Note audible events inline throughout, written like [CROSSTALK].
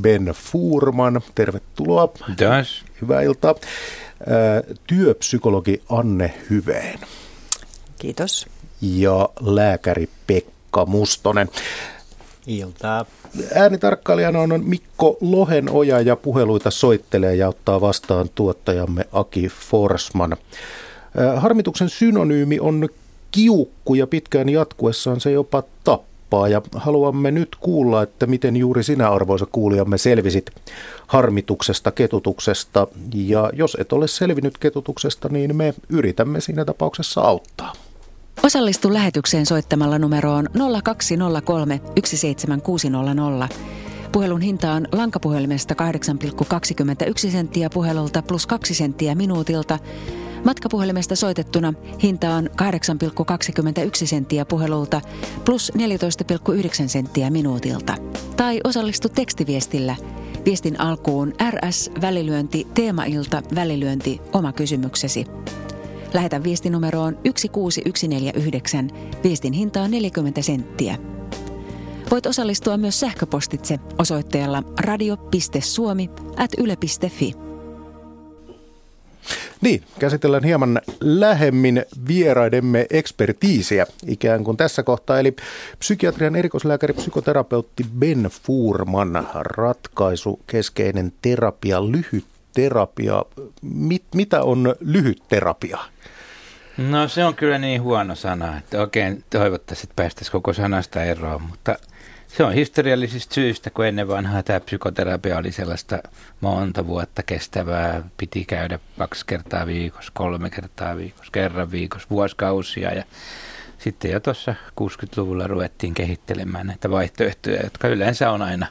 Ben Furman, tervetuloa. Kiitos. Hyvää iltaa. Työpsykologi Anne Hyveen. Kiitos. Ja lääkäri Pekka Mustonen. Iltaa. Äänitarkkailijana on Mikko Lohenoja ja puheluita soittelee ja ottaa vastaan tuottajamme Aki Forsman. Harmituksen synonyymi on kiukku ja pitkään jatkuessaan se jopa tappaa ja haluamme nyt kuulla, että miten juuri sinä arvoisa kuulijamme selvisit harmituksesta, ketutuksesta ja jos et ole selvinnyt ketutuksesta, niin me yritämme siinä tapauksessa auttaa. Osallistu lähetykseen soittamalla numeroon 0203 17600. Puhelun hinta on lankapuhelimesta 8,21 senttiä puhelulta plus 2 senttiä minuutilta. Matkapuhelimesta soitettuna hinta on 8,21 senttiä puhelulta plus 14,9 senttiä minuutilta. Tai osallistu tekstiviestillä. Viestin alkuun RS välilyönti teemailta välilyönti oma kysymyksesi. Lähetä viestinumeroon 16149. Viestin hinta on 40 senttiä. Voit osallistua myös sähköpostitse osoitteella radio.suomi at yle.fi. Niin, käsitellään hieman lähemmin vieraidemme ekspertiisiä ikään kuin tässä kohtaa. Eli psykiatrian erikoislääkäri, psykoterapeutti Ben Furman, ratkaisu, keskeinen terapia, lyhyt terapia. Mit, mitä on lyhyt terapia? No se on kyllä niin huono sana, että oikein toivottaisiin, että päästäisiin koko sanasta eroon, mutta se on historiallisista syistä, kun ennen vanhaa tämä psykoterapia oli sellaista monta vuotta kestävää. Piti käydä kaksi kertaa viikossa, kolme kertaa viikossa, kerran viikossa, vuosikausia ja sitten jo tuossa 60-luvulla ruvettiin kehittelemään näitä vaihtoehtoja, jotka yleensä on aina,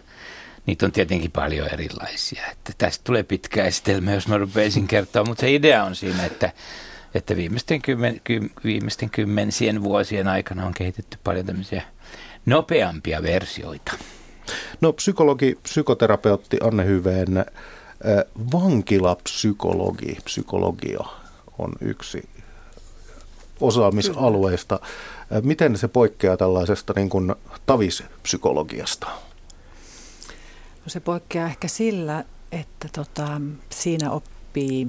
niitä on tietenkin paljon erilaisia. Että tästä tulee pitkä esitelmä, jos mä rupeisin kertoa, mutta se idea on siinä, että että viimeisten, kymmen, ky, viimeisten kymmensien vuosien aikana on kehitetty paljon tämmöisiä nopeampia versioita. No psykologi, psykoterapeutti Anne Hyveen, vankilapsykologi, psykologia on yksi osaamisalueista. Miten se poikkeaa tällaisesta niin kuin tavispsykologiasta? No se poikkeaa ehkä sillä, että tota, siinä oppii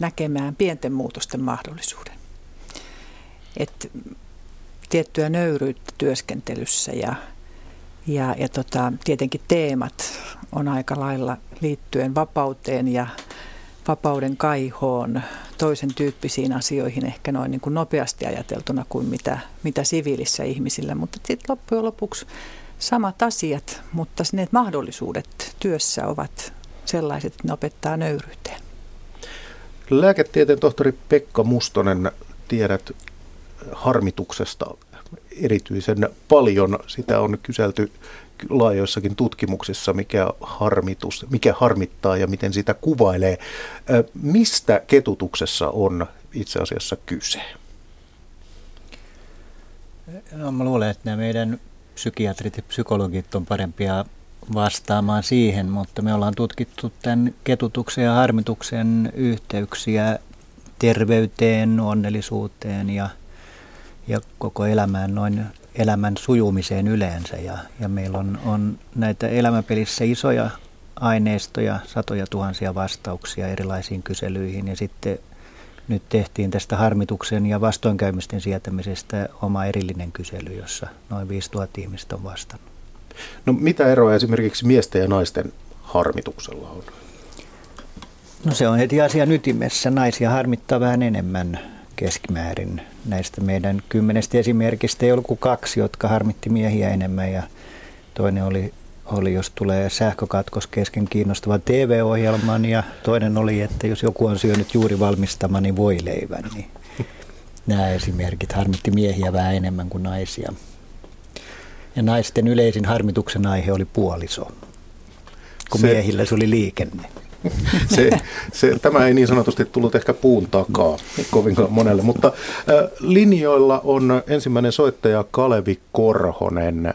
näkemään pienten muutosten mahdollisuuden. Et tiettyä nöyryyttä työskentelyssä ja, ja, ja tota, tietenkin teemat on aika lailla liittyen vapauteen ja vapauden kaihoon, toisen tyyppisiin asioihin ehkä noin niin kuin nopeasti ajateltuna kuin mitä, mitä siviilissä ihmisillä. Mutta sitten loppujen lopuksi samat asiat, mutta ne mahdollisuudet työssä ovat sellaiset, että ne opettaa nöyryyteen. Lääketieteen tohtori Pekka Mustonen, tiedät harmituksesta erityisen paljon. Sitä on kyselty laajoissakin tutkimuksissa, mikä, harmitus, mikä harmittaa ja miten sitä kuvailee. Mistä ketutuksessa on itse asiassa kyse? No, mä luulen, että nämä meidän psykiatrit ja psykologit on parempia vastaamaan siihen, mutta me ollaan tutkittu tämän ketutuksen ja harmituksen yhteyksiä terveyteen, onnellisuuteen ja, ja koko elämään noin elämän sujumiseen yleensä. Ja, ja meillä on, on näitä elämäpelissä isoja aineistoja, satoja tuhansia vastauksia erilaisiin kyselyihin ja sitten nyt tehtiin tästä harmituksen ja vastoinkäymisten sietämisestä oma erillinen kysely, jossa noin 5000 ihmistä on vastannut. No mitä eroa esimerkiksi miesten ja naisten harmituksella on? No se on heti asian ytimessä. Naisia harmittaa vähän enemmän keskimäärin. Näistä meidän kymmenestä esimerkistä ei ollut kuin kaksi, jotka harmitti miehiä enemmän ja toinen oli, oli jos tulee sähkökatkos kesken kiinnostavan TV-ohjelman ja toinen oli, että jos joku on syönyt juuri valmistamani voileivän, niin nämä esimerkit harmitti miehiä vähän enemmän kuin naisia. Ja naisten yleisin harmituksen aihe oli puoliso, kun se, miehillä se oli liikenne. [LAUGHS] Se, se, tämä ei niin sanotusti tullut ehkä puun takaa kovinkaan monelle, mutta äh, linjoilla on ensimmäinen soittaja Kalevi Korhonen.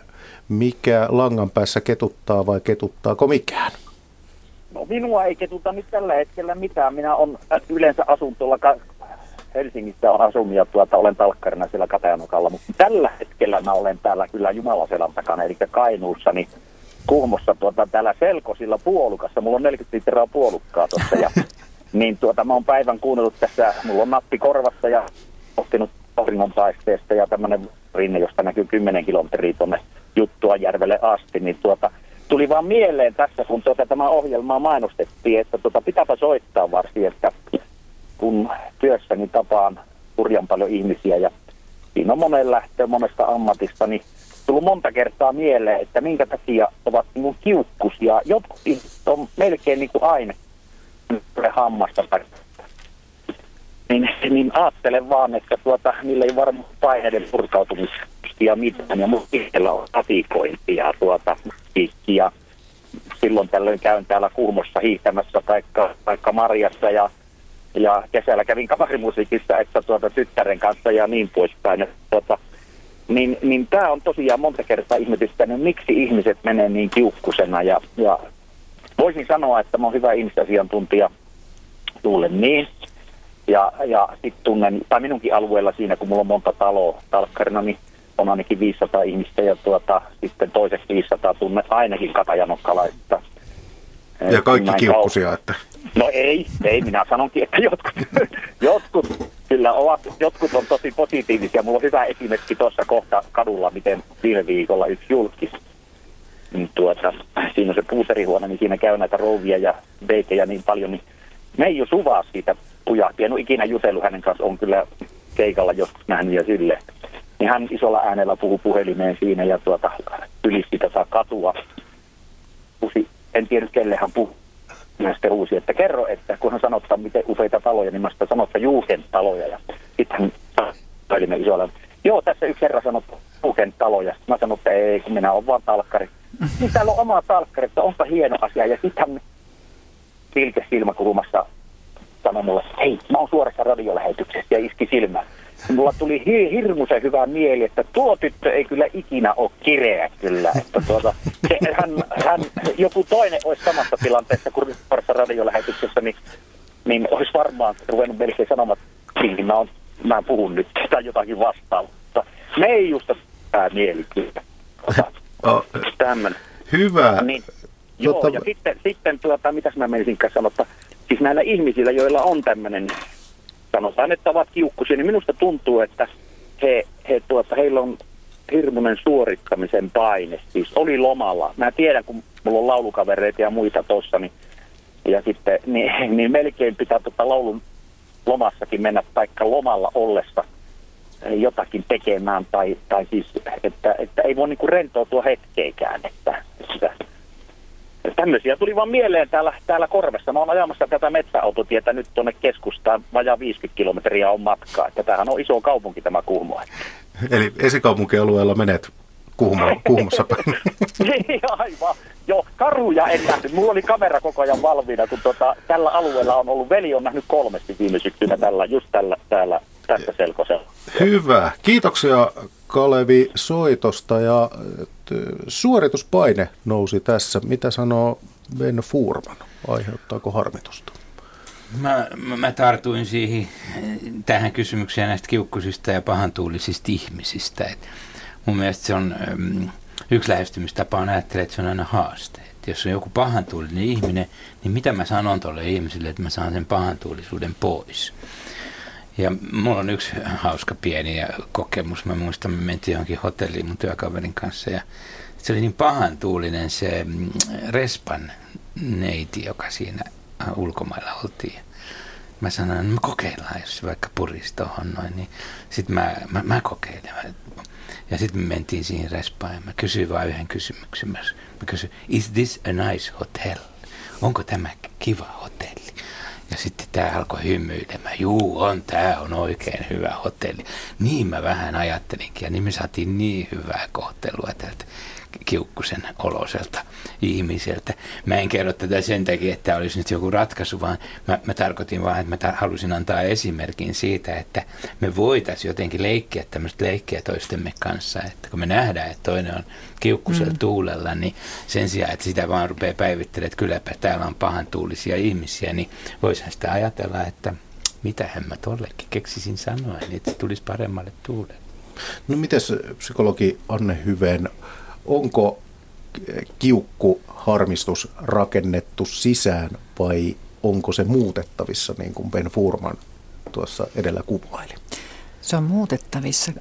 Mikä langan päässä ketuttaa vai ketuttaako mikään? No minua ei ketuta nyt tällä hetkellä mitään. Minä on yleensä asun tuolla Helsingissä on asunut ja tuota, olen talkkarina siellä Katajanokalla, mutta tällä hetkellä mä olen täällä kyllä Jumalaselän takana, eli Kainuussa, niin Kuhmossa tuota, täällä Selkosilla puolukassa. Mulla on 40 litraa puolukkaa tuossa ja [LAUGHS] niin tuota, mä oon päivän kuunnellut tässä, mulla on nappi korvassa ja oppinut auringonpaisteesta ja tämmöinen rinne, josta näkyy 10 kilometriä tuonne Juttua järvelle asti, niin tuota, tuli vaan mieleen tässä, kun tuota, tämä ohjelmaa mainostettiin, että tuota, pitääpä soittaa varsin, että kun työssäni tapaan hurjan paljon ihmisiä ja siinä on monen lähtö monesta ammatista, niin tullut monta kertaa mieleen, että minkä takia ovat niin kiukkusia. Jotkut on melkein niin kuin aina hammasta niin, niin ajattelen vaan, että tuota, niillä ei varmaan paineiden purkautumista ja mitään. Ja mun on atikointia tuota, ja silloin tällöin käyn täällä Kuhmossa hiihtämässä taikka, taikka Marjassa ja, ja kesällä kävin kamarimusiikissa, että tuota, tyttären kanssa ja niin poispäin. Että, tuota, niin, niin tämä on tosiaan monta kertaa ihmetystänyt, miksi ihmiset menee niin kiukkusena ja, ja voisin sanoa, että mä oon hyvä ihmisasiantuntija, luulen niin. Ja, ja sitten tunnen, tai minunkin alueella siinä, kun mulla on monta taloa talkkarina, niin on ainakin 500 ihmistä ja tuota, sitten toiseksi 500 tunne ainakin katajanokkalaista. Ja kaikki kiukkusia, että... No ei, ei, minä sanonkin, että jotkut, jotkut kyllä ovat, jotkut on tosi positiivisia. Mulla on hyvä esimerkki tuossa kohta kadulla, miten viime viikolla yksi julkis. Niin tuota, siinä on se puuterihuone, niin siinä käy näitä rouvia ja beikejä niin paljon, niin Meiju Suvaa siitä pujahti. En ole ikinä jutellut hänen kanssa, on kyllä keikalla joskus nähnyt ja sille. Niin hän isolla äänellä puhuu puhelimeen siinä ja tuota, ylisti tätä katua. Pusi, en tiedä kelle hän puhuu. Mä sitten huusi, että kerro, että kun hän sanottaa miten useita taloja, niin mä sitten sanon, että Juuken taloja. Ja sitten hän isolla, joo, tässä yksi herra sanoi Juuken taloja. Mä sanoin, että ei, kun minä olen vaan talkkari. Niin täällä on oma talkkari, että onpa hieno asia. Ja sitten hän pilke silmäkulmassa sanoi mulle, hei, mä oon suorassa radiolähetyksessä ja iski silmään. Mulla tuli hi- hirmuisen hyvä mieli, että tuo tyttö ei kyllä ikinä ole kireä kyllä. Että tuota, se, hän, hän, joku toinen olisi samassa tilanteessa kuin suorassa radiolähetyksessä, niin, niin olisi varmaan ruvennut melkein sanomaan, että mä, on, mä puhun nyt tai jotakin vastaavaa. Me ei just tämä mieli kyllä. Oh, Tämmöinen. Hyvä. Niin, Joo, tota... ja sitten, sitten tuota, mitäs mä menisin sanoa, että siis näillä ihmisillä, joilla on tämmöinen, sanotaan, että ovat kiukkuisia, niin minusta tuntuu, että he, he tuota, heillä on hirmuinen suorittamisen paine. Siis oli lomalla. Mä tiedän, kun mulla on laulukavereita ja muita tuossa, niin, ja sitten, [LAUGHS] niin, niin melkein pitää tuota laulun lomassakin mennä, taikka lomalla ollessa jotakin tekemään, tai, tai siis, että, että ei voi niinku rentoutua hetkeikään, että, että tämmöisiä tuli vaan mieleen täällä, täällä Korvessa. Mä oon ajamassa tätä metsäautotietä nyt tuonne keskustaan. Vajaa 50 kilometriä on matkaa. Että tämähän on iso kaupunki tämä Kuhmo. Eli esikaupunkialueella menet Kuhmo, [LAUGHS] Kuhmossa päin. [LAUGHS] niin, aivan. Joo, karuja en nähnyt. Mulla oli kamera koko ajan valmiina, kun tota, tällä alueella on ollut, veli on nähnyt kolmesti viime syksynä tällä, just tällä, täällä, tässä selkosella. Hyvä. Kiitoksia Kalevi soitosta ja suorituspaine nousi tässä. Mitä sanoo Ben Furman? Aiheuttaako harmitusta? Mä, mä, mä tartuin siihen tähän kysymykseen näistä kiukkusista ja pahantuulisista ihmisistä. Et mun mielestä se on um, yksi lähestymistapa on ajattelee, että se on aina haaste. Et jos on joku pahantuulinen ihminen, niin mitä mä sanon tuolle ihmiselle, että mä saan sen pahantuulisuuden pois. Ja mulla on yksi hauska pieni kokemus. Mä muistan, me mentiin johonkin hotelliin mun työkaverin kanssa ja se oli niin pahan tuulinen se mm, Respan neiti, joka siinä ulkomailla oltiin. Mä sanoin, että me kokeillaan, jos vaikka purisi tuohon noin, niin sitten mä, mä, mä kokeilen. Ja sitten me mentiin siihen respaan ja mä kysyin vain yhden kysymyksen. Mä kysyin, is this a nice hotel? Onko tämä kiva hotelli? Ja sitten tämä alkoi hymyilemään. Juu, on, tämä on oikein hyvä hotelli. Niin mä vähän ajattelinkin ja niin me saatiin niin hyvää kohtelua tältä kiukkusen oloselta ihmiseltä. Mä en kerro tätä sen takia, että olisi nyt joku ratkaisu, vaan mä, mä tarkoitin vaan, että mä tar- halusin antaa esimerkin siitä, että me voitaisiin jotenkin leikkiä tämmöistä leikkiä toistemme kanssa, että kun me nähdään, että toinen on kiukkusella mm. tuulella, niin sen sijaan, että sitä vaan rupeaa päivittelemään, että kylläpä täällä on pahan tuulisia ihmisiä, niin voisihan sitä ajatella, että mitähän mä tollekin keksisin sanoa, niin että se tulisi paremmalle tuulelle. No miten psykologi Anne Hyveen onko kiukkuharmistus rakennettu sisään vai onko se muutettavissa, niin kuin Ben Furman tuossa edellä kuvaili? Se on muutettavissa,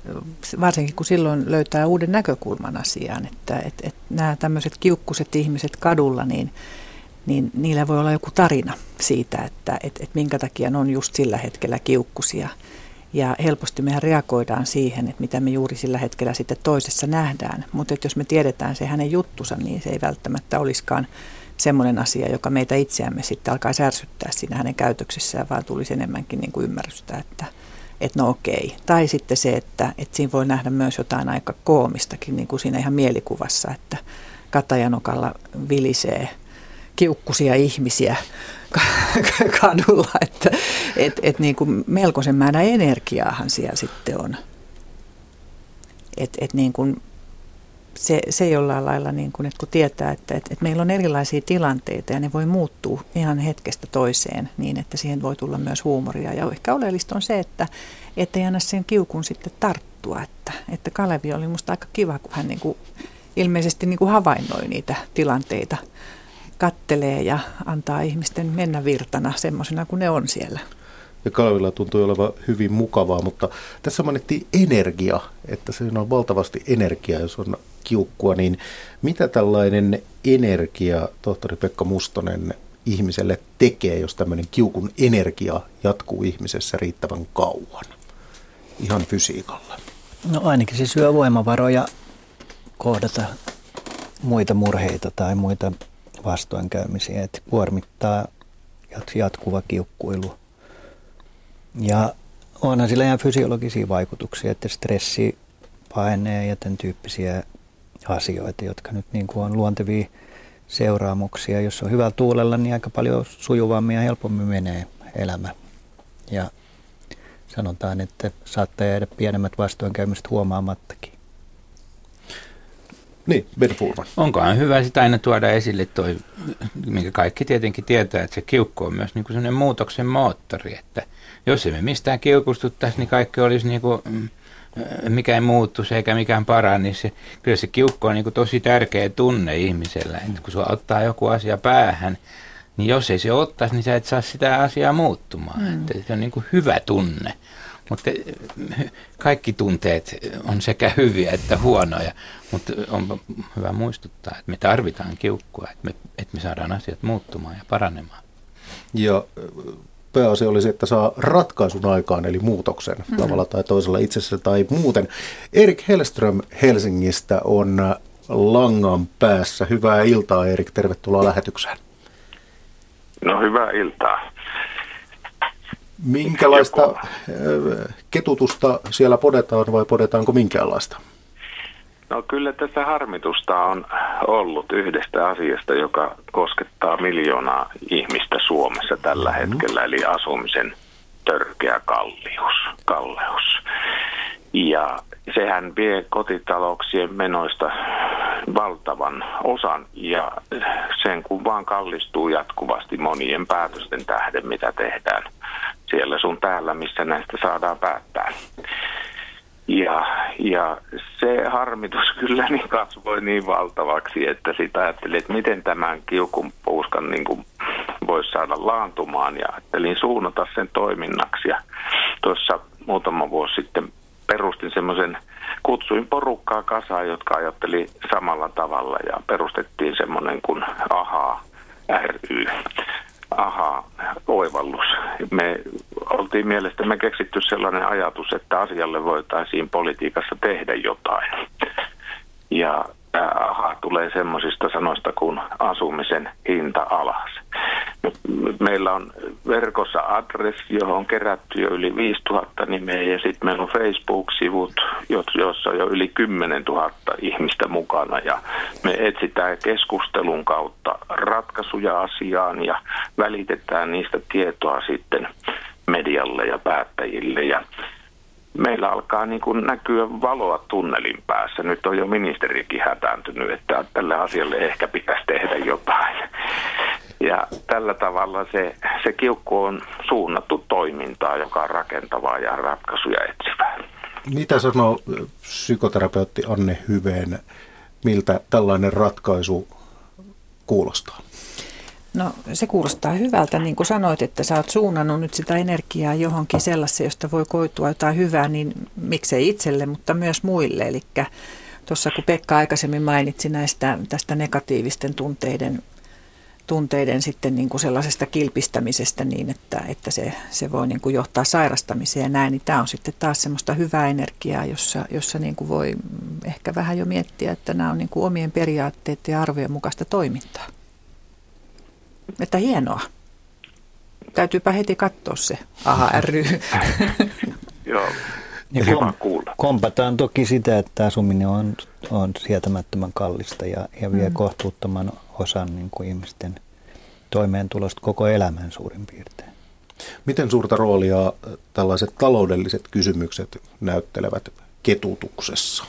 varsinkin kun silloin löytää uuden näkökulman asiaan, että, että, että nämä tämmöiset kiukkuset ihmiset kadulla, niin, niin niillä voi olla joku tarina siitä, että, että, että minkä takia ne on just sillä hetkellä kiukkusia. Ja helposti mehän reagoidaan siihen, että mitä me juuri sillä hetkellä sitten toisessa nähdään. Mutta jos me tiedetään se hänen juttusa, niin se ei välttämättä olisikaan semmoinen asia, joka meitä itseämme sitten alkaa särsyttää siinä hänen käytöksessään, vaan tulisi enemmänkin niin kuin ymmärrystä, että, että no okei. Tai sitten se, että, että siinä voi nähdä myös jotain aika koomistakin niin kuin siinä ihan mielikuvassa, että Katajanokalla vilisee kiukkusia ihmisiä [LAUGHS] kadulla, että et, et niin kuin melkoisen määrä energiaahan siellä sitten on. Et, et niin kuin se, se jollain lailla, niin kuin, että kun tietää, että, että, että meillä on erilaisia tilanteita ja ne voi muuttua ihan hetkestä toiseen niin, että siihen voi tulla myös huumoria. Ja ehkä oleellista on se, että ei anna sen kiukun sitten tarttua. Että, että Kalevi oli minusta aika kiva, kun hän niin kuin, ilmeisesti niin kuin havainnoi niitä tilanteita, kattelee ja antaa ihmisten mennä virtana semmoisena kuin ne on siellä ja Kalevilla tuntui olevan hyvin mukavaa, mutta tässä mainittiin energia, että se on valtavasti energiaa, jos on kiukkua, niin mitä tällainen energia, tohtori Pekka Mustonen, ihmiselle tekee, jos tämmöinen kiukun energia jatkuu ihmisessä riittävän kauan? Ihan fysiikalla. No ainakin se syö voimavaroja kohdata muita murheita tai muita vastoinkäymisiä, että kuormittaa jatkuva kiukkuilu. Ja onhan sillä ihan fysiologisia vaikutuksia, että stressi painee ja tämän tyyppisiä asioita, jotka nyt niin kuin on luontevia seuraamuksia. Jos on hyvällä tuulella, niin aika paljon sujuvammin ja helpommin menee elämä. Ja sanotaan, että saattaa jäädä pienemmät vastoinkäymiset huomaamattakin. Niin, Ben Furman. Onkohan hyvä sitä aina tuoda esille toi, minkä kaikki tietenkin tietää, että se kiukku on myös niin kuin sellainen muutoksen moottori, että jos emme mistään kiukustuttaisi, niin kaikki olisi niin kuin, mm, mikä ei muuttuisi eikä mikään niin Se, kyllä se kiukko on niin kuin tosi tärkeä tunne ihmisellä. Että kun sulla ottaa joku asia päähän, niin jos ei se ottaisi, niin sä et saa sitä asiaa muuttumaan. Mm. Että se on niin kuin hyvä tunne. Mutta kaikki tunteet on sekä hyviä että huonoja, mutta on hyvä muistuttaa, että me tarvitaan kiukkua, että me, että me saadaan asiat muuttumaan ja paranemaan. Ja pääasia oli se, että saa ratkaisun aikaan, eli muutoksen mm. tavalla tai toisella itsessä tai muuten. Erik Hellström Helsingistä on langan päässä. Hyvää iltaa, Erik. Tervetuloa lähetykseen. No hyvää iltaa. Minkälaista Joku. Äh, ketutusta siellä podetaan vai podetaanko minkäänlaista? No kyllä tässä harmitusta on ollut yhdestä asiasta, joka koskettaa miljoonaa ihmistä Suomessa tällä mm-hmm. hetkellä, eli asumisen törkeä kallius, kalleus. Ja sehän vie kotitalouksien menoista valtavan osan ja sen kun vaan kallistuu jatkuvasti monien päätösten tähden, mitä tehdään siellä sun täällä, missä näistä saadaan päättää. Ja, ja se harmitus [LAUGHS] kyllä niin kasvoi niin valtavaksi, että sitä ajattelin, että miten tämän kiukun puuskan niin kuin voisi saada laantumaan ja ajattelin suunnata sen toiminnaksi. Ja tuossa muutama vuosi sitten perustin semmoisen, kutsuin porukkaa kasaan, jotka ajatteli samalla tavalla ja perustettiin semmoinen kuin AHA ry aha, oivallus. Me oltiin mielestämme keksitty sellainen ajatus, että asialle voitaisiin politiikassa tehdä jotain. Ja aha tulee semmoisista sanoista kuin asumisen hinta alas. Meillä on verkossa adressi, johon on kerätty jo yli 5000 nimeä ja sitten meillä on Facebook-sivut, joissa on jo yli 10 000 ihmistä mukana ja me etsitään keskustelun kautta ratkaisuja asiaan ja välitetään niistä tietoa sitten medialle ja päättäjille ja meillä alkaa niin kuin näkyä valoa tunnelin päässä. Nyt on jo ministerikin hätääntynyt, että tälle asialle ehkä pitäisi tehdä jotain. Ja tällä tavalla se, se kiukku on suunnattu toimintaa, joka on rakentavaa ja ratkaisuja etsivää. Mitä sanoo psykoterapeutti Anne Hyveen miltä tällainen ratkaisu kuulostaa? No se kuulostaa hyvältä, niin kuin sanoit, että sä oot suunnannut nyt sitä energiaa johonkin sellaiseen, josta voi koitua jotain hyvää, niin miksei itselle, mutta myös muille. Eli tuossa kun Pekka aikaisemmin mainitsi näistä tästä negatiivisten tunteiden, tunteiden sitten niin kuin sellaisesta kilpistämisestä niin, että, että se, se voi niin kuin johtaa sairastamiseen ja näin, niin tämä on sitten taas semmoista hyvää energiaa, jossa, jossa niin kuin voi ehkä vähän jo miettiä, että nämä on niin kuin omien periaatteiden ja arvojen mukaista toimintaa. Että hienoa. Täytyypä heti katsoa se AHRY. [LAUGHS] Joo, Ja kiva kuulla. kompataan toki sitä, että asuminen on, on sietämättömän kallista ja, ja vie mm. kohtuuttoman osan niin kuin ihmisten toimeentulosta koko elämän suurin piirtein. Miten suurta roolia tällaiset taloudelliset kysymykset näyttelevät ketutuksessa?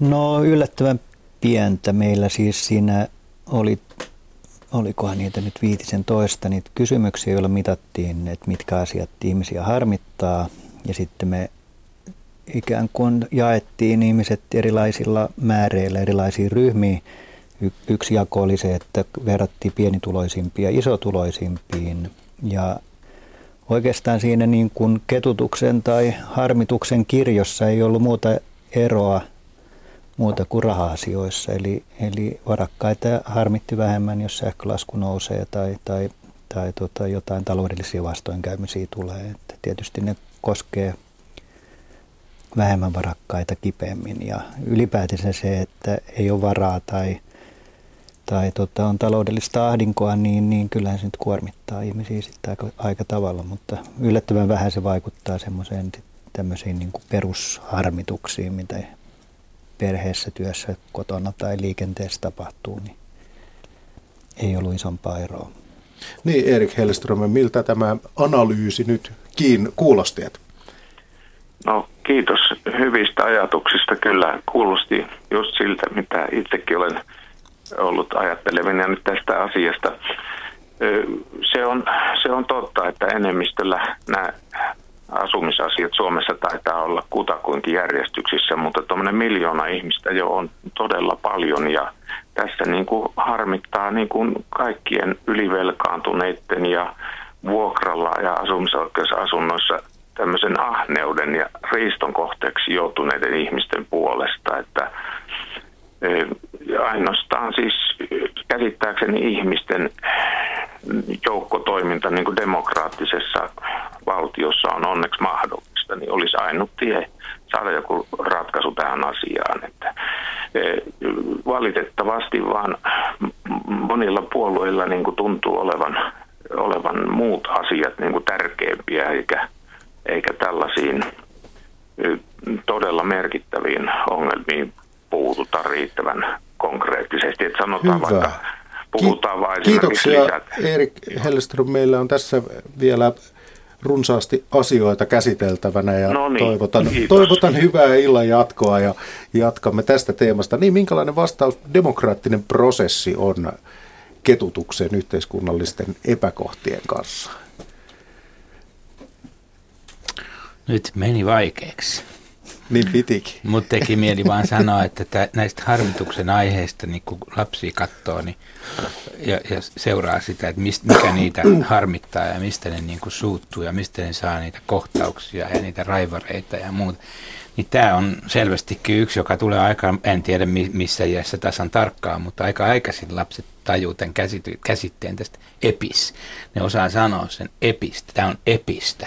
No yllättävän pientä meillä siis siinä oli, olikohan niitä nyt viitisen toista, niitä kysymyksiä, joilla mitattiin, että mitkä asiat ihmisiä harmittaa. Ja sitten me ikään kuin jaettiin ihmiset erilaisilla määreillä erilaisiin ryhmiin. Yksi jako oli se, että verrattiin pienituloisimpia isotuloisimpiin. Ja oikeastaan siinä niin kuin ketutuksen tai harmituksen kirjossa ei ollut muuta eroa muuta kuin raha-asioissa. Eli, eli varakkaita harmitti vähemmän, jos sähkölasku nousee tai, tai, tai tota, jotain taloudellisia vastoinkäymisiä tulee. Että tietysti ne koskee vähemmän varakkaita kipeämmin ja ylipäätänsä se, että ei ole varaa tai, tai tota, on taloudellista ahdinkoa, niin, niin kyllähän se nyt kuormittaa ihmisiä sitten aika, aika tavalla, mutta yllättävän vähän se vaikuttaa semmoiseen tämmöisiin niin perusharmituksiin, mitä perheessä, työssä, kotona tai liikenteessä tapahtuu, niin ei ollut isompaa eroa. Niin, Erik Hellström, miltä tämä analyysi nyt kiin kuulosti? No kiitos hyvistä ajatuksista. Kyllä kuulosti just siltä, mitä itsekin olen ollut ajattelevina nyt tästä asiasta. Ö, Se on, se on totta, että enemmistöllä nämä asumisasiat Suomessa taitaa olla kutakuinkin järjestyksissä, mutta tuommoinen miljoona ihmistä jo on todella paljon ja tässä niin kuin harmittaa niin kuin kaikkien ylivelkaantuneiden ja vuokralla ja asumisoikeusasunnoissa tämmöisen ahneuden ja riiston kohteeksi joutuneiden ihmisten puolesta, että ainoastaan siis käsittääkseni ihmisten joukkotoiminta niin kuin demokraattisessa valtiossa on onneksi mahdollista, niin olisi ainut tie saada joku ratkaisu tähän asiaan. Että, valitettavasti vaan monilla puolueilla niin kuin tuntuu olevan, olevan muut asiat niin kuin tärkeimpiä, eikä, eikä tällaisiin todella merkittäviin ongelmiin puututa riittävän konkreettisesti. Että sanotaan Hyvä. vaikka, puhutaan vain Kiitoksia lisät. Erik Hellström. Meillä on tässä vielä runsaasti asioita käsiteltävänä ja No niin, toivotan, kiitos. toivotan hyvää illan jatkoa ja jatkamme tästä teemasta. Niin, minkälainen vastaus demokraattinen prosessi on ketutukseen yhteiskunnallisten epäkohtien kanssa? Nyt meni vaikeaksi. Niin pitikin. Mutta teki mieli vaan sanoa, että tä, näistä harmituksen aiheista, niin kun lapsi katsoo niin, ja, ja seuraa sitä, että mist, mikä niitä harmittaa ja mistä ne niin kuin suuttuu ja mistä ne saa niitä kohtauksia ja niitä raivareita ja muuta, niin tämä on selvästikin yksi, joka tulee aika, en tiedä mi- missä iässä tasan tarkkaan, mutta aika aikaisin lapset tajuu tämän käsitteen tästä epis. Ne osaa sanoa sen epistä, tämä on epistä.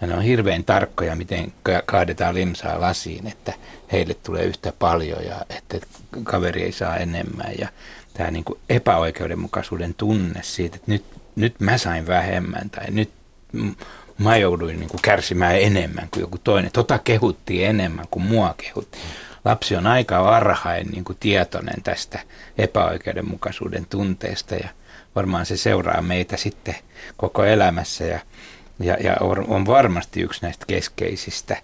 Ja ne on hirveän tarkkoja, miten ka- kaadetaan limsaa lasiin, että heille tulee yhtä paljon ja että kaveri ei saa enemmän. Ja tämä niin kuin epäoikeudenmukaisuuden tunne siitä, että nyt, nyt mä sain vähemmän tai nyt mä jouduin niin kuin kärsimään enemmän kuin joku toinen. Tota kehuttiin enemmän kuin mua kehuttiin. Lapsi on aika varhain niin kuin tietoinen tästä epäoikeudenmukaisuuden tunteesta ja varmaan se seuraa meitä sitten koko elämässä ja, ja, ja on on varmasti yksi näistä keskeisistä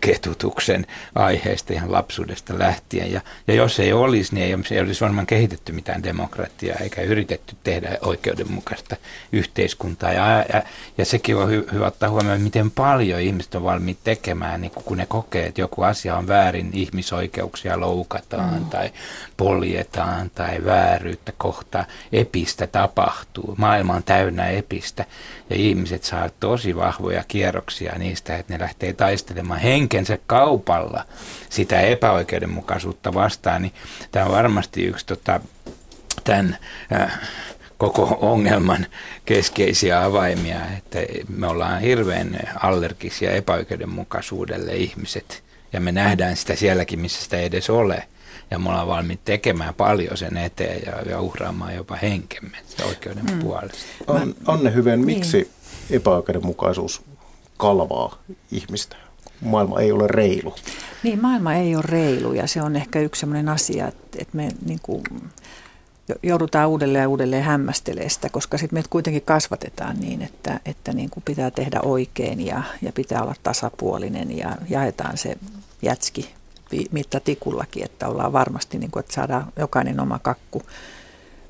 ketutuksen aiheesta ihan lapsuudesta lähtien. Ja, ja jos ei olisi, niin ei, ei olisi varmaan kehitetty mitään demokratiaa eikä yritetty tehdä oikeudenmukaista yhteiskuntaa. Ja, ja, ja sekin on hy, hyvä ottaa huomioon, miten paljon ihmiset on valmiit tekemään, niin kun ne kokee, että joku asia on väärin, ihmisoikeuksia loukataan mm. tai poljetaan tai vääryyttä kohtaa. Epistä tapahtuu. Maailma on täynnä epistä ja ihmiset saa tosi vahvoja kierroksia niistä, että ne lähtee taistelemaan henkensä kaupalla sitä epäoikeudenmukaisuutta vastaan, niin tämä on varmasti yksi tota, tämän äh, koko ongelman keskeisiä avaimia, että me ollaan hirveän allergisia epäoikeudenmukaisuudelle ihmiset, ja me nähdään sitä sielläkin, missä sitä ei edes ole ja me ollaan valmiit tekemään paljon sen eteen ja, ja uhraamaan jopa henkemme oikeuden mm. puolesta. On, Anne Hyveen, miksi niin. epäoikeudenmukaisuus kalvaa ihmistä? Maailma ei ole reilu. Niin, maailma ei ole reilu ja se on ehkä yksi sellainen asia, että, että me niin kuin, joudutaan uudelleen ja uudelleen hämmästelemään sitä, koska sitten meitä kuitenkin kasvatetaan niin, että, että niin kuin pitää tehdä oikein ja, ja pitää olla tasapuolinen ja jaetaan se jätski mittatikullakin, että ollaan varmasti, niin kuin, että saadaan jokainen oma kakku.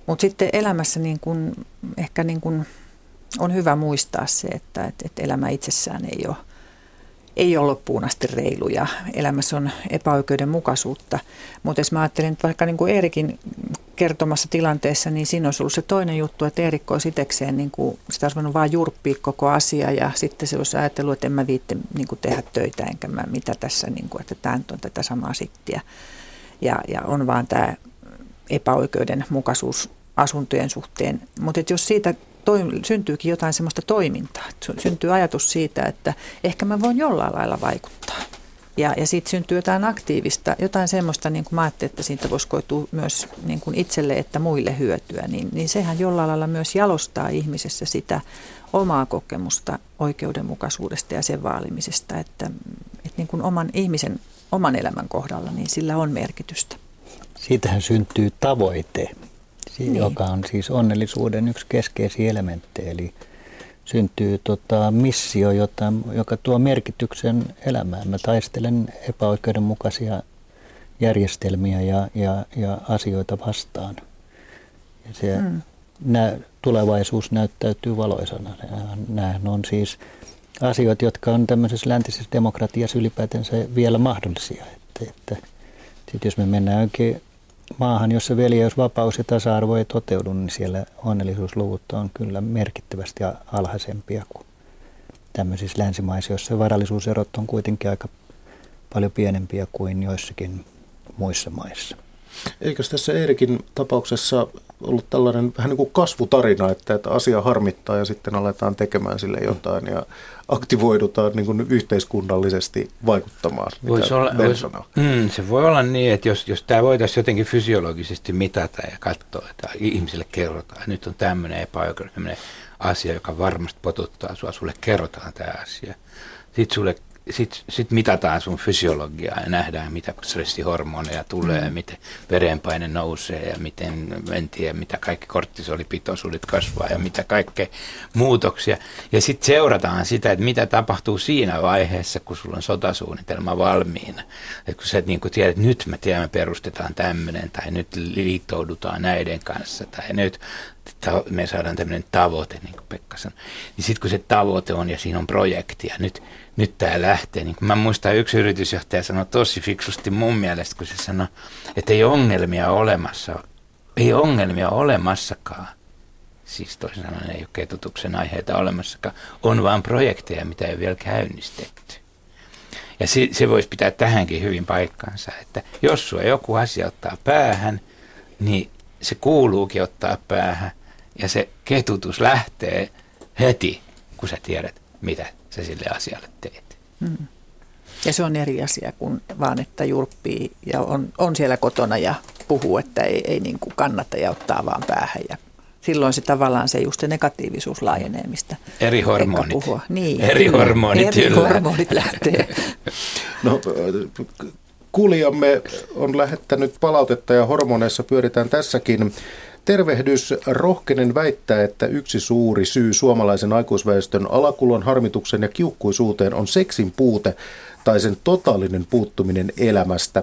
Mutta sitten elämässä niin kuin, ehkä niin kuin on hyvä muistaa se, että, että elämä itsessään ei ole ei ole loppuun asti reilu ja elämässä on epäoikeudenmukaisuutta. Mutta jos mä ajattelen, että vaikka niin kuin Eerikin kertomassa tilanteessa, niin siinä olisi ollut se toinen juttu, että Eerikko olisi itsekseen, niin kuin, sitä olisi voinut vaan jurppia koko asia ja sitten se olisi ajatellut, että en mä viitte niin kuin tehdä töitä enkä mä mitä tässä, niin kuin, että tämä on tätä samaa sittiä. Ja, ja on vaan tämä epäoikeudenmukaisuus asuntojen suhteen. Mutta jos siitä toim- syntyykin jotain semmoista toimintaa. Syntyy ajatus siitä, että ehkä mä voin jollain lailla vaikuttaa. Ja, ja siitä syntyy jotain aktiivista, jotain semmoista, niin kuin mä ajattelin, että siitä voisi koitua myös niin kuin itselle että muille hyötyä, niin, niin sehän jollain lailla myös jalostaa ihmisessä sitä omaa kokemusta oikeudenmukaisuudesta ja sen vaalimisesta, että, että niin kuin oman ihmisen oman elämän kohdalla, niin sillä on merkitystä. Siitähän syntyy tavoite niin. joka on siis onnellisuuden yksi keskeisiä elementtejä. Eli syntyy tota, missio, jota, joka tuo merkityksen elämään. Mä taistelen epäoikeudenmukaisia järjestelmiä ja, ja, ja asioita vastaan. Ja se, mm. nä, tulevaisuus näyttäytyy valoisana. Nämähän on siis asioita, jotka on tämmöisessä läntisessä demokratiassa ylipäätänsä vielä mahdollisia. Että, että sit jos me mennään oikein maahan, jossa veljeys, vapaus ja tasa-arvo ei toteudu, niin siellä onnellisuusluvut on kyllä merkittävästi alhaisempia kuin tämmöisissä länsimaissa, joissa varallisuuserot on kuitenkin aika paljon pienempiä kuin joissakin muissa maissa. Eikös tässä Eerikin tapauksessa ollut tällainen vähän niin kuin kasvutarina, että, että asia harmittaa ja sitten aletaan tekemään sille jotain ja aktivoidutaan niin kuin yhteiskunnallisesti vaikuttamaan, voisi olla, voisi, mm, Se voi olla niin, että jos, jos tämä voitaisiin jotenkin fysiologisesti mitata ja katsoa, että ihmisille kerrotaan, että nyt on tämmöinen epäoikeudenmukainen asia, joka varmasti potuttaa sinua, sulle kerrotaan tämä asia. Sitten sulle sitten sit mitataan sun fysiologiaa ja nähdään, mitä stressihormoneja tulee, mm. miten verenpaine nousee ja miten, en tiedä, mitä kaikki kortisolipitoisuudet kasvaa ja mitä kaikkea muutoksia. Ja sitten seurataan sitä, että mitä tapahtuu siinä vaiheessa, kun sulla on sotasuunnitelma valmiina. Et kun sä et niin tiedät, että nyt me tiedämme, perustetaan tämmöinen tai nyt liittoudutaan näiden kanssa tai nyt me saadaan tämmöinen tavoite, niin kuin Pekka sanoi. Niin sitten kun se tavoite on ja siinä on projekti ja nyt, nyt tämä lähtee. Niin mä muistan yksi yritysjohtaja sanoi tosi fiksusti mun mielestä, kun se sanoi, että ei ongelmia olemassa. Ei ongelmia olemassakaan. Siis toisin sanoen ei ole ketutuksen aiheita olemassakaan. On vain projekteja, mitä ei ole vielä käynnistetty. Ja se, se voisi pitää tähänkin hyvin paikkaansa, että jos sua joku asia ottaa päähän, niin se kuuluukin ottaa päähän ja se ketutus lähtee heti, kun sä tiedät, mitä sä sille asialle teet. Hmm. Ja se on eri asia kuin vaan, että jurppii ja on, on siellä kotona ja puhuu, että ei, ei niin kuin kannata ja ottaa vaan päähän. Ja silloin se tavallaan se just se negatiivisuus laajenee, mistä Eri hormonit. Puhua. Niin, eri kyllä, hormonit, eri hormonit lähtee. no, [LAUGHS] kuulijamme on lähettänyt palautetta ja hormoneissa pyöritään tässäkin Tervehdys. Rohkenen väittää, että yksi suuri syy suomalaisen aikuisväestön alakulon harmituksen ja kiukkuisuuteen on seksin puute tai sen totaalinen puuttuminen elämästä.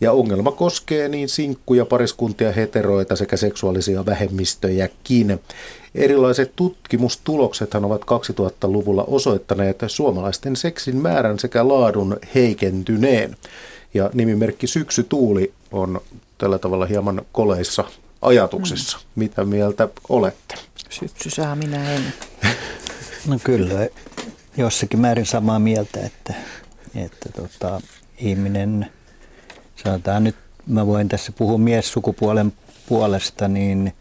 Ja ongelma koskee niin sinkkuja, pariskuntia, heteroita sekä seksuaalisia vähemmistöjäkin. Erilaiset tutkimustuloksethan ovat 2000-luvulla osoittaneet suomalaisten seksin määrän sekä laadun heikentyneen. Ja nimimerkki Syksy Tuuli on tällä tavalla hieman koleissa ajatuksissa. Mm. Mitä mieltä olette? Syksy saa, minä en. No kyllä, jossakin määrin samaa mieltä, että, että tota, ihminen, sanotaan nyt, mä voin tässä puhua miessukupuolen puolesta, niin,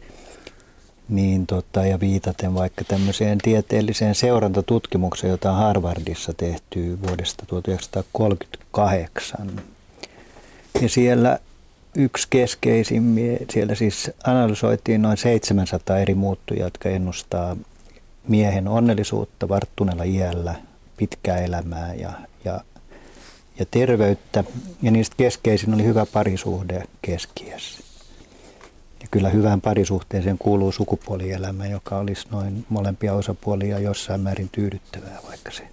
niin tota, ja viitaten vaikka tämmöiseen tieteelliseen seurantatutkimukseen, jota on Harvardissa tehty vuodesta 1938. Ja siellä yksi keskeisimmin, siellä siis analysoitiin noin 700 eri muuttujaa, jotka ennustaa miehen onnellisuutta varttuneella iällä, pitkää elämää ja, ja, ja terveyttä. Ja niistä keskeisin oli hyvä parisuhde keskiässä. Ja kyllä hyvään parisuhteeseen kuuluu sukupuolielämä, joka olisi noin molempia osapuolia jossain määrin tyydyttävää, vaikka se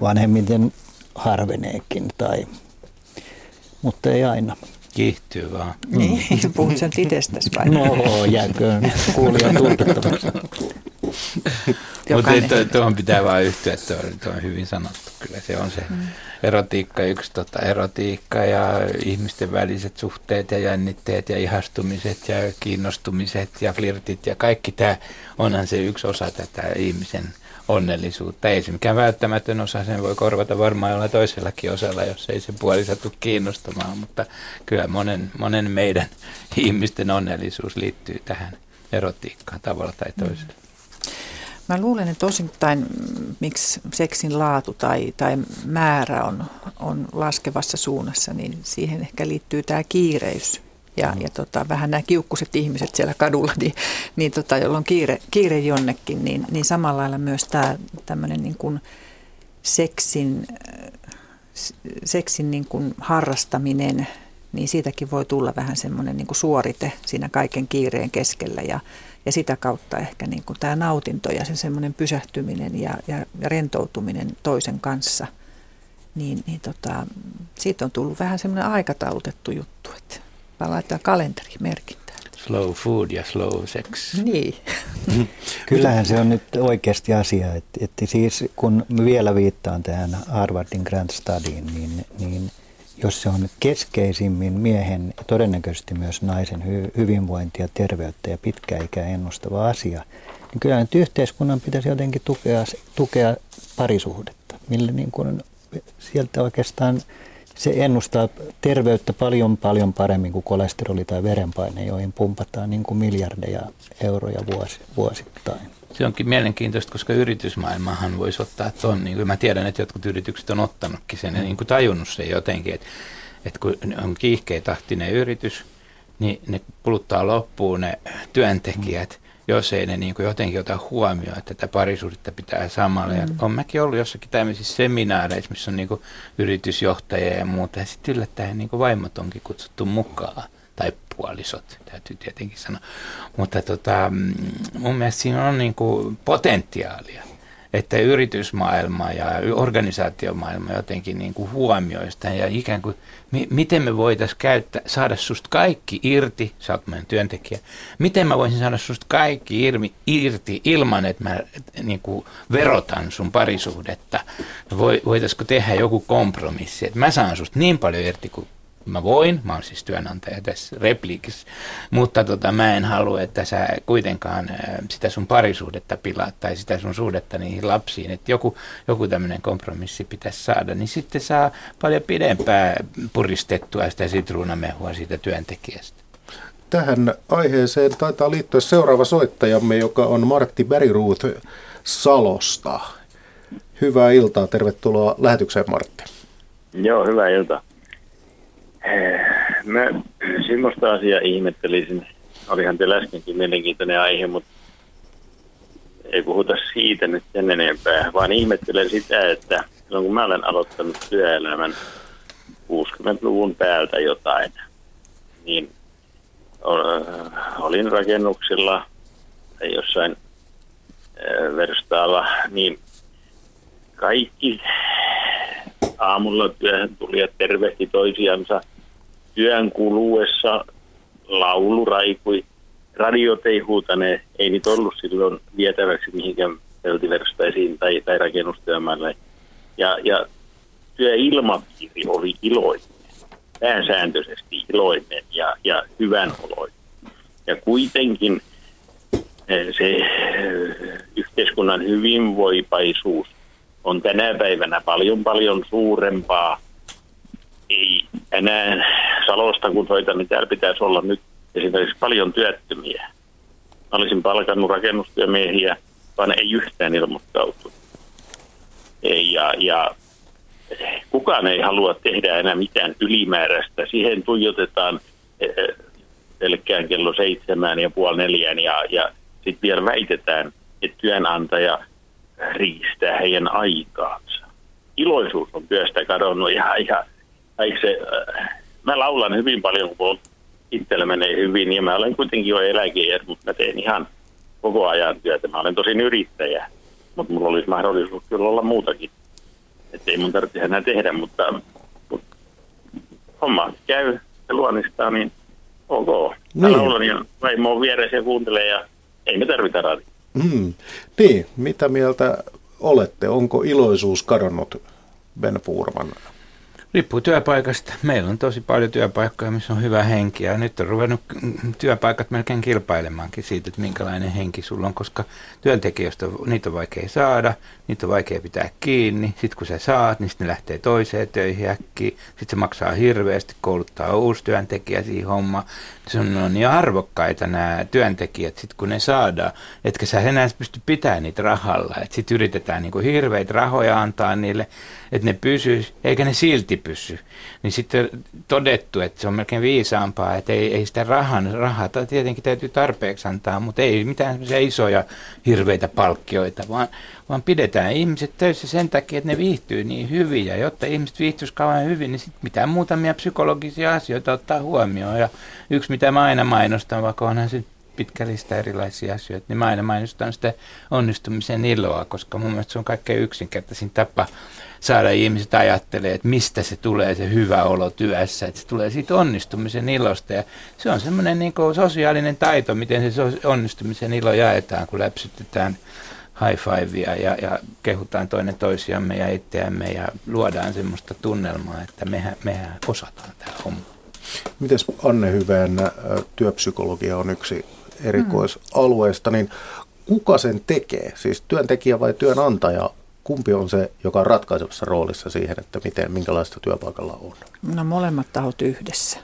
vanhemmiten harveneekin, tai, mutta ei aina. Kiihtyy vaan. Niin, [LAUGHS] puhut sen itsestäsi vai? No, jääköön kuulija tulkittavaksi. [LAUGHS] Mutta tuohon pitää vaan yhtyä, että tuo, tuo on hyvin sanottu. Kyllä se on se mm. erotiikka, yksi tota, erotiikka ja ihmisten väliset suhteet ja jännitteet ja ihastumiset ja kiinnostumiset ja flirtit ja kaikki tämä onhan se yksi osa tätä ihmisen – onnellisuutta. Ei se mikään välttämätön osa, sen voi korvata varmaan jollain toisellakin osalla, jos ei se puoli satu kiinnostamaan, mutta kyllä monen, monen meidän [LAUGHS] ihmisten onnellisuus liittyy tähän erotiikkaan tavalla tai toisella. Mä luulen, että osittain miksi seksin laatu tai, tai määrä on, on laskevassa suunnassa, niin siihen ehkä liittyy tämä kiireys ja, mm. ja tota, vähän nämä kiukkuset ihmiset siellä kadulla, niin, niin tota, jolla on kiire, kiire jonnekin, niin, niin samalla lailla myös tämä tämmöinen niin kuin seksin, seksin niin kuin harrastaminen, niin siitäkin voi tulla vähän semmoinen niin kuin suorite siinä kaiken kiireen keskellä ja, ja sitä kautta ehkä niin kuin tämä nautinto ja se semmoinen pysähtyminen ja, ja, ja rentoutuminen toisen kanssa, niin, niin tota, siitä on tullut vähän semmoinen aikataulutettu juttu, että vaan laittaa kalenterimerkintä. Slow food ja slow sex. Niin. [LAUGHS] Kyllähän se on nyt oikeasti asia, että, että siis kun vielä viittaan tähän Harvardin Grand Studyin, niin, niin jos se on keskeisimmin miehen ja todennäköisesti myös naisen hy, hyvinvointia, terveyttä ja pitkäikää ennustava asia, niin kyllä nyt yhteiskunnan pitäisi jotenkin tukea, tukea parisuhdetta, millä niin kuin sieltä oikeastaan se ennustaa terveyttä paljon paljon paremmin kuin kolesteroli tai verenpaine, joihin pumpataan niin kuin miljardeja euroja vuosi, vuosittain. Se onkin mielenkiintoista, koska yritysmaailmahan voisi ottaa tuon, niin kuin mä tiedän, että jotkut yritykset on ottanutkin sen ja niin kuin tajunnut sen jotenkin, että, että kun on kiihkeitahtinen yritys, niin ne kuluttaa loppuun ne työntekijät, jos ei ne niin kuin jotenkin ota huomioon, että tätä parisuhdetta pitää samalla. Mm. Ja on mäkin ollut jossakin tämmöisissä seminaareissa, missä on niin kuin yritysjohtajia ja muuta, ja sitten yllättäen niin kuin vaimot onkin kutsuttu mukaan, tai puolisot, täytyy tietenkin sanoa. Mutta tota, mm, mun mielestä siinä on niin kuin potentiaalia että yritysmaailma ja organisaatiomaailma jotenkin niin kuin huomioista ja ikään kuin, mi- miten me voitaisiin käyttää, saada susta kaikki irti, sä oot meidän työntekijä, miten mä voisin saada susta kaikki irmi, irti ilman, että mä niin kuin verotan sun parisuhdetta, voitaisiko tehdä joku kompromissi, että mä saan susta niin paljon irti kuin mä voin, mä oon siis työnantaja tässä repliikissä, mutta tota, mä en halua, että sä kuitenkaan sitä sun parisuhdetta pilaat tai sitä sun suhdetta niihin lapsiin, että joku, joku tämmöinen kompromissi pitäisi saada, niin sitten saa paljon pidempää puristettua sitä sitruunamehua siitä työntekijästä. Tähän aiheeseen taitaa liittyä seuraava soittajamme, joka on Martti Bäriruut Salosta. Hyvää iltaa, tervetuloa lähetykseen Martti. Joo, hyvää iltaa. Mä semmoista asiaa ihmettelisin. Olihan teillä äskenkin mielenkiintoinen aihe, mutta ei puhuta siitä nyt sen enempää, vaan ihmettelen sitä, että silloin kun mä olen aloittanut työelämän 60-luvun päältä jotain, niin olin rakennuksilla tai jossain verstaalla, niin kaikki aamulla työhön tuli ja tervehti toisiansa. Työn kuluessa laulu raikui. Radiot ei huutane, ei niitä ollut silloin vietäväksi mihinkään peltiverstaisiin tai, tai rakennustyömaalle. Ja, ja työilmapiiri oli iloinen, pääsääntöisesti iloinen ja, ja hyvän oloinen. Ja kuitenkin eh, se eh, yhteiskunnan hyvinvoipaisuus on tänä päivänä paljon paljon suurempaa. Ei enää Salosta kun soitan, niin täällä pitäisi olla nyt esimerkiksi paljon työttömiä. Mä olisin palkannut rakennustyömiehiä, vaan ei yhtään ilmoittautunut. Ja, ja kukaan ei halua tehdä enää mitään ylimääräistä. Siihen tuijotetaan eh, pelkkään kello seitsemään ja puoli neljään ja, ja sitten vielä väitetään, että työnantaja riistää heidän aikaansa. Iloisuus on työstä kadonnut ja, ja se, äh, mä laulan hyvin paljon, kun itsellä menee hyvin ja mä olen kuitenkin jo eläkeiä, mutta mä teen ihan koko ajan työtä. Mä olen tosin yrittäjä, mutta mulla olisi mahdollisuus kyllä olla muutakin. Että ei mun tarvitse enää tehdä, mutta, mutta homma käy ja luonnistaa, niin ok. Mä niin. laulan ja vaimo on vieressä ja kuuntelee ja ei me tarvita radio. Mm. Niin, mitä mieltä olette? Onko iloisuus kadonnut Ben Furman Riippuu työpaikasta. Meillä on tosi paljon työpaikkoja, missä on hyvä henki ja nyt on ruvennut työpaikat melkein kilpailemaankin siitä, että minkälainen henki sulla on, koska työntekijöistä niitä on vaikea saada, niitä on vaikea pitää kiinni. Sitten kun sä saat, niin sitten ne lähtee toiseen töihin äkkiä. Sitten se maksaa hirveästi kouluttaa uusi työntekijä siihen hommaan. Se on, niin arvokkaita nämä työntekijät, sit kun ne saadaan, etkä sä enää pysty pitämään niitä rahalla. Sitten yritetään niin hirveitä rahoja antaa niille, että ne pysyisi, eikä ne silti pysy. Niin sitten todettu, että se on melkein viisaampaa, että ei, ei sitä rahan, rahaa tietenkin täytyy tarpeeksi antaa, mutta ei mitään isoja hirveitä palkkioita, vaan, vaan pidetään ihmiset töissä sen takia, että ne viihtyy niin hyvin. Ja jotta ihmiset viihtyisi kauan hyvin, niin sitten mitään muutamia psykologisia asioita ottaa huomioon. Ja yksi, mitä mä aina mainostan, vaikka onhan se pitkä lista erilaisia asioita, niin mä aina mainostan sitä onnistumisen iloa, koska mun mielestä se on kaikkein yksinkertaisin tapa saada ihmiset ajattelee, että mistä se tulee se hyvä olo työssä, että se tulee siitä onnistumisen ilosta ja se on semmoinen niin sosiaalinen taito, miten se onnistumisen ilo jaetaan, kun läpsytetään high fivea ja, ja kehutaan toinen toisiamme ja itseämme ja luodaan semmoista tunnelmaa, että mehän, mehän osataan tämä homma. Miten Anne Hyveen työpsykologia on yksi erikoisalueesta, niin kuka sen tekee? Siis työntekijä vai työnantaja kumpi on se, joka on ratkaisevassa roolissa siihen, että miten, minkälaista työpaikalla on? No molemmat tahot yhdessä.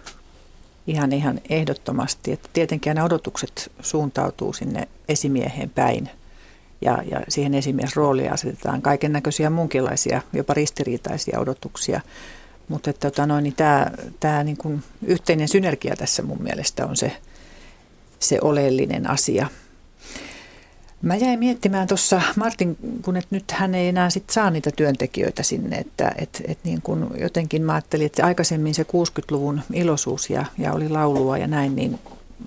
Ihan ihan ehdottomasti, että tietenkin ne odotukset suuntautuu sinne esimieheen päin. Ja, ja siihen esimiesrooliin asetetaan kaiken näköisiä muunkinlaisia, jopa ristiriitaisia odotuksia. Mutta että, tota niin tämä, tämä niin kuin yhteinen synergia tässä mun mielestä on se, se oleellinen asia – Mä jäin miettimään tuossa Martin, kun et nyt hän ei enää sit saa niitä työntekijöitä sinne, että et, et niin kun jotenkin mä ajattelin, että aikaisemmin se 60-luvun iloisuus ja, ja oli laulua ja näin, niin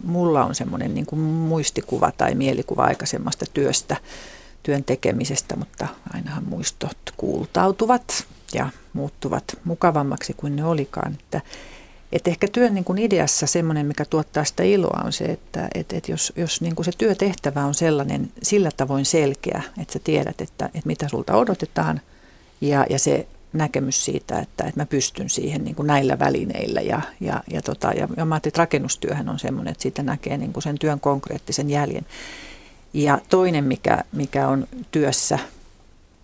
mulla on semmoinen niin kuin muistikuva tai mielikuva aikaisemmasta työstä, työn tekemisestä, mutta ainahan muistot kuultautuvat ja muuttuvat mukavammaksi kuin ne olikaan, että et ehkä työn niin kuin ideassa semmoinen, mikä tuottaa sitä iloa, on se, että et, et jos, jos niin kuin se työtehtävä on sellainen sillä tavoin selkeä, että sä tiedät, että, että mitä sulta odotetaan ja, ja se näkemys siitä, että, että mä pystyn siihen niin kuin näillä välineillä. Ja, ja, ja, tota, ja, ja mä että rakennustyöhän on semmoinen, että siitä näkee niin kuin sen työn konkreettisen jäljen. Ja toinen, mikä, mikä on työssä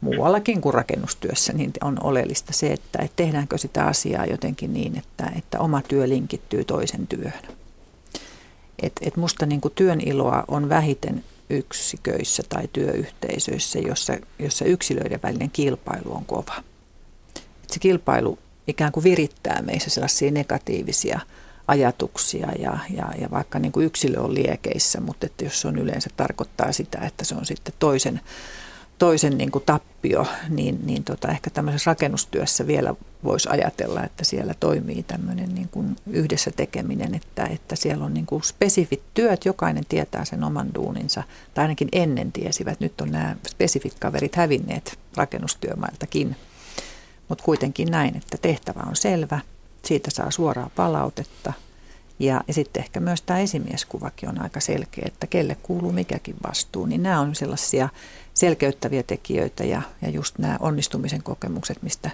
muuallakin kuin rakennustyössä, niin on oleellista se, että, että tehdäänkö sitä asiaa jotenkin niin, että, että oma työ linkittyy toisen työhön. Et, et musta niin kuin työn iloa on vähiten yksiköissä tai työyhteisöissä, jossa, jossa yksilöiden välinen kilpailu on kova. Se kilpailu ikään kuin virittää meissä sellaisia negatiivisia ajatuksia ja, ja, ja vaikka niin kuin yksilö on liekeissä, mutta että jos se on yleensä tarkoittaa sitä, että se on sitten toisen, toisen niin kuin tappio niin, niin tota, ehkä tämmöisessä rakennustyössä vielä voisi ajatella, että siellä toimii tämmöinen niin kuin yhdessä tekeminen, että, että siellä on niin kuin spesifit työt, jokainen tietää sen oman duuninsa, tai ainakin ennen tiesivät. Nyt on nämä spesifit kaverit hävinneet rakennustyömailtakin, mutta kuitenkin näin, että tehtävä on selvä, siitä saa suoraa palautetta, ja, ja sitten ehkä myös tämä esimieskuvakin on aika selkeä, että kelle kuuluu mikäkin vastuu. Niin nämä on sellaisia selkeyttäviä tekijöitä ja, ja just nämä onnistumisen kokemukset, mistä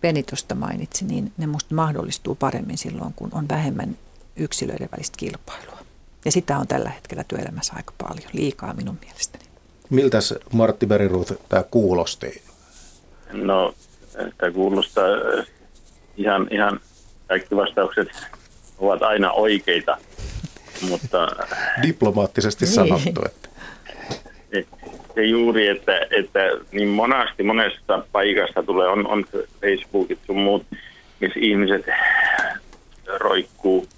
Peni tuosta mainitsi, niin ne musta mahdollistuu paremmin silloin, kun on vähemmän yksilöiden välistä kilpailua. Ja sitä on tällä hetkellä työelämässä aika paljon, liikaa minun mielestäni. Miltä Martti Beriruth tämä kuulosti? No, tämä kuulostaa ihan, ihan kaikki vastaukset ovat aina oikeita, mutta... Diplomaattisesti niin. sanottu, että... Se juuri, että, että niin monasti monesta paikasta tulee, on, on Facebookit sun muut, missä ihmiset roikkuu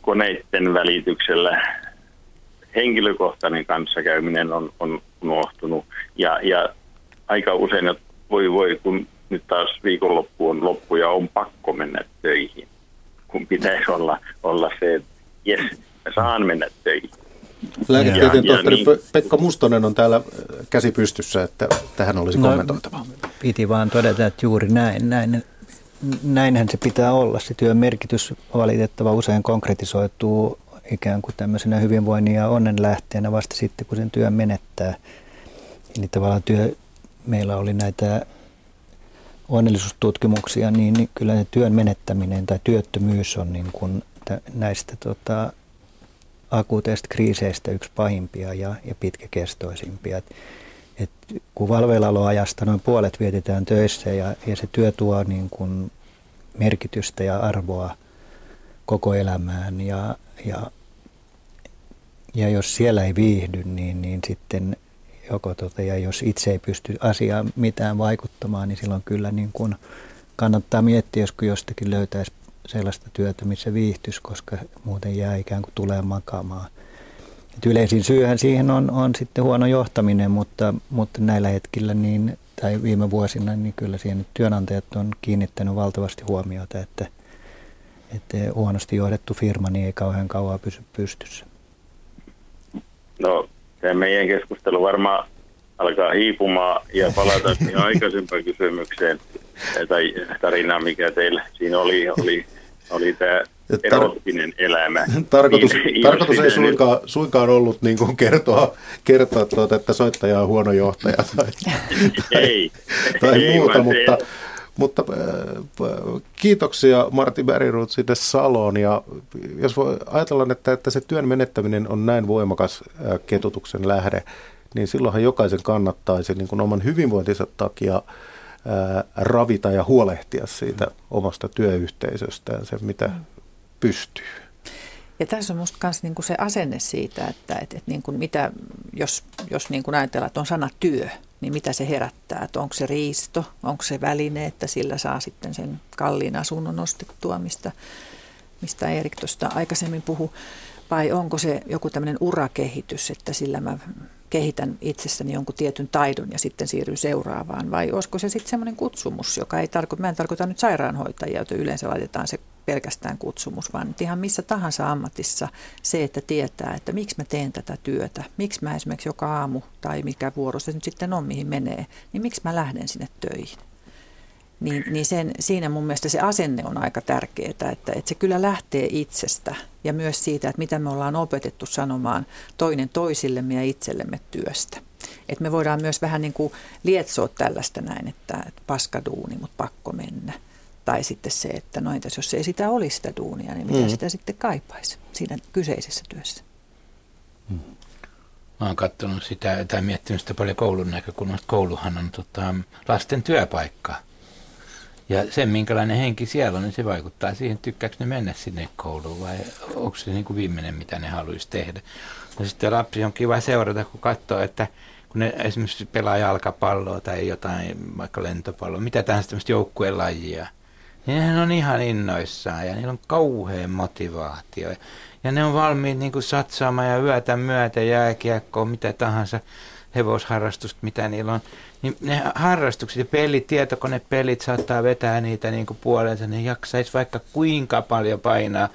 koneiden välityksellä. Henkilökohtainen kanssakäyminen on, on unohtunut ja, ja aika usein, että voi voi, kun nyt taas viikonloppu on loppu ja on pakko mennä töihin kun pitäisi [LAUGHS] olla, olla se, että jes, saan mennä töihin. Lääketieteen tohtori niin, Pekka Mustonen on täällä äh, käsi pystyssä, että tähän olisi no, kommentoitava. Piti vaan todeta, että juuri näin, näin, näinhän se pitää olla. Se työn merkitys valitettava usein konkretisoituu ikään kuin tämmöisenä hyvinvoinnin ja onnen lähteenä vasta sitten, kun sen työn menettää. Eli tavallaan työ, meillä oli näitä onnellisuustutkimuksia, niin, niin kyllä se työn menettäminen tai työttömyys on niin kuin näistä tota, akuuteista kriiseistä yksi pahimpia ja, ja pitkäkestoisimpia. Et, et kun valveillaoloajasta noin puolet vietetään töissä ja, ja se työ tuo niin kuin merkitystä ja arvoa koko elämään ja, ja, ja jos siellä ei viihdy, niin, niin sitten joko tota, ja jos itse ei pysty asiaan mitään vaikuttamaan, niin silloin kyllä niin kuin kannattaa miettiä, josko jostakin löytäisi sellaista työtä, missä viihtyisi, koska muuten jää ikään kuin tulee makaamaan. Et yleisin syyhän siihen on, on sitten huono johtaminen, mutta, mutta näillä hetkillä niin, tai viime vuosina niin kyllä siihen työnantajat on kiinnittänyt valtavasti huomiota, että, että huonosti johdettu firma niin ei kauhean kauan pysy pystyssä. No tämä meidän keskustelu varmaan alkaa hiipumaan ja palata [LAUGHS] siihen aikaisempaan kysymykseen. Tai tarinaan, mikä teillä siinä oli, oli, oli tämä erottinen elämä. Tarkoitus, niin, tarkoitus ei suinkaan, suinkaan ollut niin kuin kertoa, kertoa tuota, että soittaja on huono johtaja tai, ei, tai ei, muuta, mutta, se... mutta äh, kiitoksia Martti Bäriruut sinne Saloon ja jos voi ajatella, että, että se työn menettäminen on näin voimakas äh, ketutuksen lähde, niin silloinhan jokaisen kannattaisi niin kuin oman hyvinvointinsa takia ää, ravita ja huolehtia siitä omasta työyhteisöstään, se mitä pystyy. Ja tässä on minusta myös niinku se asenne siitä, että et, et niinku mitä, jos, jos niinku ajatellaan, että on sana työ, niin mitä se herättää, että onko se riisto, onko se väline, että sillä saa sitten sen kalliin asunnon ostettua, mistä, mistä Erik tuosta aikaisemmin puhui, vai onko se joku tämmöinen urakehitys, että sillä mä kehitän itsessäni jonkun tietyn taidon ja sitten siirryn seuraavaan, vai olisiko se sitten semmoinen kutsumus, joka ei tarkoita, mä en tarkoita nyt sairaanhoitajia, joita yleensä laitetaan se pelkästään kutsumus, vaan ihan missä tahansa ammatissa se, että tietää, että miksi mä teen tätä työtä, miksi mä esimerkiksi joka aamu tai mikä vuoro se nyt sitten on, mihin menee, niin miksi mä lähden sinne töihin. Niin, niin sen, siinä mun mielestä se asenne on aika tärkeää, että, että se kyllä lähtee itsestä ja myös siitä, että mitä me ollaan opetettu sanomaan toinen toisillemme ja itsellemme työstä. Että me voidaan myös vähän niin kuin lietsoa tällaista näin, että, että paska duuni, mutta pakko mennä. Tai sitten se, että no entäs jos ei sitä olisi sitä duunia, niin mitä mm. sitä sitten kaipaisi siinä kyseisessä työssä. Mm. Mä oon katsonut sitä tai miettinyt sitä paljon koulun näkökulmasta. Kouluhan on tota, lasten työpaikka. Ja sen, minkälainen henki siellä on, niin se vaikuttaa siihen, tykkääkö ne mennä sinne kouluun vai onko se niin kuin viimeinen, mitä ne haluaisi tehdä. No sitten lapsi on kiva seurata, kun katsoo, että kun ne esimerkiksi pelaa jalkapalloa tai jotain, vaikka lentopalloa, mitä tahansa tämmöistä joukkueen lajia, niin ne on ihan innoissaan ja niillä on kauhean motivaatio. Ja ne on valmiit niin kuin satsaamaan ja yötä myötä jääkiekkoon, mitä tahansa hevosharrastusta, mitä niillä on, niin ne harrastukset ja pelit, tietokonepelit saattaa vetää niitä niin kuin puolensa, ne jaksaisi vaikka kuinka paljon painaa.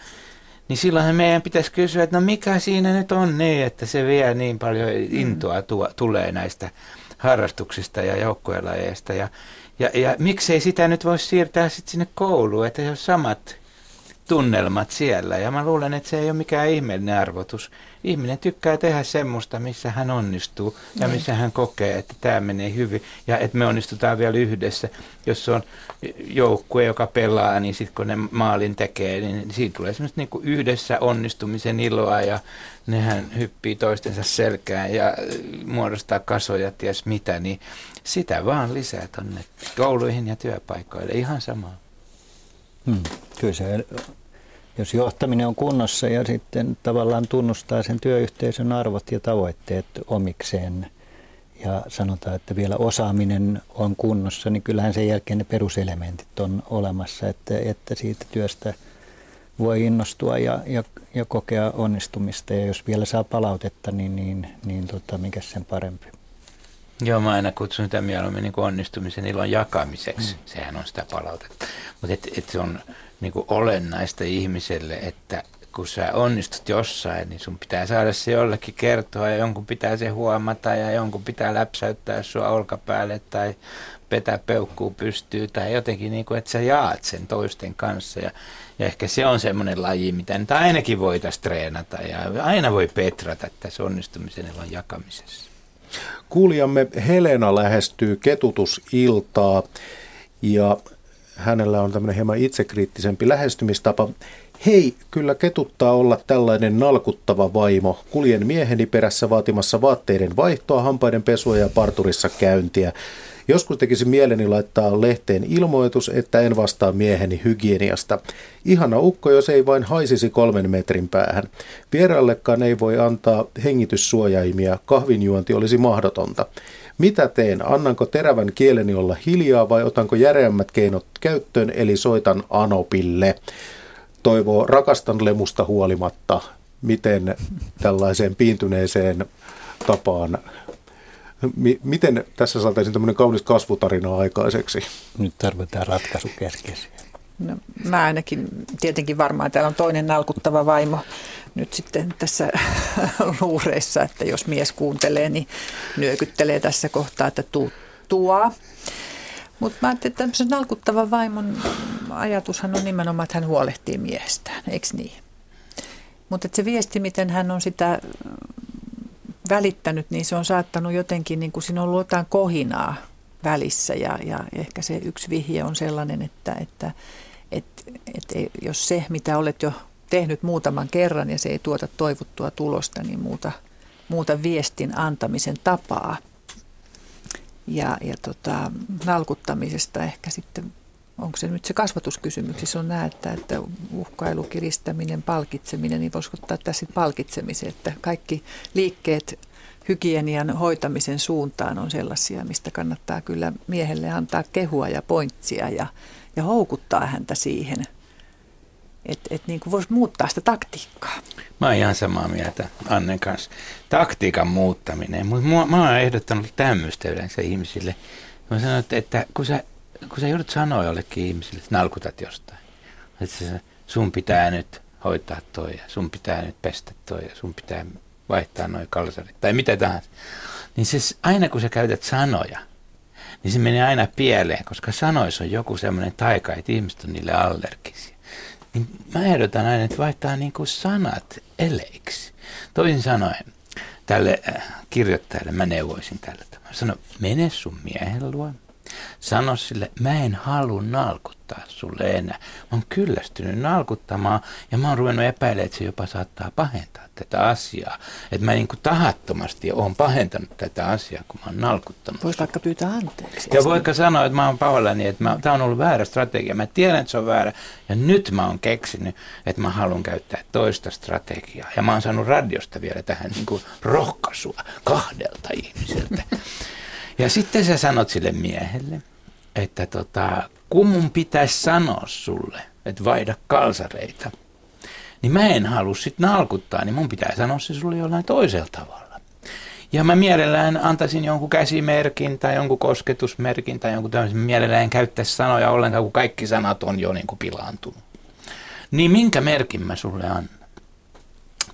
Niin silloinhan meidän pitäisi kysyä, että no mikä siinä nyt on niin, että se vie niin paljon intoa tuo, tulee näistä harrastuksista ja joukkuelajeista. Ja, ja, ja miksei sitä nyt voisi siirtää sitten sinne kouluun, että se on samat tunnelmat siellä. Ja mä luulen, että se ei ole mikään ihmeellinen arvotus. Ihminen tykkää tehdä semmoista, missä hän onnistuu ja niin. missä hän kokee, että tämä menee hyvin. Ja että me onnistutaan vielä yhdessä. Jos on joukkue, joka pelaa, niin sitten kun ne maalin tekee, niin siitä tulee semmoista niin yhdessä onnistumisen iloa ja nehän hyppii toistensa selkään ja muodostaa kasoja, ties mitä, niin sitä vaan lisää tuonne kouluihin ja työpaikoille. Ihan samaa. Hmm. Kyllä se jos johtaminen on kunnossa ja sitten tavallaan tunnustaa sen työyhteisön arvot ja tavoitteet omikseen ja sanotaan, että vielä osaaminen on kunnossa, niin kyllähän sen jälkeen ne peruselementit on olemassa, että, että siitä työstä voi innostua ja, ja, ja kokea onnistumista. Ja jos vielä saa palautetta, niin, niin, niin tota, mikä sen parempi. Joo, mä aina kutsun sitä mieluummin niin onnistumisen ilon jakamiseksi. Mm. Sehän on sitä palautetta. Mutta et, et se on niin kuin olennaista ihmiselle, että kun sä onnistut jossain, niin sun pitää saada se jollekin kertoa ja jonkun pitää se huomata ja jonkun pitää läpsäyttää sua olkapäälle tai petä peukkuu pystyy tai jotenkin niin kuin, että sä jaat sen toisten kanssa ja, ja ehkä se on semmoinen laji, mitä nyt ainakin voitaisiin treenata ja aina voi petrata tässä onnistumisen ilon jakamisessa. Kuulijamme Helena lähestyy ketutusiltaa ja hänellä on tämmöinen hieman itsekriittisempi lähestymistapa. Hei, kyllä ketuttaa olla tällainen nalkuttava vaimo. Kuljen mieheni perässä vaatimassa vaatteiden vaihtoa, hampaiden pesua ja parturissa käyntiä. Joskus tekisi mieleni laittaa lehteen ilmoitus, että en vastaa mieheni hygieniasta. Ihana ukko, jos ei vain haisisi kolmen metrin päähän. Vieraallekaan ei voi antaa hengityssuojaimia, kahvinjuonti olisi mahdotonta. Mitä teen? Annanko terävän kieleni olla hiljaa vai otanko järeämmät keinot käyttöön, eli soitan Anopille? Toivoo rakastan lemusta huolimatta. Miten tällaiseen piintyneeseen tapaan miten tässä saataisiin tämmöinen kaunis kasvutarina aikaiseksi? Nyt tarvitaan ratkaisu keskeisiä. No, mä ainakin, tietenkin varmaan täällä on toinen nalkuttava vaimo nyt sitten tässä [LAUGHS] luureissa, että jos mies kuuntelee, niin nyökyttelee tässä kohtaa, että tuu, tuo. Mutta mä ajattelin, että tämmöisen nalkuttavan vaimon ajatushan on nimenomaan, että hän huolehtii miehestään, eikö niin? Mutta se viesti, miten hän on sitä välittänyt, niin se on saattanut jotenkin, niin kuin siinä on ollut jotain kohinaa välissä ja, ja ehkä se yksi vihje on sellainen, että, että et, et jos se, mitä olet jo tehnyt muutaman kerran ja se ei tuota toivottua tulosta, niin muuta, muuta viestin antamisen tapaa. Ja, ja tota, nalkuttamisesta ehkä sitten, onko se nyt se kasvatuskysymyksissä on nämä, että, että uhkailu, kiristäminen, palkitseminen, niin voisiko ottaa tässä palkitsemisen, että kaikki liikkeet hygienian hoitamisen suuntaan on sellaisia, mistä kannattaa kyllä miehelle antaa kehua ja pointsia ja, ja houkuttaa häntä siihen – että et niin voisi muuttaa sitä taktiikkaa. Mä oon ihan samaa mieltä Annen kanssa. Taktiikan muuttaminen. Mutta mä oon ehdottanut tämmöistä yleensä ihmisille. Mä sanon, että, kun, sä, kun sä joudut sanoa jollekin ihmisille, että nalkutat jostain. Että sun pitää nyt hoitaa toi ja sun pitää nyt pestä toi ja sun pitää vaihtaa noin kalsarit tai mitä tahansa. Niin se, aina kun sä käytät sanoja, niin se menee aina pieleen, koska sanoissa on joku semmoinen taika, että ihmiset on niille allergisia niin mä ehdotan aina, että vaihtaa niin kuin sanat eleiksi. Toisin sanoen, tälle äh, kirjoittajalle mä neuvoisin tällä tavalla. Sano, mene sun miehen luo, Sano sille, mä en halua nalkuttaa sulle enää. Mä oon kyllästynyt nalkuttamaan ja mä oon ruvennut epäilemään, että se jopa saattaa pahentaa tätä asiaa. Että mä niin kuin tahattomasti oon pahentanut tätä asiaa, kun mä oon nalkuttanut. Voisi vaikka pyytää anteeksi. Ja voiko sanoa, että mä oon pahoillani, että tämä on ollut väärä strategia. Mä tiedän, että se on väärä. Ja nyt mä oon keksinyt, että mä haluan käyttää toista strategiaa. Ja mä oon saanut radiosta vielä tähän niin kuin rohkaisua kahdelta ihmiseltä. [LAUGHS] Ja sitten sä sanot sille miehelle, että tota, kun mun pitäisi sanoa sulle, että vaihda kalsareita, niin mä en halua sit nalkuttaa, niin mun pitää sanoa se sulle jollain toisella tavalla. Ja mä mielellään antaisin jonkun käsimerkin tai jonkun kosketusmerkin tai jonkun tämmöisen. Mielellään käyttäisi sanoja ollenkaan, kun kaikki sanat on jo niin kuin pilaantunut. Niin minkä merkin mä sulle annan?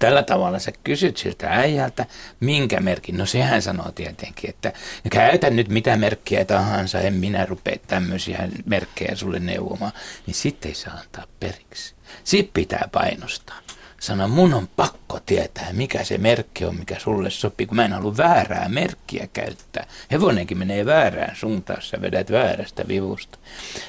Tällä tavalla sä kysyt siltä äijältä, minkä merkin. No sehän sanoo tietenkin, että käytä nyt mitä merkkiä tahansa, en minä rupea tämmöisiä merkkejä sulle neuvomaan. Niin sitten ei saa antaa periksi. Sitten pitää painostaa. Sano, mun on pakko tietää, mikä se merkki on, mikä sulle sopii, kun mä en halua väärää merkkiä käyttää. Hevonenkin menee väärään suuntaan, sä vedät väärästä vivusta.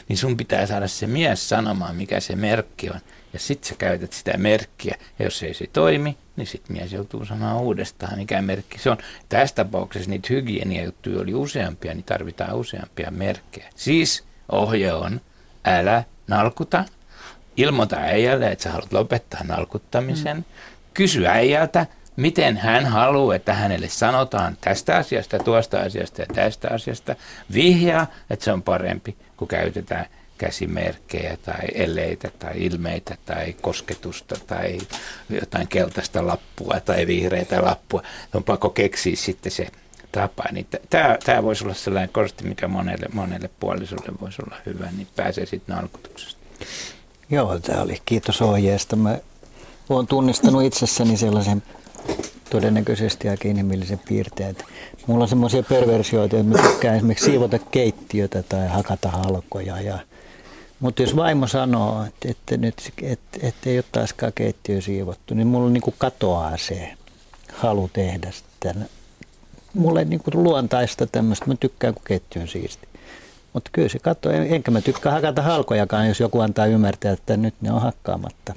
Niin sun pitää saada se mies sanomaan, mikä se merkki on ja sitten sä käytät sitä merkkiä, ja jos ei se toimi, niin sitten mies joutuu sanoa uudestaan, mikä merkki se on. Tässä tapauksessa niitä hygieniajuttuja oli useampia, niin tarvitaan useampia merkkejä. Siis ohje on, älä nalkuta, ilmoita äijälle, että sä haluat lopettaa nalkuttamisen, mm. kysy äijältä, miten hän haluaa, että hänelle sanotaan tästä asiasta, tuosta asiasta ja tästä asiasta. Vihjaa, että se on parempi, kun käytetään käsimerkkejä tai eleitä tai ilmeitä tai kosketusta tai jotain keltaista lappua tai vihreitä lappua. On pakko keksiä sitten se tapa. Niin tämä, tämä voisi olla sellainen kortti, mikä monelle, monelle puolisolle voisi olla hyvä, niin pääsee sitten nalkutuksesta. Joo, tämä oli. Kiitos ohjeesta. Mä olen tunnistanut itsessäni sellaisen todennäköisesti aika inhimillisen piirteen. Että mulla on semmoisia perversioita, että mä tykkään esimerkiksi siivota keittiötä tai hakata halkoja ja – mutta jos vaimo sanoo, että, että, nyt, että, että ei ole taaskaan keittiö siivottu, niin mulla niin katoaa se halu tehdä sitä. Mulla ei niin luontaista tämmöistä, mä tykkään kun keittiö on siisti. Mutta kyllä se katsoo, enkä mä tykkää hakata halkojakaan, jos joku antaa ymmärtää, että nyt ne on hakkaamatta.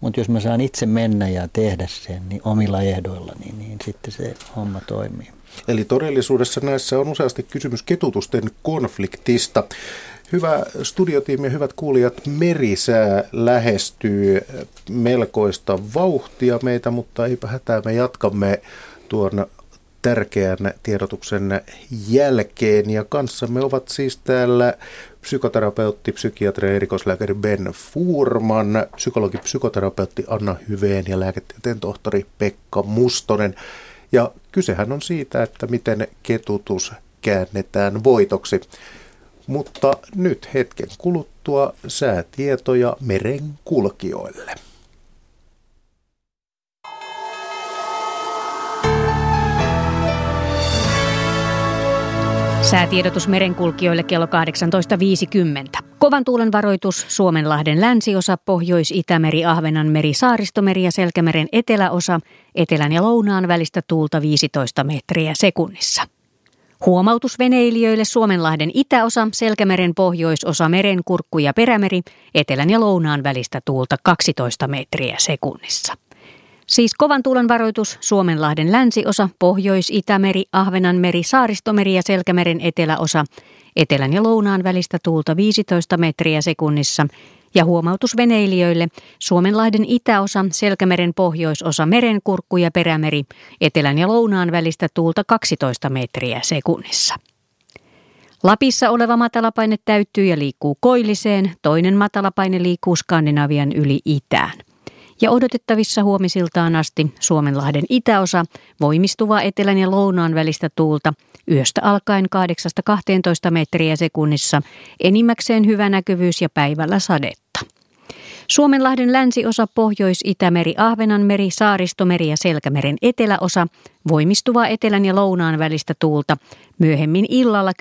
Mutta jos mä saan itse mennä ja tehdä sen niin omilla ehdoilla, niin, niin sitten se homma toimii. Eli todellisuudessa näissä on useasti kysymys ketutusten konfliktista. Hyvä studiotiimi ja hyvät kuulijat, merisää lähestyy melkoista vauhtia meitä, mutta eipä hätää, me jatkamme tuon tärkeän tiedotuksen jälkeen. Ja kanssamme ovat siis täällä psykoterapeutti, psykiatri ja erikoislääkäri Ben Furman, psykologi, psykoterapeutti Anna Hyveen ja lääketieteen tohtori Pekka Mustonen. Ja kysehän on siitä, että miten ketutus käännetään voitoksi. Mutta nyt hetken kuluttua säätietoja merenkulkijoille. Säätiedotus merenkulkijoille kello 18.50. Kovan tuulen varoitus Suomenlahden länsiosa, Pohjois-Itämeri, Ahvenanmeri, Saaristomeri ja Selkämeren eteläosa, etelän ja lounaan välistä tuulta 15 metriä sekunnissa. Huomautus veneilijöille Suomenlahden itäosa, Selkämeren pohjoisosa, Merenkurkku ja Perämeri, etelän ja lounaan välistä tuulta 12 metriä sekunnissa. Siis kovan tuulen varoitus Suomenlahden länsiosa, Pohjois-Itämeri, Ahvenanmeri, Saaristomeri ja Selkämeren eteläosa, etelän ja lounaan välistä tuulta 15 metriä sekunnissa – ja huomautus veneilijöille Suomenlahden itäosa, Selkämeren pohjoisosa, Merenkurkku ja Perämeri, etelän ja lounaan välistä tuulta 12 metriä sekunnissa. Lapissa oleva matalapaine täyttyy ja liikkuu koilliseen, toinen matalapaine liikkuu Skandinavian yli itään. Ja odotettavissa huomisiltaan asti Suomenlahden itäosa voimistuva etelän ja lounaan välistä tuulta yöstä alkaen 8-12 metriä sekunnissa, enimmäkseen hyvä näkyvyys ja päivällä sadetta. Suomenlahden länsiosa, Pohjois-Itämeri, Ahvenanmeri, Saaristomeri ja Selkämeren eteläosa, voimistuva etelän ja lounaan välistä tuulta, myöhemmin illalla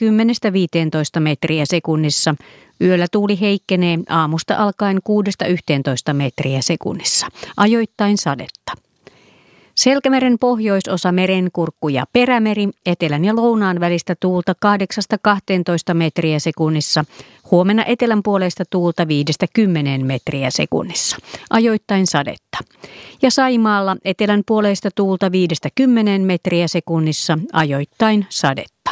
10-15 metriä sekunnissa, Yöllä tuuli heikkenee aamusta alkaen 6-11 metriä sekunnissa, ajoittain sadetta. Selkämeren pohjoisosa merenkurkku ja perämeri, etelän ja lounaan välistä tuulta 8-12 metriä sekunnissa, huomenna etelän puolesta tuulta 5-10 metriä sekunnissa, ajoittain sadetta. Ja Saimaalla etelän puolesta tuulta 5-10 metriä sekunnissa, ajoittain sadetta.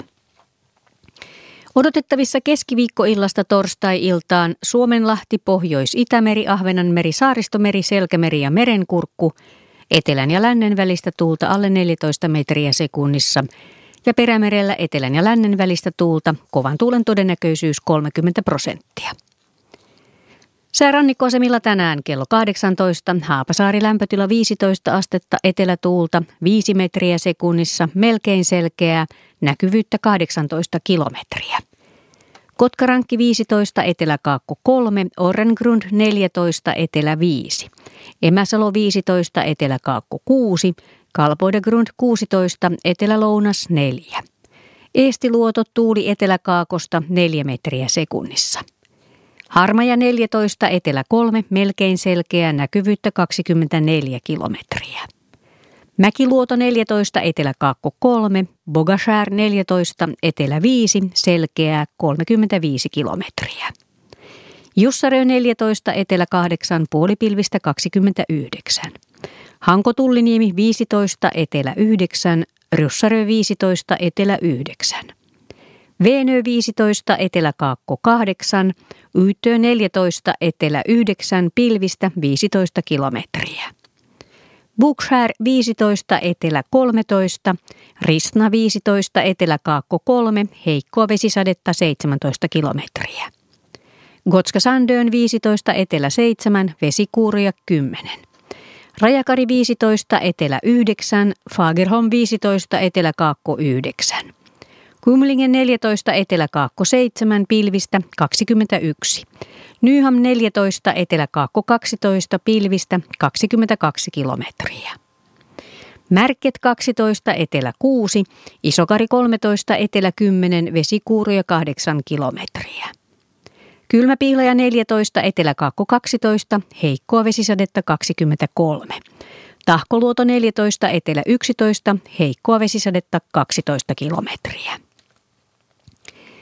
Odotettavissa keskiviikkoillasta torstai-iltaan Suomenlahti, Pohjois-Itämeri, Ahvenanmeri, Saaristomeri, Selkämeri ja Merenkurkku – etelän ja lännen välistä tuulta alle 14 metriä sekunnissa ja perämerellä etelän ja lännen välistä tuulta kovan tuulen todennäköisyys 30 prosenttia. Säärannikkoasemilla tänään kello 18, Haapasaari lämpötila 15 astetta, etelätuulta 5 metriä sekunnissa, melkein selkeää, näkyvyyttä 18 kilometriä. Kotkarankki 15, Eteläkaakko 3, Orrengrund 14, Etelä 5. Emäsalo 15, Eteläkaakko 6, Kalpoidegrund 16, Etelä-Lounas 4. Eestiluoto tuuli Eteläkaakosta 4 metriä sekunnissa. Harmaja 14, Etelä 3, melkein selkeä, näkyvyyttä 24 kilometriä. Mäkiluoto 14, Etelä-Kaakko 3, Bogashär 14, Etelä 5, selkeää 35 kilometriä. Jussarö 14, Etelä 8, puolipilvistä 29. Hanko Tulliniemi 15, Etelä 9, Ryssarö 15, Etelä 9. Veenö 15, Etelä-Kaakko 8, Yytö 14, Etelä 9, pilvistä 15 kilometriä. Bukshär 15, Etelä 13, Ristna 15, Etelä-Kaakko 3, heikkoa vesisadetta 17 kilometriä. Gotska Sandön 15, Etelä 7, vesikuuria 10. Rajakari 15, Etelä 9, Fagerholm 15, Etelä-Kaakko 9. Kumlingen 14, Etelä-Kaakko 7, pilvistä 21. Nyham 14, Etelä-Kaakko 12, pilvistä 22 kilometriä. Märket 12, Etelä 6, Isokari 13, Etelä 10, vesikuuruja 8 kilometriä. Kylmäpiilaja 14, Etelä-Kaakko 12, heikkoa vesisadetta 23. Tahkoluoto 14, Etelä 11, heikkoa vesisadetta 12 kilometriä.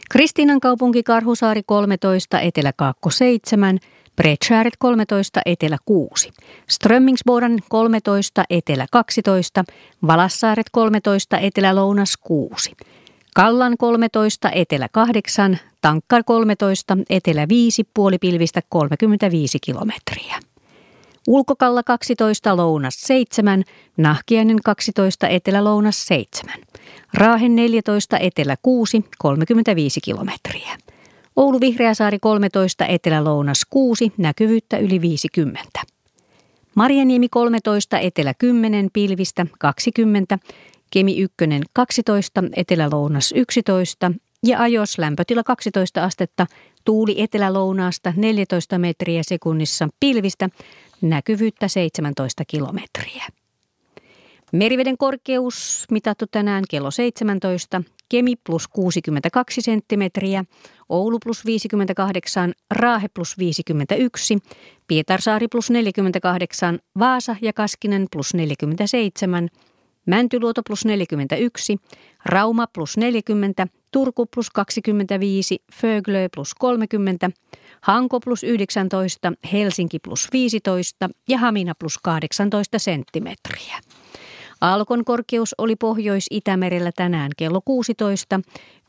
Kristiinan kaupunki Karhusaari 13, Etelä-Kaakko 7, Bredskääret 13, Etelä 6, Strömmingsboden 13, Etelä 12, Valassaaret 13, Etelä-Lounas 6, Kallan 13, Etelä 8, Tankkar 13, Etelä 5, puolipilvistä 35 kilometriä. Ulkokalla 12, Lounas 7, Nahkiainen 12, Etelä-Lounas 7. Raahen 14, Etelä 6, 35 kilometriä. Oulu Vihreäsaari 13, Etelä-Lounas 6, näkyvyyttä yli 50. Marjaniemi 13, Etelä 10, pilvistä 20, Kemi 1 12, Etelä-Lounas 11 ja Ajos lämpötila 12 astetta, tuuli etelä-lounaasta 14 metriä sekunnissa pilvistä, näkyvyyttä 17 kilometriä. Meriveden korkeus mitattu tänään kello 17, Kemi plus 62 senttimetriä, Oulu plus 58, Raahe plus 51, Pietarsaari plus 48, Vaasa ja Kaskinen plus 47, Mäntyluoto plus 41, Rauma plus 40, Turku plus 25, Föglö plus 30, Hanko plus 19, Helsinki plus 15 ja Hamina plus 18 senttimetriä. Alkon korkeus oli Pohjois-Itämerellä tänään kello 16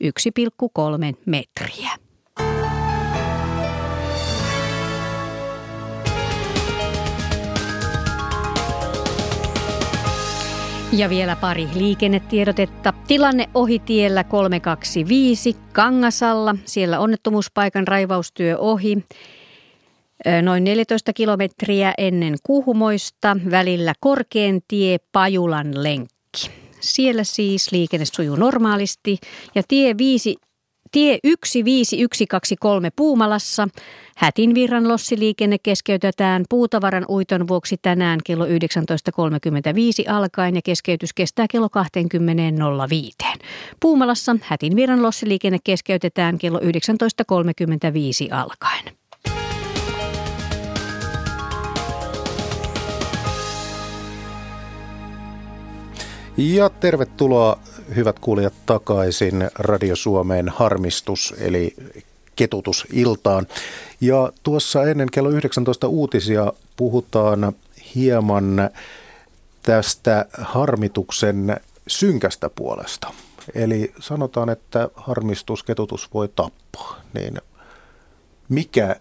1,3 metriä. Ja vielä pari liikennetiedotetta. Tilanne ohi tiellä 325 Kangasalla. Siellä onnettomuuspaikan raivaustyö ohi. Noin 14 kilometriä ennen Kuhmoista välillä Korkean tie Pajulan lenkki. Siellä siis liikenne sujuu normaalisti ja tie 5 Tie 15123 Puumalassa. Hätinvirran lossiliikenne keskeytetään puutavaran uiton vuoksi tänään kello 19.35 alkaen ja keskeytys kestää kello 20.05. Puumalassa Hätinvirran lossiliikenne keskeytetään kello 19.35 alkaen. Ja tervetuloa hyvät kuulijat takaisin Radio Suomeen harmistus eli ketutusiltaan. Ja tuossa ennen kello 19 uutisia puhutaan hieman tästä harmituksen synkästä puolesta. Eli sanotaan, että harmistus, ketutus voi tappaa. Niin mikä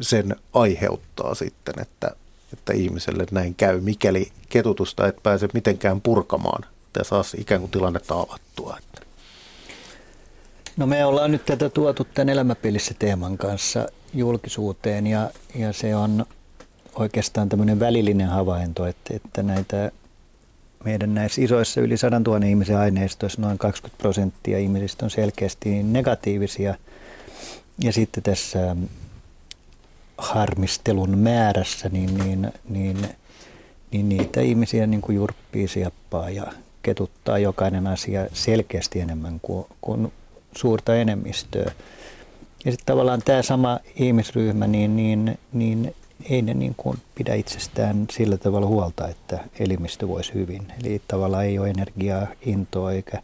sen aiheuttaa sitten, että, että ihmiselle näin käy, mikäli ketutusta et pääse mitenkään purkamaan ja saa ikään kuin tilannetta avattua. No me ollaan nyt tätä tuotu tämän elämäpelissä teeman kanssa julkisuuteen ja, ja se on oikeastaan tämmöinen välillinen havainto, että, että näitä meidän näissä isoissa yli 100 000 ihmisen aineistoissa noin 20 prosenttia ihmisistä on selkeästi negatiivisia. Ja sitten tässä harmistelun määrässä, niin, niin, niin, niin niitä ihmisiä niin kuin jurppii, siappaa ja ketuttaa jokainen asia selkeästi enemmän kuin, kuin suurta enemmistöä. Ja sitten tavallaan tämä sama ihmisryhmä, niin, niin, niin ei ne niin kuin pidä itsestään sillä tavalla huolta, että elimistö voisi hyvin. Eli tavallaan ei ole energiaa, intoa eikä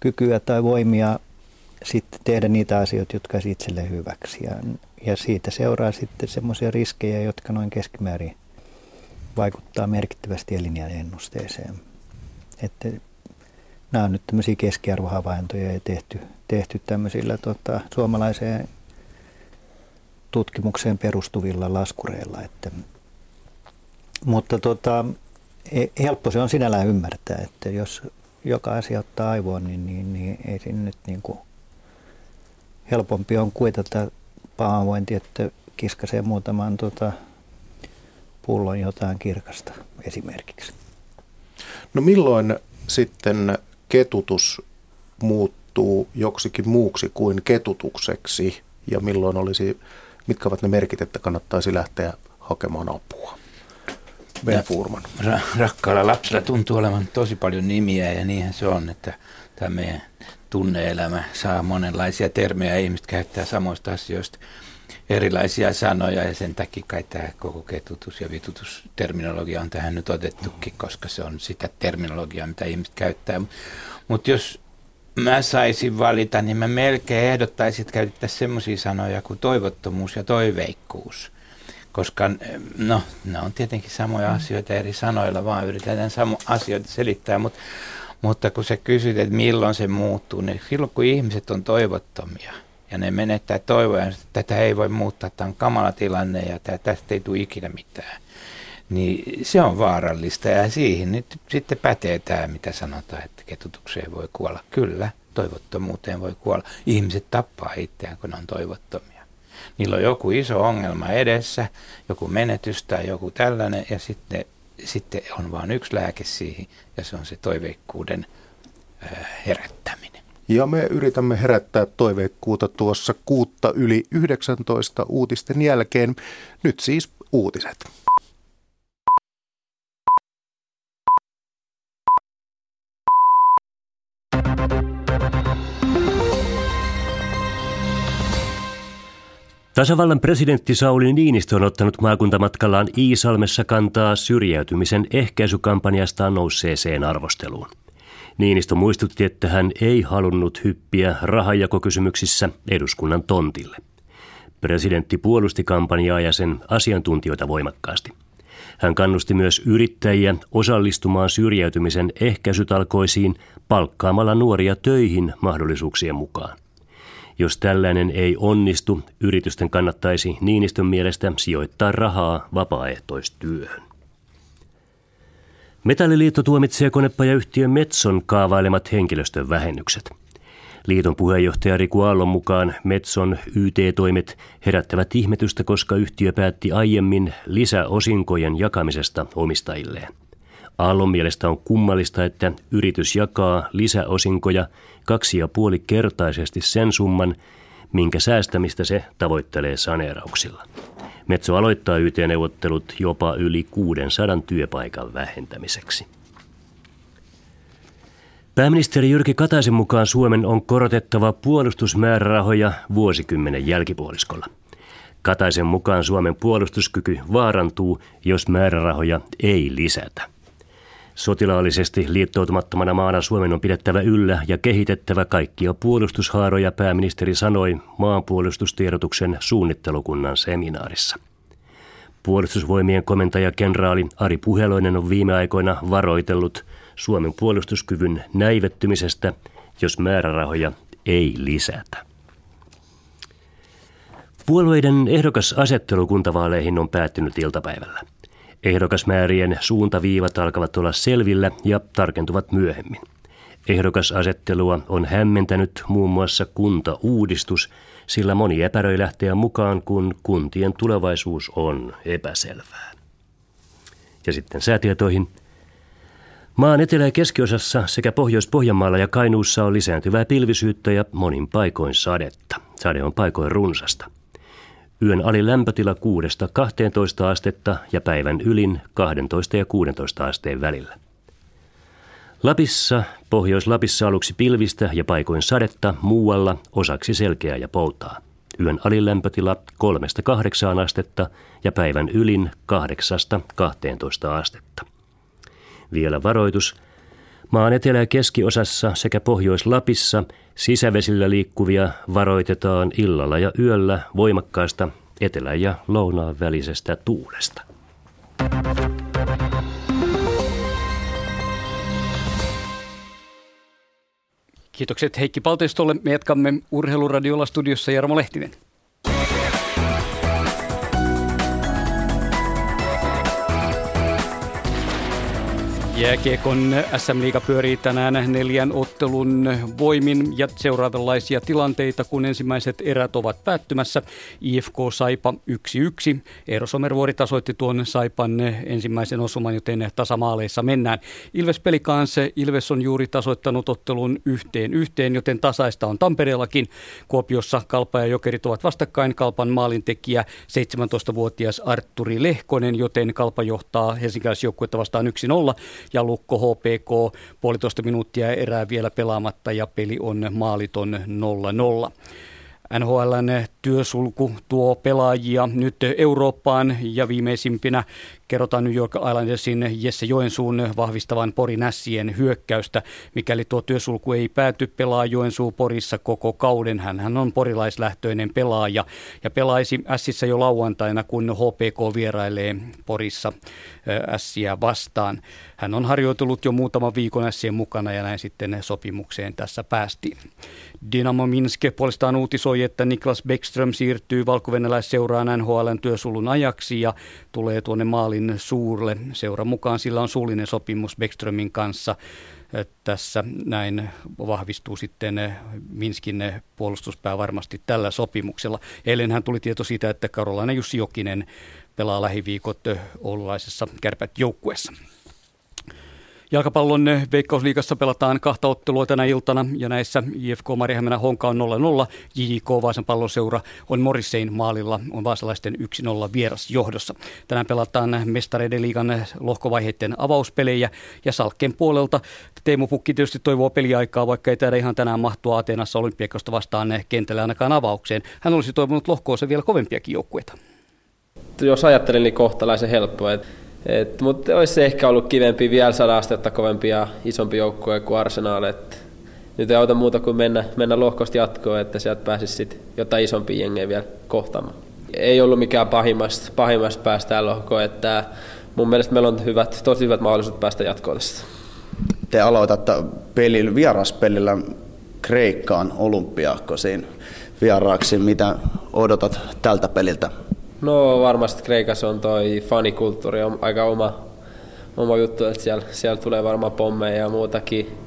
kykyä tai voimia sitten tehdä niitä asioita, jotka olisi itselle hyväksi. Ja, ja siitä seuraa sitten semmoisia riskejä, jotka noin keskimäärin vaikuttaa merkittävästi elinjään ennusteeseen. Että nämä on nyt tämmöisiä keskiarvohavaintoja ja tehty, tehty tämmöisillä tota, suomalaiseen tutkimukseen perustuvilla laskureilla. Että, mutta tota, e, helppo se on sinällään ymmärtää, että jos joka asia ottaa aivoon, niin, niin, niin ei siinä nyt niin kuin helpompi on kuitata pahoinvointi, että kiskasee muutaman tota, pullon jotain kirkasta esimerkiksi. No milloin sitten ketutus muuttuu joksikin muuksi kuin ketutukseksi ja milloin olisi mitkä ovat ne merkit, että kannattaisi lähteä hakemaan apua? Ben Furman. Ra- rakkaalla lapsella tuntuu olevan tosi paljon nimiä ja niinhän se on, että tämä meidän tunneelämä saa monenlaisia termejä ja ihmiset käyttää samoista asioista erilaisia sanoja ja sen takia kai tämä koko ketutus- ja vitutusterminologia on tähän nyt otettukin, koska se on sitä terminologiaa, mitä ihmiset käyttää. Mutta jos mä saisin valita, niin mä melkein ehdottaisin, että käytettäisiin semmoisia sanoja kuin toivottomuus ja toiveikkuus. Koska no, ne on tietenkin samoja asioita eri sanoilla, vaan yritetään samo asioita selittää, mutta, mutta kun sä kysyt, että milloin se muuttuu, niin silloin kun ihmiset on toivottomia ja ne menettää toivoja, että tätä ei voi muuttaa, tämä on kamala tilanne ja tästä ei tule ikinä mitään niin se on vaarallista ja siihen nyt sitten pätee tämä, mitä sanotaan, että ketutukseen voi kuolla. Kyllä, toivottomuuteen voi kuolla. Ihmiset tappaa itseään, kun on toivottomia. Niillä on joku iso ongelma edessä, joku menetys tai joku tällainen ja sitten, sitten on vain yksi lääke siihen ja se on se toiveikkuuden herättäminen. Ja me yritämme herättää toiveikkuutta tuossa kuutta yli 19 uutisten jälkeen. Nyt siis uutiset. Tasavallan presidentti Sauli Niinistö on ottanut maakuntamatkallaan Iisalmessa kantaa syrjäytymisen ehkäisykampanjastaan nousseeseen arvosteluun. Niinistö muistutti, että hän ei halunnut hyppiä rahajakokysymyksissä eduskunnan tontille. Presidentti puolusti kampanjaa ja sen asiantuntijoita voimakkaasti. Hän kannusti myös yrittäjiä osallistumaan syrjäytymisen ehkäisytalkoisiin palkkaamalla nuoria töihin mahdollisuuksien mukaan. Jos tällainen ei onnistu, yritysten kannattaisi Niinistön mielestä sijoittaa rahaa vapaaehtoistyöhön. Metalliliitto tuomitsee konepajayhtiö Metson kaavailemat henkilöstön vähennykset. Liiton puheenjohtaja Riku Aallon mukaan Metson YT-toimet herättävät ihmetystä, koska yhtiö päätti aiemmin lisäosinkojen jakamisesta omistajilleen. Aallon mielestä on kummallista, että yritys jakaa lisäosinkoja kaksi ja puoli kertaisesti sen summan, minkä säästämistä se tavoittelee saneerauksilla. Metso aloittaa YT-neuvottelut jopa yli 600 työpaikan vähentämiseksi. Pääministeri Jyrki Kataisen mukaan Suomen on korotettava puolustusmäärärahoja vuosikymmenen jälkipuoliskolla. Kataisen mukaan Suomen puolustuskyky vaarantuu, jos määrärahoja ei lisätä. Sotilaallisesti liittoutumattomana maana Suomen on pidettävä yllä ja kehitettävä kaikkia puolustushaaroja, pääministeri sanoi maanpuolustustiedotuksen suunnittelukunnan seminaarissa. Puolustusvoimien komentaja kenraali Ari Puheloinen on viime aikoina varoitellut Suomen puolustuskyvyn näivettymisestä, jos määrärahoja ei lisätä. Puolueiden ehdokasasettelu kuntavaaleihin on päättynyt iltapäivällä. Ehdokasmäärien suuntaviivat alkavat olla selvillä ja tarkentuvat myöhemmin. Ehdokasasettelua on hämmentänyt muun muassa kuntauudistus, sillä moni epäröi lähteä mukaan, kun kuntien tulevaisuus on epäselvää. Ja sitten säätietoihin. Maan etelä- ja keskiosassa sekä Pohjois-Pohjanmaalla ja Kainuussa on lisääntyvää pilvisyyttä ja monin paikoin sadetta. Sade on paikoin runsasta. Yön ali lämpötila 6-12 astetta ja päivän ylin 12 ja 16 asteen välillä. Lapissa, Pohjois-Lapissa aluksi pilvistä ja paikoin sadetta, muualla osaksi selkeää ja poutaa. Yön alilämpötila 3-8 astetta ja päivän ylin 8-12 astetta. Vielä varoitus. Maan etelä- ja keskiosassa sekä Pohjois-Lapissa sisävesillä liikkuvia varoitetaan illalla ja yöllä voimakkaasta etelä- ja lounaan välisestä tuulesta. Kiitokset Heikki Palteistolle. Me jatkamme Urheiluradiolla studiossa Jarmo Lehtinen. Jääkiekon SM-liiga pyörii tänään neljän ottelun voimin ja seuraavanlaisia tilanteita, kun ensimmäiset erät ovat päättymässä. IFK Saipa 1-1. Eero Somervuori tasoitti tuon Saipan ensimmäisen osuman, joten tasamaaleissa mennään. Ilves peli kanssa. Ilves on juuri tasoittanut ottelun yhteen yhteen, joten tasaista on Tampereellakin. Kuopiossa Kalpa ja Jokerit ovat vastakkain. Kalpan maalintekijä 17-vuotias Arturi Lehkonen, joten Kalpa johtaa helsinkiläisjoukkuetta vastaan 1-0 ja Lukko HPK puolitoista minuuttia erää vielä pelaamatta ja peli on maaliton 0-0. NHLn työsulku tuo pelaajia nyt Eurooppaan ja viimeisimpinä kerrotaan New York Islandersin Jesse Joensuun vahvistavan Porin ässien hyökkäystä. Mikäli tuo työsulku ei pääty, pelaa Joensuu Porissa koko kauden. Hän on porilaislähtöinen pelaaja ja pelaisi ässissä jo lauantaina, kun HPK vierailee Porissa ässiä vastaan. Hän on harjoitellut jo muutaman viikon ässien mukana ja näin sitten sopimukseen tässä päästiin. Dynamo Minsk puolestaan uutisoi, että Niklas Beckström siirtyy valko seuraan NHLn työsulun ajaksi ja tulee tuonne maalin suurle. Seuran mukaan sillä on suullinen sopimus Beckströmin kanssa. Tässä näin vahvistuu sitten Minskin puolustuspää varmasti tällä sopimuksella. Eilen hän tuli tieto siitä, että Karolainen Jussi Jokinen pelaa lähiviikot oululaisessa kärpät joukkueessa. Jalkapallon Veikkausliigassa pelataan kahta ottelua tänä iltana ja näissä IFK Marihämänä Honka on 0-0. JJK Vaasan palloseura on Morissein maalilla, on vaasalaisten 1-0 vieras johdossa. Tänään pelataan mestareiden liigan lohkovaiheiden avauspelejä ja Salkkeen puolelta Teemu Pukki tietysti toivoo peliaikaa, vaikka ei täällä ihan tänään mahtua Ateenassa olympiakosta vastaan kentällä ainakaan avaukseen. Hän olisi toivonut lohkoossa vielä kovempiakin joukkueita. Jos ajattelin, niin kohtalaisen helppoa. Että et, mutta olisi se ehkä ollut kivempi vielä saada astetta kovempia isompi joukkue kuin Arsenal. Et nyt ei auta muuta kuin mennä, mennä lohkosti jatkoon, että sieltä pääsisi sit jotain isompia jengejä vielä kohtaamaan. Ei ollut mikään pahimmasta, pahimmasta päästä lohkoon, että mun mielestä meillä on hyvät, tosi hyvät mahdollisuudet päästä jatkoon tästä. Te aloitatte pelillä, vieraspelillä Kreikkaan olympiakosiin vieraaksi. Mitä odotat tältä peliltä? No varmasti Kreikassa on toi fanikulttuuri on aika oma, oma juttu, että siellä, siellä tulee varmaan pommeja ja muutakin,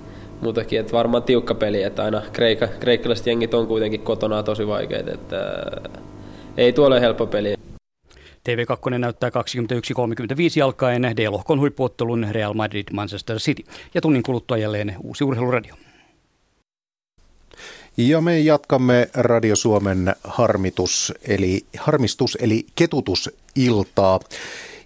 muutakin että varmaan tiukka peli, että aina kreika, kreikkalaiset jengit on kuitenkin kotona tosi vaikeita, että ei tuolle helppo peli. TV2 näyttää 21.35 alkaen D-lohkon huippuottelun Real Madrid Manchester City. Ja tunnin kuluttua jälleen uusi urheiluradio. Ja me jatkamme Radio Suomen harmitus, eli, harmistus, eli ketutusiltaa.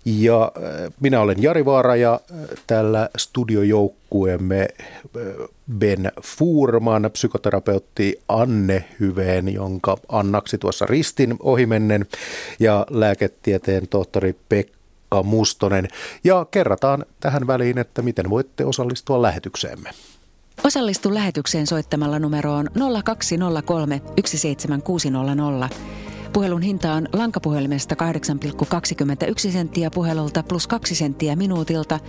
Ja äh, minä olen Jari Vaara ja äh, tällä studiojoukkueemme äh, Ben Fuurman, psykoterapeutti Anne Hyveen, jonka annaksi tuossa ristin ohimennen, ja lääketieteen tohtori Pekka Mustonen. Ja kerrataan tähän väliin, että miten voitte osallistua lähetykseemme. Osallistu lähetykseen soittamalla numeroon 0203 17600. Puhelun hinta on lankapuhelimesta 8,21 senttiä puhelulta plus 2 senttiä minuutilta.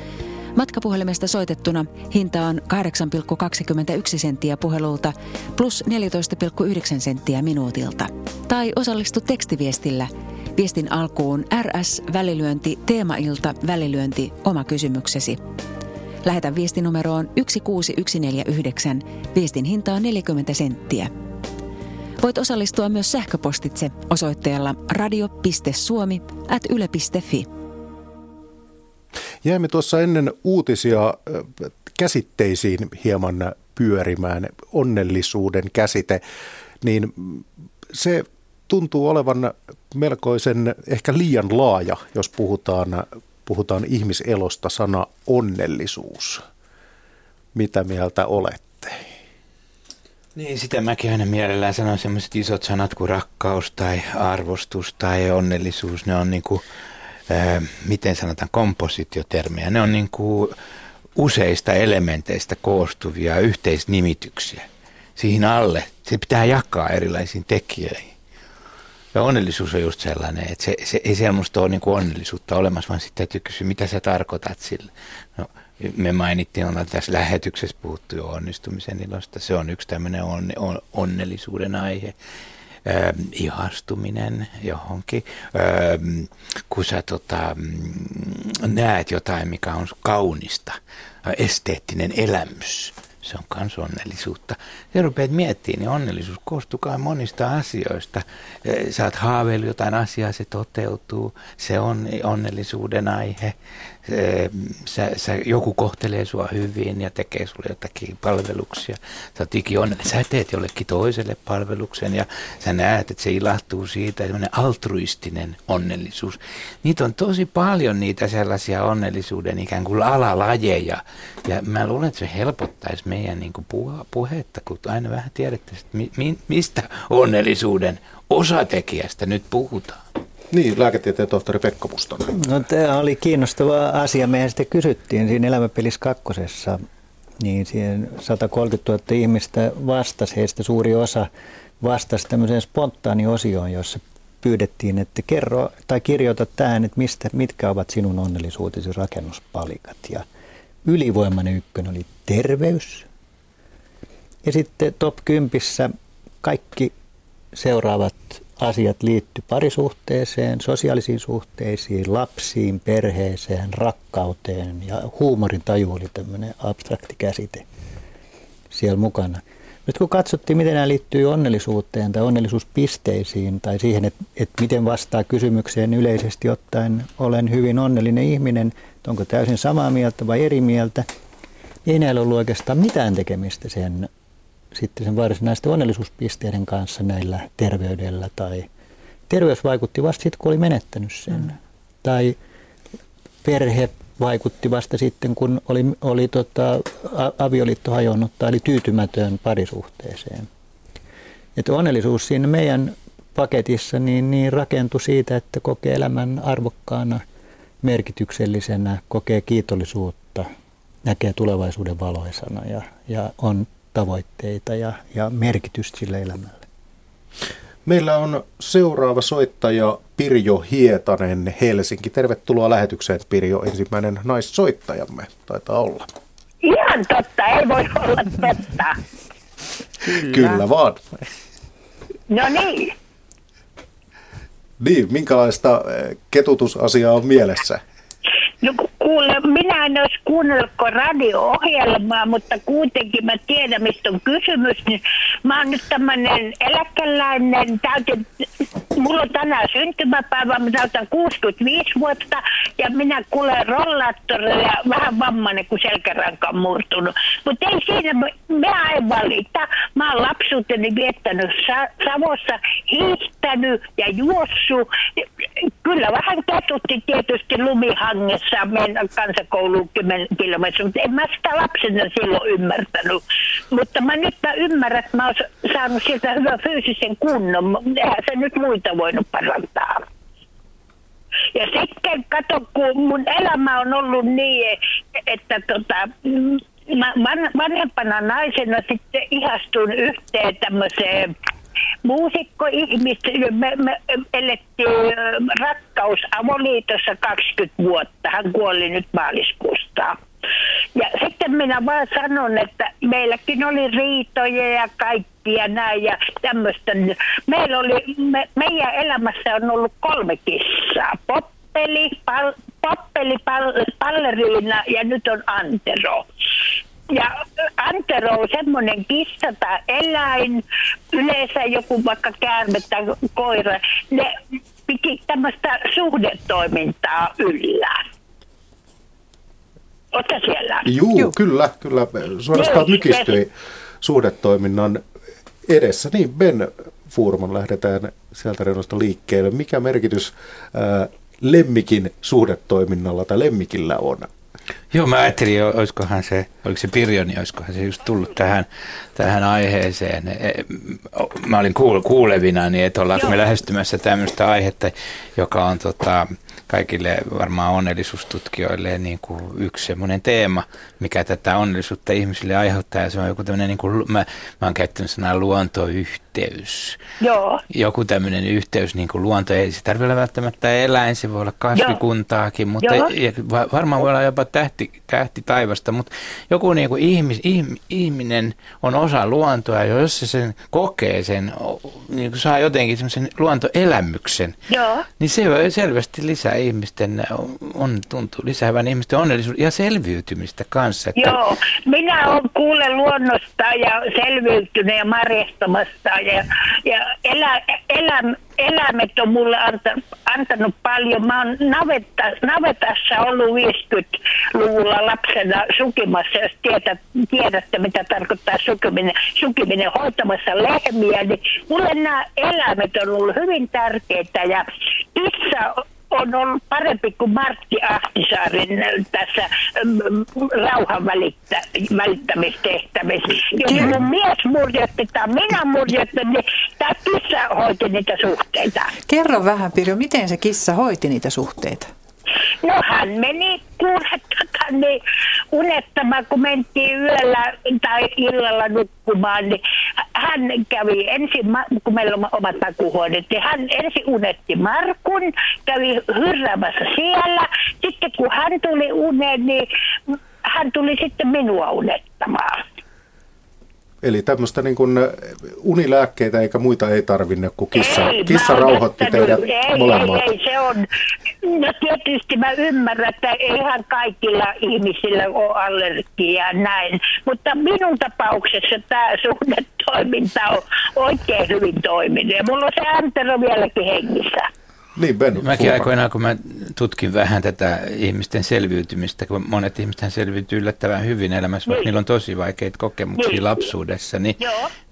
Matkapuhelimesta soitettuna hinta on 8,21 senttiä puhelulta plus 14,9 senttiä minuutilta. Tai osallistu tekstiviestillä. Viestin alkuun RS välilyönti teemailta välilyönti oma kysymyksesi. Lähetä viesti numeroon 16149. Viestin hinta on 40 senttiä. Voit osallistua myös sähköpostitse osoitteella radio.suomi at yle.fi. Jäimme tuossa ennen uutisia käsitteisiin hieman pyörimään, onnellisuuden käsite, niin se tuntuu olevan melkoisen ehkä liian laaja, jos puhutaan, puhutaan ihmiselosta sana onnellisuus. Mitä mieltä olette? Niin, sitä mäkin aina mielellään sanon sellaiset isot sanat kuin rakkaus tai arvostus tai onnellisuus. Ne on niin kuin, ää, miten sanotaan, kompositiotermejä. Ne on niin kuin useista elementeistä koostuvia yhteisnimityksiä. Siihen alle se pitää jakaa erilaisiin tekijöihin. Ja onnellisuus on just sellainen, että se, se ei semmoista ole niin kuin onnellisuutta olemassa, vaan sitten täytyy kysyä, mitä sä tarkoitat sillä. No, me mainittiin, ollaan tässä lähetyksessä puhuttu jo onnistumisen ilosta. Se on yksi tämmöinen on, on, onnellisuuden aihe. Ö, ihastuminen johonkin. Ö, kun sä tota, mm, näet jotain, mikä on kaunista, esteettinen elämys se on myös onnellisuutta. Ja rupeat miettimään, niin onnellisuus koostuu monista asioista. Sä oot haaveillut jotain asiaa, se toteutuu, se on onnellisuuden aihe sä, sä, joku kohtelee sua hyvin ja tekee sulle jotakin palveluksia. Sä onnellinen. Sä teet jollekin toiselle palveluksen ja sä näet, että se ilahtuu siitä. Sellainen altruistinen onnellisuus. Niitä on tosi paljon niitä sellaisia onnellisuuden ikään kuin alalajeja. Ja mä luulen, että se helpottaisi meidän niin kuin puhetta, kun aina vähän tiedettäisiin, että mi, mistä onnellisuuden osatekijästä nyt puhutaan. Niin, lääketieteen tohtori Pekka Mustonen. No tämä oli kiinnostava asia. Mehän sitten kysyttiin siinä elämäpelissä kakkosessa, niin siihen 130 000 ihmistä vastasi, heistä suuri osa vastasi tämmöiseen spontaaniosioon, jossa pyydettiin, että kerro tai kirjoita tähän, että mistä, mitkä ovat sinun onnellisuutesi rakennuspalikat. Ja ylivoimainen ykkönen oli terveys. Ja sitten top 10 kaikki seuraavat asiat liittyy parisuhteeseen, sosiaalisiin suhteisiin, lapsiin, perheeseen, rakkauteen ja huumorin taju oli tämmöinen abstrakti käsite siellä mukana. Nyt kun katsottiin, miten nämä liittyy onnellisuuteen tai onnellisuuspisteisiin tai siihen, että, että miten vastaa kysymykseen yleisesti ottaen olen hyvin onnellinen ihminen, onko täysin samaa mieltä vai eri mieltä, niin ei näillä ollut oikeastaan mitään tekemistä sen sitten sen varsinaisten onnellisuuspisteiden kanssa näillä terveydellä tai terveys vaikutti vasta sitten, kun oli menettänyt sen. Mm. Tai perhe vaikutti vasta sitten, kun oli, oli tota, avioliitto hajonnut tai oli tyytymätön parisuhteeseen. Että onnellisuus siinä meidän paketissa niin, niin rakentui siitä, että kokee elämän arvokkaana, merkityksellisenä, kokee kiitollisuutta, näkee tulevaisuuden valoisana ja, ja on tavoitteita ja, ja merkitystä sille elämälle. Meillä on seuraava soittaja Pirjo Hietanen Helsinki. Tervetuloa lähetykseen Pirjo, ensimmäinen naissoittajamme taitaa olla. Ihan totta, ei voi olla totta. Kyllä, Kyllä vaan. No niin. Niin, minkälaista eh, ketutusasiaa on mielessä? No kuule, minä en olisi kuunnellut radio-ohjelmaa, mutta kuitenkin mä tiedän, mistä on kysymys. Niin mä oon nyt tämmöinen eläkeläinen, täytin, mulla on tänään syntymäpäivä, mä täytän 65 vuotta ja minä kuulen rollaattorilla vähän vammainen, kun selkäranka on murtunut. Mutta ei siinä, mä en valita. Mä oon lapsuuteni viettänyt Savossa, hiihtänyt ja juossut. Kyllä vähän ketutti tietysti lumihangessa mennä kansakouluun 10 kilometriä, mutta en mä sitä lapsena silloin ymmärtänyt. Mutta mä nyt mä ymmärrän, että mä oon saanut sieltä hyvän fyysisen kunnon. Eihän se nyt muita voinut parantaa. Ja sitten kato, kun mun elämä on ollut niin, että tota, mä vanhempana naisena sitten ihastun yhteen tämmöiseen muusikkoihmistä, me, me elettiin rakkaus avoliitossa 20 vuotta. Hän kuoli nyt maaliskuusta. Ja sitten minä vaan sanon, että meilläkin oli riitoja ja kaikkia näin ja tämmöistä. Meillä oli, me, meidän elämässä on ollut kolme kissaa. Poppeli, pal, Pappeli, Palleriina ja nyt on Antero. Ja Antero on semmoinen kissa tai eläin, yleensä joku vaikka käärme tai koira, ne piti tämmöistä suhdetoimintaa yllä. Oletko siellä? Juu, Juu. kyllä, kyllä. Suorastaan mykistyi suhdetoiminnan edessä. Niin, Ben Furman, lähdetään sieltä reunasta liikkeelle. Mikä merkitys ää, lemmikin suhdetoiminnalla tai lemmikillä on? Joo, mä ajattelin, olisikohan se, oliko se Pirjoni, olisikohan se just tullut tähän, tähän aiheeseen. E, mä olin kuulevina, niin että ollaan me lähestymässä tämmöistä aihetta, joka on tota, kaikille varmaan onnellisuustutkijoille niin kuin yksi semmoinen teema, mikä tätä onnellisuutta ihmisille aiheuttaa. Ja se on joku tämmöinen, niin kuin, mä, mä oon käyttänyt sanaa luontoyhteys. Joo. Joku tämmöinen yhteys niin kuin luonto. Ei se tarvitse olla välttämättä eläin, se voi olla kasvikuntaakin, mutta ja varmaan voi olla jopa tähti, tähti taivasta, mutta joku niin kuin ihmis, ihminen on osa luontoa, ja jos se sen kokee sen, niin kuin saa jotenkin semmoisen luontoelämyksen, Joo. niin se selvästi lisää ihmisten, on, tuntuu lisäävän ihmisten onnellisuutta ja selviytymistä kanssa. Että... Joo, minä olen kuule luonnosta ja selviytynyt ja marjastamasta ja, ja elä, elä, eläimet on mulle antanut, antanut paljon. Mä oon navetta, navetassa ollut 50-luvulla lapsena sukimassa, jos tiedät, tiedätte mitä tarkoittaa sukiminen, sukiminen hoitamassa lehmiä, niin mulle nämä eläimet on ollut hyvin tärkeitä ja kissa on ollut parempi kuin Martti Ahtisaaren tässä mm, rauhan välittä, välittämistehtävissä. Jos mun mies murjotti tai minä murjottin, niin tämä kissa hoiti niitä suhteita. Kerro vähän Pirjo, miten se kissa hoiti niitä suhteita? No hän meni kuulettakaan niin unettamaan, kun mentiin yöllä tai illalla nukkumaan, niin hän kävi ensin, kun meillä on omat makuuhuoneet, niin hän ensin unetti Markun, kävi hyrräämässä siellä. Sitten kun hän tuli uneen, niin hän tuli sitten minua unettamaan. Eli tämmöistä niin kuin unilääkkeitä eikä muita ei tarvinne, kun kissa, ei, kissa rauhoitti teidät ei, molemmat. Ei, ei, se on. No tietysti mä ymmärrän, että ihan kaikilla ihmisillä on allergia näin. Mutta minun tapauksessa tämä suhdetoiminta on oikein hyvin toiminut. Ja mulla on se äntero vieläkin hengissä. Niin, ben, Mäkin aikoinaan, kun mä tutkin vähän tätä ihmisten selviytymistä, kun monet ihmiset selviytyy yllättävän hyvin elämässä, vaikka niin. niillä on tosi vaikeita kokemuksia niin. lapsuudessa, niin,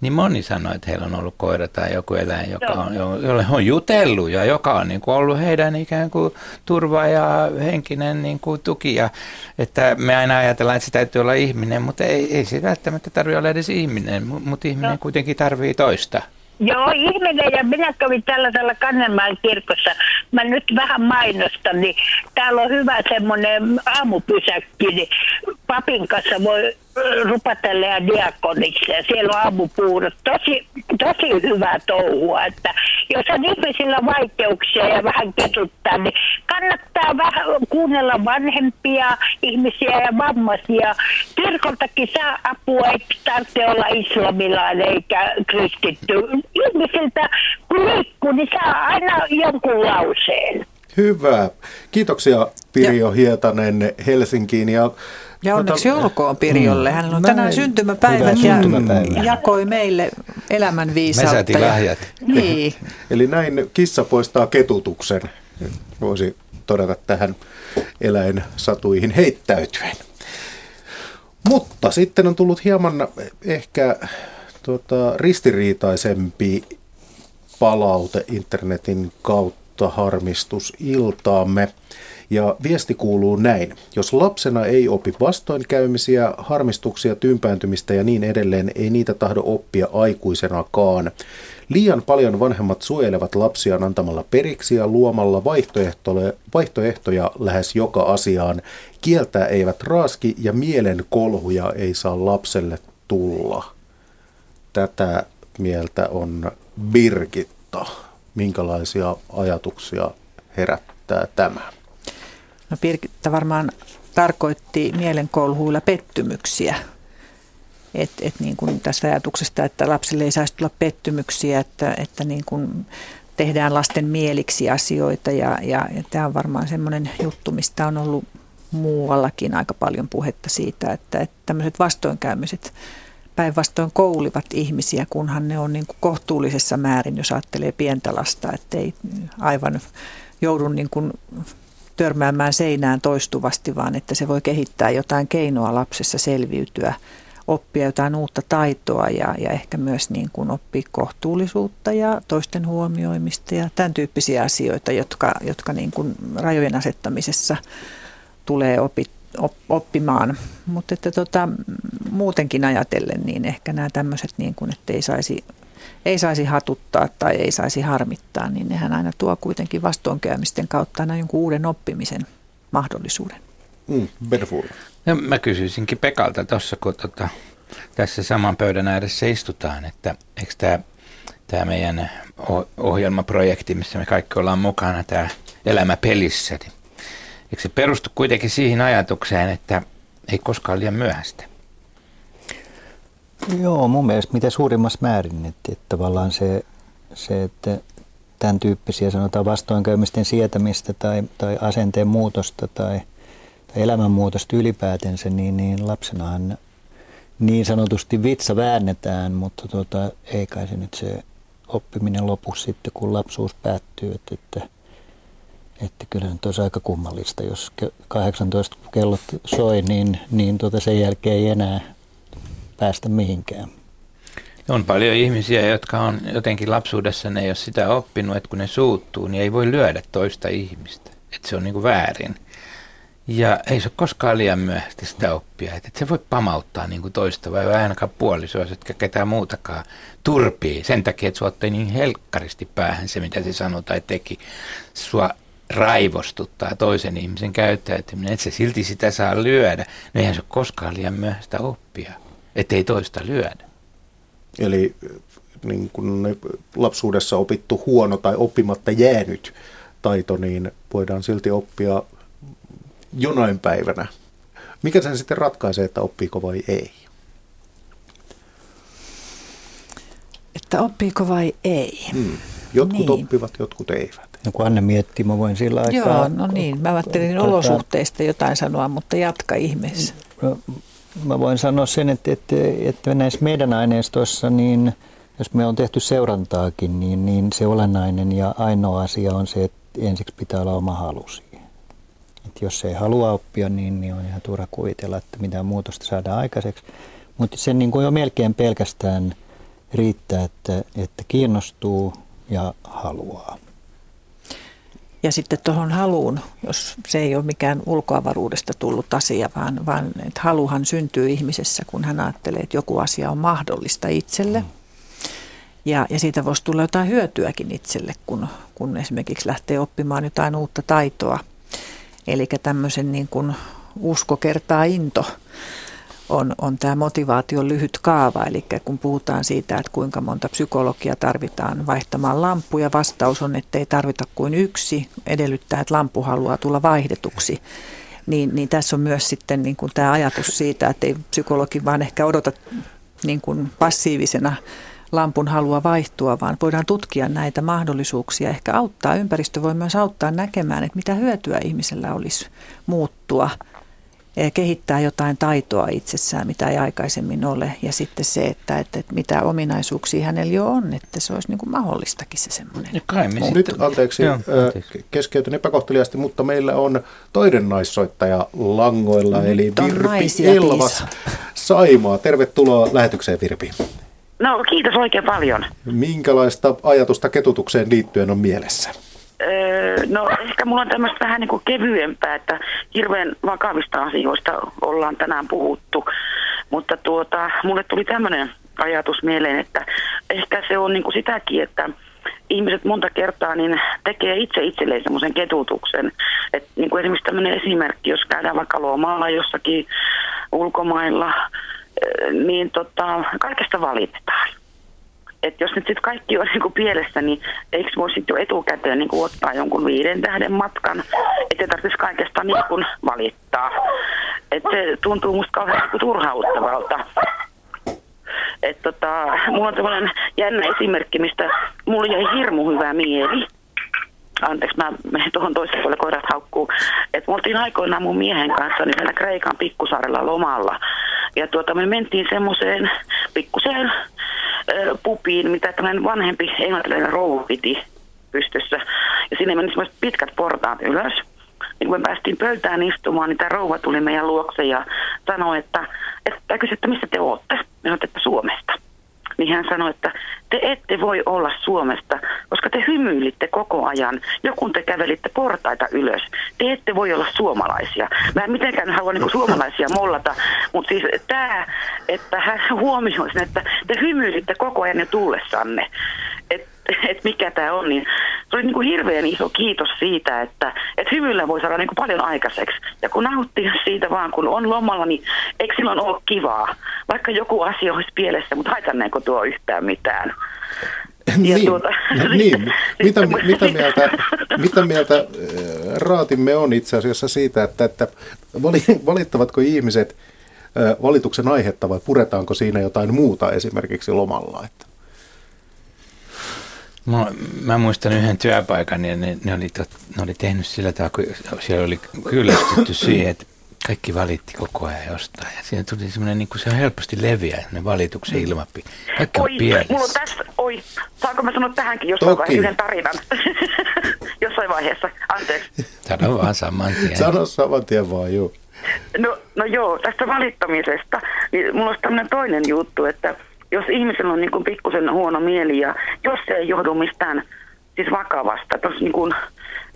niin moni sanoi, että heillä on ollut koira tai joku eläin, joka on, jolle on jutellut ja joka on niin kuin ollut heidän ikään kuin turva ja henkinen niin kuin tuki. Ja, että me aina ajatellaan, että se täytyy olla ihminen, mutta ei, ei se välttämättä tarvitse olla edes ihminen, mutta ihminen no. kuitenkin tarvii toista. Joo, ihminen ja minä kävin tällaisella Kannenmäen kirkossa. Mä nyt vähän mainostan, niin täällä on hyvä semmoinen aamupysäkki, niin papin kanssa voi rupatelle ja diakoniksi ja siellä on aamupuurot. Tosi, tosi hyvää touhua, että jos on ihmisillä vaikeuksia ja vähän ketuttaa, niin kannattaa vähän kuunnella vanhempia ihmisiä ja vammaisia. Kirkoltakin saa apua, ei tarvitse olla islamilainen eikä kristitty. Ihmisiltä kun liikkuu, niin saa aina jonkun lauseen. Hyvä. Kiitoksia Pirjo Hietanen Helsinkiin ja ja onneksi Ota, olkoon Pirjolle. Mm. Hänellä on tänään syntymäpäivät ja syntymäpäivä. jakoi meille elämän viisautta. Me lahjat. Niin. [LAUGHS] Eli näin kissa poistaa ketutuksen, voisi todeta tähän eläinsatuihin heittäytyen. Mutta sitten on tullut hieman ehkä tuota, ristiriitaisempi palaute internetin kautta harmistusiltaamme. Ja viesti kuuluu näin. Jos lapsena ei opi vastoinkäymisiä, harmistuksia, tympääntymistä ja niin edelleen, ei niitä tahdo oppia aikuisenakaan. Liian paljon vanhemmat suojelevat lapsiaan antamalla periksi ja luomalla vaihtoehtoja lähes joka asiaan. Kieltä eivät raaski ja mielen kolhuja ei saa lapselle tulla. Tätä mieltä on Birgitta. Minkälaisia ajatuksia herättää tämä? No Pirkitta varmaan tarkoitti mielenkolhuilla pettymyksiä. Et, et niin kuin tästä ajatuksesta, että lapsille ei saisi tulla pettymyksiä, että, että niin kuin tehdään lasten mieliksi asioita ja, ja, ja tämä on varmaan semmoinen juttu, mistä on ollut muuallakin aika paljon puhetta siitä, että, että tämmöiset vastoinkäymiset päinvastoin koulivat ihmisiä, kunhan ne on niin kuin kohtuullisessa määrin, jos ajattelee pientä lasta, ettei aivan joudu niin kuin törmäämään seinään toistuvasti, vaan että se voi kehittää jotain keinoa lapsessa selviytyä, oppia jotain uutta taitoa ja, ja ehkä myös niin kuin oppia kohtuullisuutta ja toisten huomioimista ja tämän tyyppisiä asioita, jotka, jotka niin kuin rajojen asettamisessa tulee opit, oppimaan. Mutta että tota, muutenkin ajatellen, niin ehkä nämä tämmöiset, niin kuin, että ei saisi, ei saisi hatuttaa tai ei saisi harmittaa, niin nehän aina tuo kuitenkin vastoinkäymisten kautta aina jonkun uuden oppimisen mahdollisuuden. Mm, no, mä kysyisinkin Pekalta tuossa, kun tota, tässä saman pöydän ääressä istutaan, että eikö tämä tämä meidän ohjelmaprojekti, missä me kaikki ollaan mukana, tämä Elämä pelissä, niin Eikö se perustu kuitenkin siihen ajatukseen, että ei koskaan liian myöhäistä? Joo, mun mielestä mitä suurimmassa määrin, että, että tavallaan se, se, että tämän tyyppisiä sanotaan vastoinkäymisten sietämistä tai, tai asenteen muutosta tai, tai elämänmuutosta ylipäätänsä, niin, niin lapsenahan niin sanotusti vitsa väännetään, mutta tota, ei kai se nyt se oppiminen lopu sitten, kun lapsuus päättyy. Että, että että kyllä nyt olisi aika kummallista, jos 18 kellot soi, niin, niin tota sen jälkeen ei enää päästä mihinkään. On paljon ihmisiä, jotka on jotenkin lapsuudessa, ne ei ole sitä oppinut, että kun ne suuttuu, niin ei voi lyödä toista ihmistä. Että se on niin kuin väärin. Ja ei se ole koskaan liian myöhäistä sitä oppia. Että et se voi pamauttaa niin kuin toista vai ainakaan puolisoa, etkä ketään muutakaan turpii sen takia, että sua niin helkkaristi päähän se, mitä se sanoi tai teki. Sua raivostuttaa toisen ihmisen käyttäytyminen, että se silti sitä saa lyödä. No eihän se ole koskaan liian myöhäistä oppia, ettei toista lyödä. Eli niin kun lapsuudessa opittu huono tai oppimatta jäänyt taito, niin voidaan silti oppia jonain päivänä. Mikä sen sitten ratkaisee, että oppiiko vai ei? Että oppiiko vai ei? Hmm. Jotkut niin. oppivat, jotkut eivät. No kun Anne miettii, mä voin sillä aikaa... Joo, no niin. Mä ajattelin tota, olosuhteista jotain sanoa, mutta jatka ihmeessä. No, mä voin sanoa sen, että, että, että näissä meidän aineistoissa, niin jos me on tehty seurantaakin, niin, niin se olennainen ja ainoa asia on se, että ensiksi pitää olla oma halu siihen. Että jos ei halua oppia, niin, niin on ihan turha kuvitella, että mitään muutosta saadaan aikaiseksi. Mutta sen niin kuin jo melkein pelkästään riittää, että, että kiinnostuu ja haluaa. Ja sitten tuohon haluun, jos se ei ole mikään ulkoavaruudesta tullut asia, vaan, vaan että haluhan syntyy ihmisessä, kun hän ajattelee, että joku asia on mahdollista itselle. Mm. Ja, ja siitä voisi tulla jotain hyötyäkin itselle, kun, kun esimerkiksi lähtee oppimaan jotain uutta taitoa. Eli tämmöisen niin kuin usko kertaa into on, on tämä motivaation lyhyt kaava. Eli kun puhutaan siitä, että kuinka monta psykologia tarvitaan vaihtamaan lampuja, vastaus on, että ei tarvita kuin yksi, edellyttää, että lampu haluaa tulla vaihdetuksi. Niin, niin tässä on myös sitten niin kuin tämä ajatus siitä, että ei psykologi vaan ehkä odota niin kuin passiivisena lampun halua vaihtua, vaan voidaan tutkia näitä mahdollisuuksia. Ehkä auttaa, ympäristö voi myös auttaa näkemään, että mitä hyötyä ihmisellä olisi muuttua – kehittää jotain taitoa itsessään, mitä ei aikaisemmin ole. Ja sitten se, että, että, että mitä ominaisuuksia hänellä jo on, että se olisi niin kuin mahdollistakin se semmoinen. Nyt anteeksi, Joo, anteeksi. keskeytyn epäkohteliasti, mutta meillä on toinen naissoittaja langoilla, Nyt eli Virpi Elvas Saimaa. Tervetuloa lähetykseen Virpi. No kiitos oikein paljon. Minkälaista ajatusta ketutukseen liittyen on mielessä? Öö, no ehkä mulla on tämmöistä vähän niin kuin kevyempää, että hirveän vakavista asioista ollaan tänään puhuttu. Mutta tuota, mulle tuli tämmöinen ajatus mieleen, että ehkä se on niin kuin sitäkin, että ihmiset monta kertaa niin tekee itse itselleen semmoisen ketutuksen. Et niin kuin esimerkiksi tämmöinen esimerkki, jos käydään vaikka lomalla jossakin ulkomailla, niin tota, kaikesta valitetaan että jos nyt sitten kaikki on niinku pielessä, niin eikö voi sitten jo etukäteen niinku ottaa jonkun viiden tähden matkan, ettei tarvitsisi kaikesta niinku valittaa. Että se tuntuu musta kauhean niinku turhauttavalta. Et tota, mulla on tämmöinen jännä esimerkki, mistä mulla jäi hirmu hyvä mieli. Anteeksi, mä menen tuohon toiselle puolelle koirat haukkuu. Että me oltiin aikoinaan mun miehen kanssa niin siellä Kreikan pikkusaarella lomalla. Ja tuota, me mentiin semmoiseen pikkuseen pupiin, mitä tämmöinen vanhempi englantilainen rouva piti pystyssä. Ja sinne meni semmoiset pitkät portaat ylös. Niin kun me päästiin pöytään istumaan, niin tämä rouva tuli meidän luokse ja sanoi, että, että, kysyi, että missä te olette? Me että Suomesta niin hän sanoi, että te ette voi olla Suomesta, koska te hymyilitte koko ajan, joku te kävelitte portaita ylös. Te ette voi olla suomalaisia. Mä en mitenkään halua niin suomalaisia mollata, mutta siis tämä, että hän huomioi sen, että te hymyilitte koko ajan jo tullessanne. Että et mikä tämä on, niin se oli niin kuin hirveän iso kiitos siitä, että et hymyllä voi saada niin kuin paljon aikaiseksi. Ja kun nauttii siitä vaan, kun on lomalla, niin eikö silloin ole kivaa? Vaikka joku asia olisi pielessä, mutta haitanneeko tuo yhtään mitään? niin, tuota, no, [LAUGHS] niin. Mitä, mitä, mieltä, mitä mieltä raatimme on itse asiassa siitä, että, että valittavatko ihmiset valituksen aihetta vai puretaanko siinä jotain muuta esimerkiksi lomalla? Että? Mä, mä muistan yhden työpaikan ja ne, ne, oli, tot, ne oli tehnyt sillä tavalla, kun siellä oli kyllästytty [CLEARS THROAT] siihen, että kaikki valitti koko ajan jostain. Ja siinä tuli semmoinen, niin kuin se on helposti leviä, ne valituksen mm. ilmapi. Kaikki oi, on mulla on tässä, oi, saanko mä sanoa tähänkin jossain vaiheessa yhden tarinan? [LAUGHS] jossain vaiheessa, anteeksi. Sano vaan saman tien. Sano saman tien vaan, joo. No, no joo, tästä valittamisesta, niin mulla on tämmöinen toinen juttu, että jos ihmisellä on niin pikkusen huono mieli ja jos se ei johdu mistään siis vakavasta, tuossa niin kuin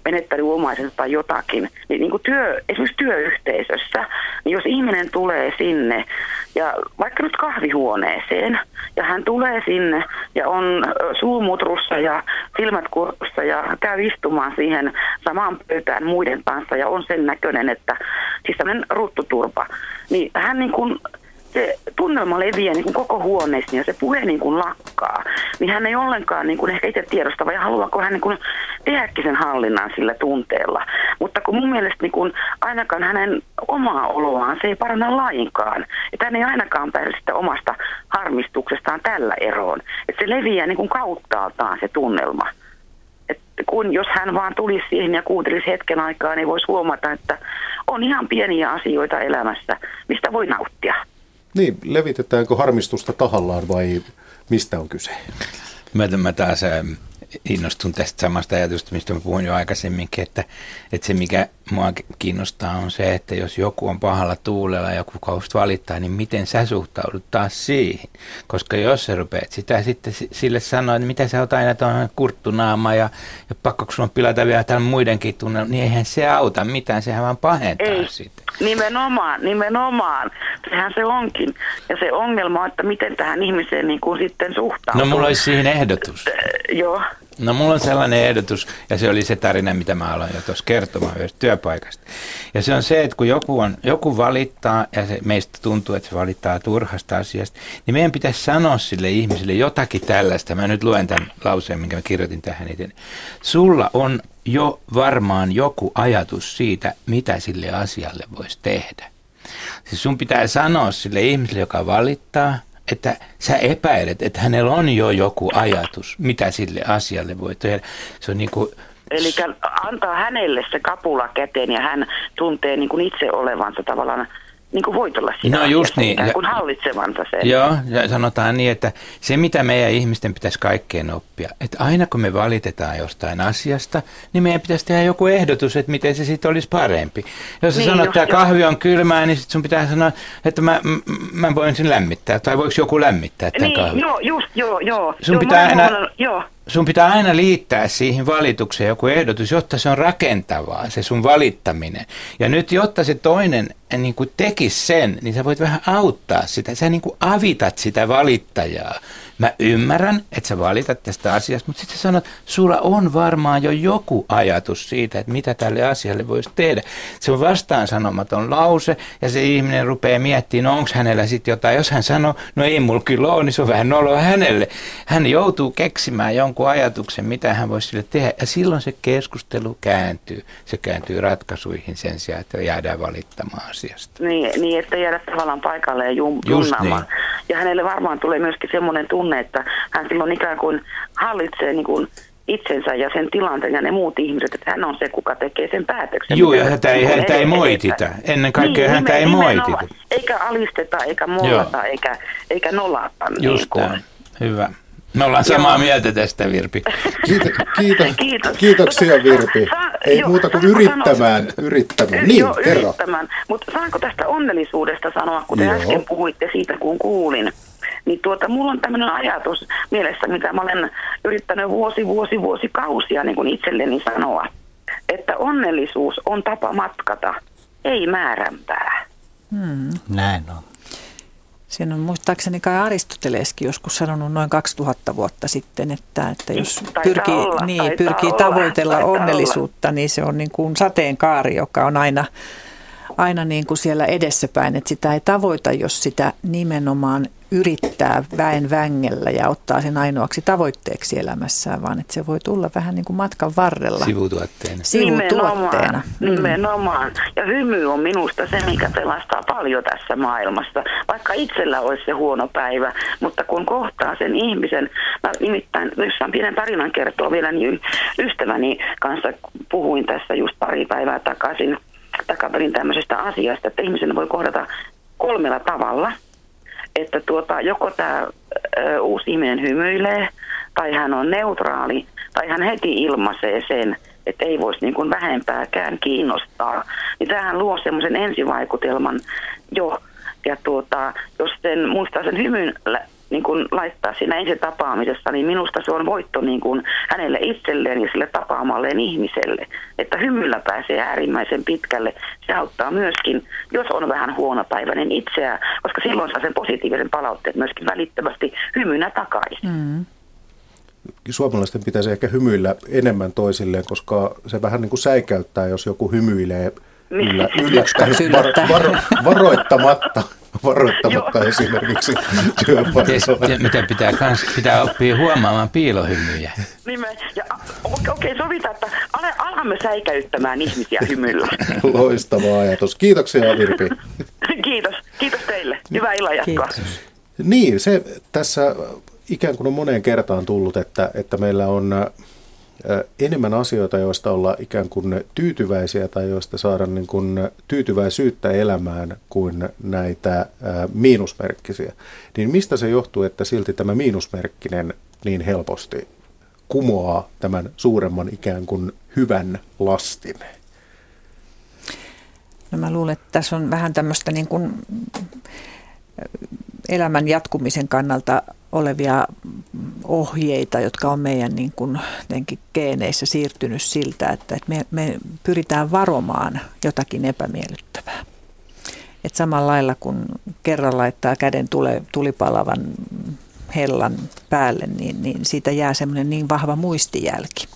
menettelyomaiselta tai jotakin, niin, niin kuin työ, esimerkiksi työyhteisössä, niin jos ihminen tulee sinne ja vaikka nyt kahvihuoneeseen ja hän tulee sinne ja on suumutrussa ja silmät kurkussa ja käy istumaan siihen samaan pöytään muiden kanssa ja on sen näköinen, että siis tämmöinen ruttuturpa, niin hän niin kuin se tunnelma leviää niin kuin koko huoneessa ja se puhe niin kuin lakkaa, niin hän ei ollenkaan niin kuin ehkä itse tiedosta vai haluaako hän niin kuin tehdäkin sen hallinnan sillä tunteella. Mutta kun mun mielestä niin kuin ainakaan hänen omaa oloaan se ei paranna lainkaan. Että hän ei ainakaan pääse sitä omasta harmistuksestaan tällä eroon. Että se leviää niin kuin kauttaaltaan se tunnelma. Et kun jos hän vaan tulisi siihen ja kuuntelisi hetken aikaa, niin voisi huomata, että on ihan pieniä asioita elämässä, mistä voi nauttia. Niin, levitetäänkö harmistusta tahallaan vai mistä on kyse? Mä, mä taas innostun tästä samasta ajatusta, mistä mä puhuin jo aikaisemminkin, että, että se mikä mua kiinnostaa on se, että jos joku on pahalla tuulella ja joku kausta valittaa, niin miten sä suhtaudut taas siihen? Koska jos sä rupeat sitä sitten sille sanoa, että mitä sä oot aina tuon kurttunaama ja, ja pakko sun on pilata vielä tämän muidenkin tunnella, niin eihän se auta mitään, sehän vaan pahentaa Ei. sitä. Nimenomaan, nimenomaan. Sehän se onkin. Ja se ongelma on, että miten tähän ihmiseen niin kuin sitten suhtautuu. No mulla olisi siihen ehdotus. Joo. No mulla on sellainen ehdotus, ja se oli se tarina, mitä mä aloin jo tuossa kertomaan yhdestä työpaikasta. Ja se on se, että kun joku, on, joku valittaa, ja se meistä tuntuu, että se valittaa turhasta asiasta, niin meidän pitäisi sanoa sille ihmiselle jotakin tällaista. Mä nyt luen tämän lauseen, minkä mä kirjoitin tähän itse. Sulla on jo varmaan joku ajatus siitä, mitä sille asialle voisi tehdä. Siis sun pitää sanoa sille ihmiselle, joka valittaa, että sä epäilet, että hänellä on jo joku ajatus, mitä sille asialle voi tehdä. Se on niin kuin Eli antaa hänelle se kapula käteen ja hän tuntee niin kuin itse olevansa tavallaan niin kuin voitolla siinä no just niin. ja, kuin hallitsevansa sen. Joo, ja sanotaan niin, että se mitä meidän ihmisten pitäisi kaikkeen oppia, että aina kun me valitetaan jostain asiasta, niin meidän pitäisi tehdä joku ehdotus, että miten se sitten olisi parempi. Jos sä niin, sanot, että kahvi on kylmää, niin sitten sun pitää sanoa, että mä, mä voin sen lämmittää, tai voiko joku lämmittää tämän niin, kahvin. Joo, just, joo, joo. Sun joo, pitää aina, joo sun pitää aina liittää siihen valitukseen joku ehdotus, jotta se on rakentavaa, se sun valittaminen. Ja nyt, jotta se toinen eh, niin kuin tekisi sen, niin sä voit vähän auttaa sitä. Sä niin kuin avitat sitä valittajaa. Mä ymmärrän, että sä valitat tästä asiasta, mutta sitten sä sanot, sulla on varmaan jo joku ajatus siitä, että mitä tälle asialle voisi tehdä. Se on vastaan sanomaton lause, ja se ihminen rupeaa miettimään, no onko hänellä sitten jotain. Jos hän sanoo, no ei mulla kyllä ole, niin se on vähän noloa hänelle. Hän joutuu keksimään jonkun ajatuksen, mitä hän voisi sille tehdä. Ja silloin se keskustelu kääntyy. Se kääntyy ratkaisuihin sen sijaan, että jäädään valittamaan asiasta. Niin, niin että jäädä tavallaan paikalle ja jum, junnaamaan. Niin. Ja hänelle varmaan tulee myöskin semmoinen tunne, että hän silloin ikään kuin hallitsee niin kuin itsensä ja sen tilanteen ja ne muut ihmiset, että hän on se, kuka tekee sen päätöksen. Joo, ja häntä ei, häntä ei moitita. Ennen kaikkea niin, häntä ei moitita. Eikä alisteta, eikä mollata, eikä, eikä nolata. Just niin Hyvä. Me ollaan samaa Joo. mieltä tästä, Virpi. Kiitos, kiitos, Kiitos. Kiitoksia, Virpi. Sa- Ei jo, muuta kuin yrittämään. Sanoa? yrittämään. Niin, Joo, kerro. yrittämään. Mutta saanko tästä onnellisuudesta sanoa, kun te Joo. äsken puhuitte siitä, kun kuulin. Niin tuota, mulla on tämmöinen ajatus mielessä, mitä mä olen yrittänyt vuosi, vuosi, vuosi kausia niin kuin itselleni sanoa. Että onnellisuus on tapa matkata, ei määränpää. Hmm. Näin on. Siinä on muistaakseni kai Aristoteleskin joskus sanonut noin 2000 vuotta sitten, että, että jos pyrkii, olla, niin, pyrkii olla, tavoitella onnellisuutta, olla. niin se on niin kuin sateenkaari, joka on aina, aina niin kuin siellä edessäpäin, että sitä ei tavoita, jos sitä nimenomaan yrittää väen vängellä ja ottaa sen ainoaksi tavoitteeksi elämässään, vaan että se voi tulla vähän niin kuin matkan varrella. Sivutuotteena. Sivutuotteena. Nimenomaan. Mm. Nimenomaan. Ja hymy on minusta se, mikä pelastaa paljon tässä maailmassa. Vaikka itsellä olisi se huono päivä, mutta kun kohtaa sen ihmisen, mä nimittäin jossain pienen tarinan kertoa vielä, niin ystäväni kanssa puhuin tässä just pari päivää takaisin takaperin tämmöisestä asiasta, että ihmisen voi kohdata kolmella tavalla – että tuota, joko tämä uusi ihminen hymyilee, tai hän on neutraali, tai hän heti ilmaisee sen, että ei voisi niin kuin vähempääkään kiinnostaa. Niin tämähän luo semmoisen ensivaikutelman jo. Ja tuota, jos sen muistaa sen hymyn niin kuin laittaa siinä ensi tapaamisessa, niin minusta se on voitto niin kuin hänelle itselleen ja sille tapaamalleen ihmiselle. Että hymyllä pääsee äärimmäisen pitkälle. Se auttaa myöskin, jos on vähän huonopäiväinen itseä, koska silloin saa sen positiivisen palautteen myöskin välittömästi hymynä takaisin. Mm suomalaisten pitäisi ehkä hymyillä enemmän toisilleen, koska se vähän niin kuin säikäyttää, jos joku hymyilee yllä, yllättäen var, var, varoittamatta varoittamatta esimerkiksi työpaikalla. Mitä pitää, kans, pitää oppia huomaamaan piilohymyjä. Niin ja, okei, okay, sovitaan, että ale, alamme säikäyttämään ihmisiä hymyllä. Loistava ajatus. Kiitoksia Virpi. Kiitos. Kiitos teille. Hyvää illanjatkoa. Niin, se tässä ikään kuin on moneen kertaan tullut, että, että meillä on enemmän asioita, joista olla ikään kuin tyytyväisiä tai joista saada niin kuin tyytyväisyyttä elämään kuin näitä miinusmerkkisiä. Niin mistä se johtuu, että silti tämä miinusmerkkinen niin helposti kumoaa tämän suuremman ikään kuin hyvän lastin? No mä luulen, että tässä on vähän tämmöistä niin kuin elämän jatkumisen kannalta olevia ohjeita, jotka on meidän niin kuin, geeneissä siirtynyt siltä, että, me, me pyritään varomaan jotakin epämiellyttävää. Et samalla lailla kun kerran laittaa käden tule, tulipalavan hellan päälle, niin, niin siitä jää semmoinen niin vahva muistijälki.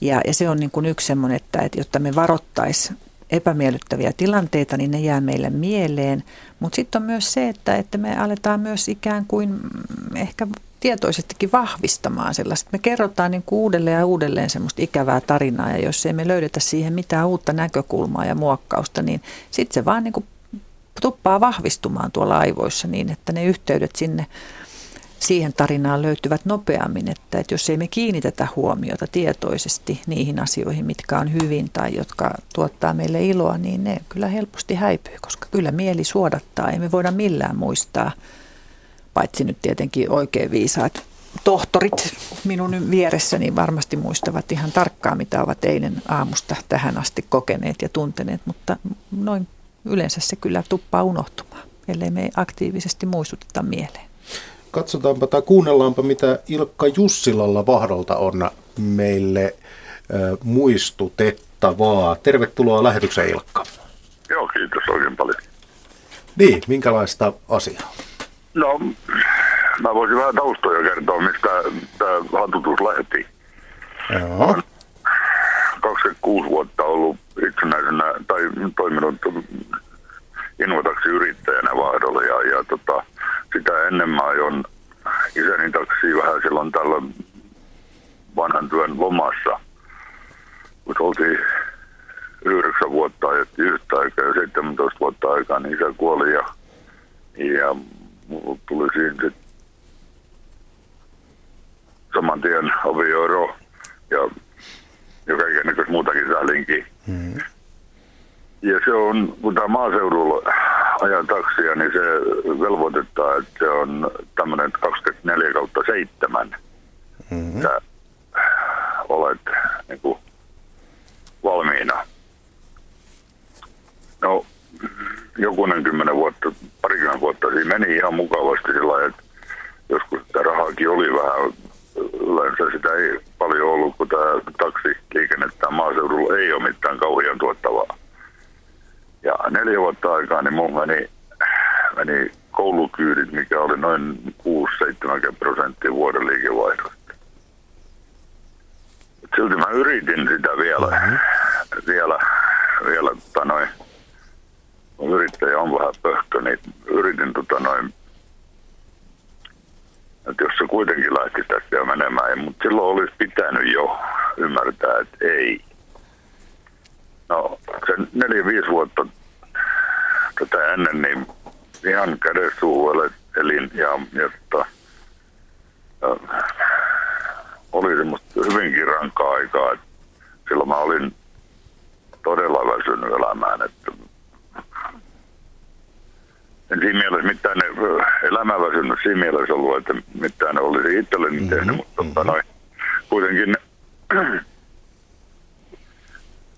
Ja, ja se on niin kuin yksi semmoinen, että, että jotta me varoittaisi epämiellyttäviä tilanteita, niin ne jää meille mieleen. Mutta sitten on myös se, että, että me aletaan myös ikään kuin mm, ehkä tietoisestikin vahvistamaan sellaista. Me kerrotaan niin uudelleen ja uudelleen semmoista ikävää tarinaa ja jos ei me löydetä siihen mitään uutta näkökulmaa ja muokkausta, niin sitten se vaan niin kuin tuppaa vahvistumaan tuolla aivoissa niin, että ne yhteydet sinne siihen tarinaan löytyvät nopeammin, että, että jos ei me kiinnitetä huomiota tietoisesti niihin asioihin, mitkä on hyvin tai jotka tuottaa meille iloa, niin ne kyllä helposti häipyy, koska kyllä mieli suodattaa. Ei me voida millään muistaa, paitsi nyt tietenkin oikein viisaat tohtorit minun vieressäni varmasti muistavat ihan tarkkaan, mitä ovat eilen aamusta tähän asti kokeneet ja tunteneet, mutta noin yleensä se kyllä tuppaa unohtumaan, ellei me aktiivisesti muistuteta mieleen. Katsotaanpa tai kuunnellaanpa, mitä Ilkka Jussilalla Vahdolta on meille muistutettavaa. Tervetuloa lähetykseen Ilkka. Joo, kiitos oikein paljon. Niin, minkälaista asiaa? No, mä voisin vähän taustoja kertoa, mistä tämä hatutus lähti. Joo. 26 vuotta ollut itsenäisenä tai toiminut innotaksiyrittäjänä vaihdolla ja, ja tota, sitä ennen mä ajon isäni taksi vähän silloin tällä vanhan työn lomassa, kun oltiin yhdeksän vuotta ajettiin yhtä aikaa ja 17 vuotta aikaa, niin isä kuoli ja, ja tuli siinä saman tien avioero ja, ja kaiken muutakin säälinkin. Mm. Ja se on, kun tämä maaseudulla ajan taksia, niin se velvoittaa, että se on tämmöinen 24 kautta 7. Mm-hmm. Sä olet niin kuin, valmiina. No, jokunen kymmenen vuotta, parikymmentä vuotta siinä meni ihan mukavasti sillä että joskus sitä rahaakin oli vähän, yleensä sitä ei paljon ollut, kun tämä taksiliikenne tämä maaseudulla ei ole mitään kauhean tuottavaa. Ja neljä vuotta aikaa niin mun meni, meni koulukyydit, mikä oli noin 6-70 prosenttia vuoden liikevaihdosta. Silti mä yritin sitä vielä, mm-hmm. vielä, vielä tota noin, yrittäjä on vähän pöhtö, niin yritin tota noin, että jos se kuitenkin lähti tästä menemään, mutta silloin olisi pitänyt jo ymmärtää, että ei. No, se neljä-viisi vuotta tätä ennen, niin ihan kädessuuhuelle elin ja, ja äh, oli semmoista hyvinkin rankkaa aikaa, että silloin mä olin todella väsynyt elämään, että en siinä mielessä mitään ne, elämä väsynyt siinä mielessä ollut, että mitään ne olisi itselleni mm-hmm, tehnyt, mutta mm-hmm. noin, kuitenkin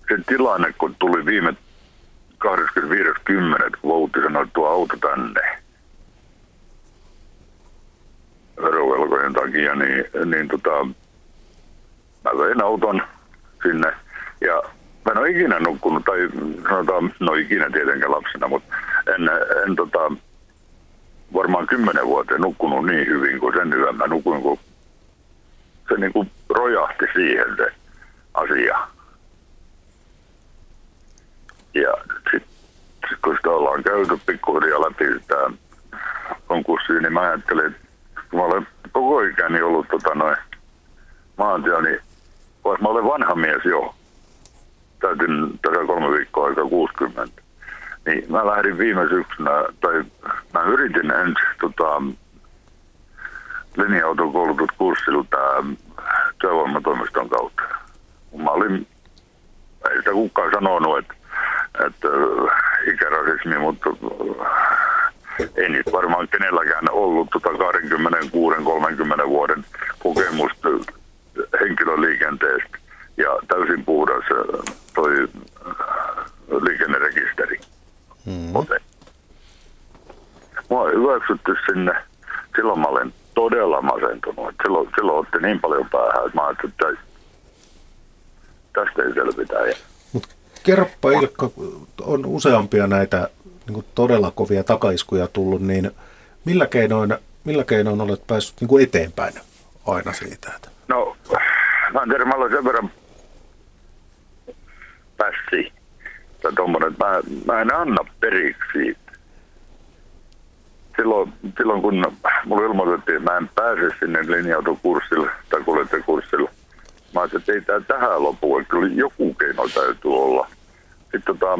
se tilanne, kun tuli viime 25.10. kun Vouti sanoi, tuo auto tänne verovelkojen takia, niin, niin tota, mä vein auton sinne ja mä en ole ikinä nukkunut, tai sanotaan, no ikinä tietenkään lapsena, mutta en, en tota, varmaan kymmenen vuoteen nukkunut niin hyvin kuin sen yön. Mä nukuin, kun se niin kuin rojahti siihen se asia. Ja sitten sit kun sitä ollaan käyty pikkuhiljaa läpi sitä konkurssia, niin mä ajattelin, että kun mä olen koko ikäni ollut tota noin maantia, niin vaikka mä olen vanha mies jo, täytin tässä kolme viikkoa aika 60, niin mä lähdin viime syksynä, tai mä yritin ensin tota, linja-autokoulutuskurssilla työvoimatoimiston kautta. Mä olin, ei sitä kukaan sanonut, että että ikärasismi, mutta ei niitä varmaan kenelläkään ollut tota 26-30 vuoden kokemusta henkilöliikenteestä ja täysin puhdas toi liikennerekisteri. Mm. Ote. Mua hyväksytty sinne. Silloin mä olen todella masentunut. Silloin, silloin otti niin paljon päähän, että mä ajattelin, että tästä ei selvitä. Ja Kerropa Ilkka, on useampia näitä niin kuin todella kovia takaiskuja tullut, niin millä keinoin, millä keinoin olet päässyt niin kuin eteenpäin aina siitä? Että... No, olen sen verran pässi. Tommonen, mä, mä en anna periksi. Silloin, silloin kun mulle ilmoitettiin, että mä en pääse sinne linja-autokurssille tai kuljettajakurssille, Mä ajattelin, että ei tämä tähän lopu, että kyllä joku keino täytyy olla. Sitten tota,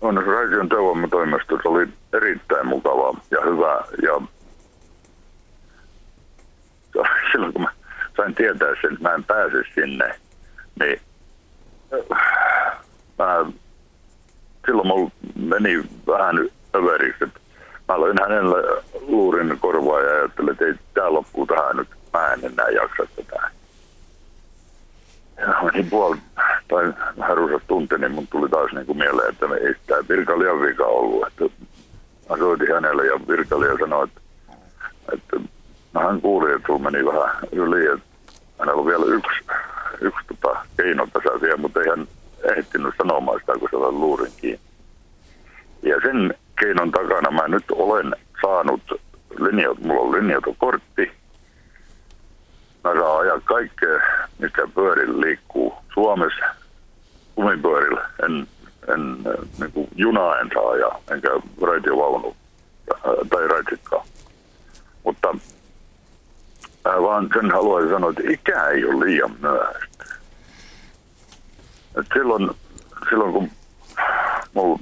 onneksi Raision työvoimatoimistossa oli erittäin mukava ja hyvä. Ja [LAUGHS] silloin kun mä sain tietää sen, että mä en pääse sinne, niin mä, silloin mulla meni vähän överiksi. Mä aloin hänelle luurin korvaa ja ajattelin, että ei tämä loppuu tähän nyt. Mä en enää jaksa tätä niin puoli tai vähän runsas tunti, niin mun tuli taas niin kuin mieleen, että ei tämä virkailijan vika ollut. Että mä soitin hänelle ja virkailija sanoi, että, että hän kuuli, että sulla meni vähän yli, että hänellä on vielä yksi, yksi tota, keino tässä vielä, mutta ei hän ehtinyt sanomaan sitä, kun se oli luurin kiinni. Ja sen keinon takana mä nyt olen saanut linjat, mulla on linjatokortti, mä saan ajaa kaikkea, mikä pyörillä liikkuu Suomessa kumipyörillä. En, en niin kuin junaa en saa ajaa, enkä raitiovaunu tai raitsikkaa. Mutta Mä vaan sen haluaisin sanoa, että ikä ei ole liian myöhäistä. Silloin, silloin kun mulla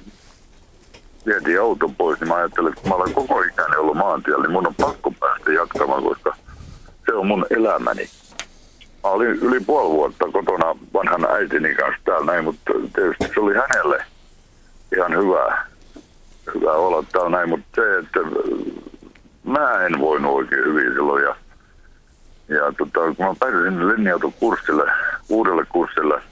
vietiin auto pois, niin mä ajattelin, että kun mä olen koko ikäni ollut maantiellä, niin mun on pakko päästä jatkamaan, koska se on mun elämäni. Mä olin yli puoli vuotta kotona vanhan äitini kanssa täällä näin, mutta tietysti se oli hänelle ihan hyvä, hyvä olla täällä näin, mutta se, että mä en voinut oikein hyvin silloin ja, ja tota, kun mä pääsin linja-autokurssille, uudelle kurssille,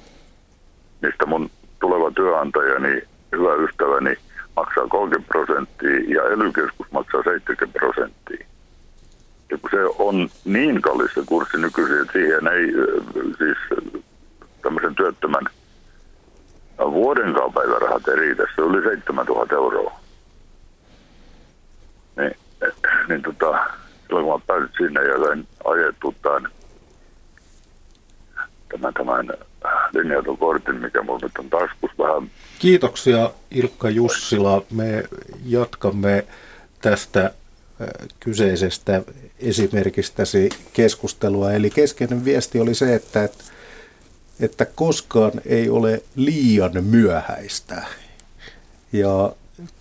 mistä mun tuleva työnantajani, hyvä ystäväni, maksaa 30 prosenttia ja ely maksaa 70 prosenttia. Ja kun se on niin kallis se kurssi nykyisin, että siihen ei siis tämmöisen työttömän vuoden päivärahat ei riitä, se oli 7000 euroa. Niin, niin tota, silloin kun mä pääsin sinne ja sain ajettu tämän, tämän, tämän linjatun kortin, mikä mulla nyt on taskus vähän. Kiitoksia Ilkka Jussila. Me jatkamme tästä kyseisestä esimerkistäsi keskustelua. Eli keskeinen viesti oli se, että, että koskaan ei ole liian myöhäistä. Ja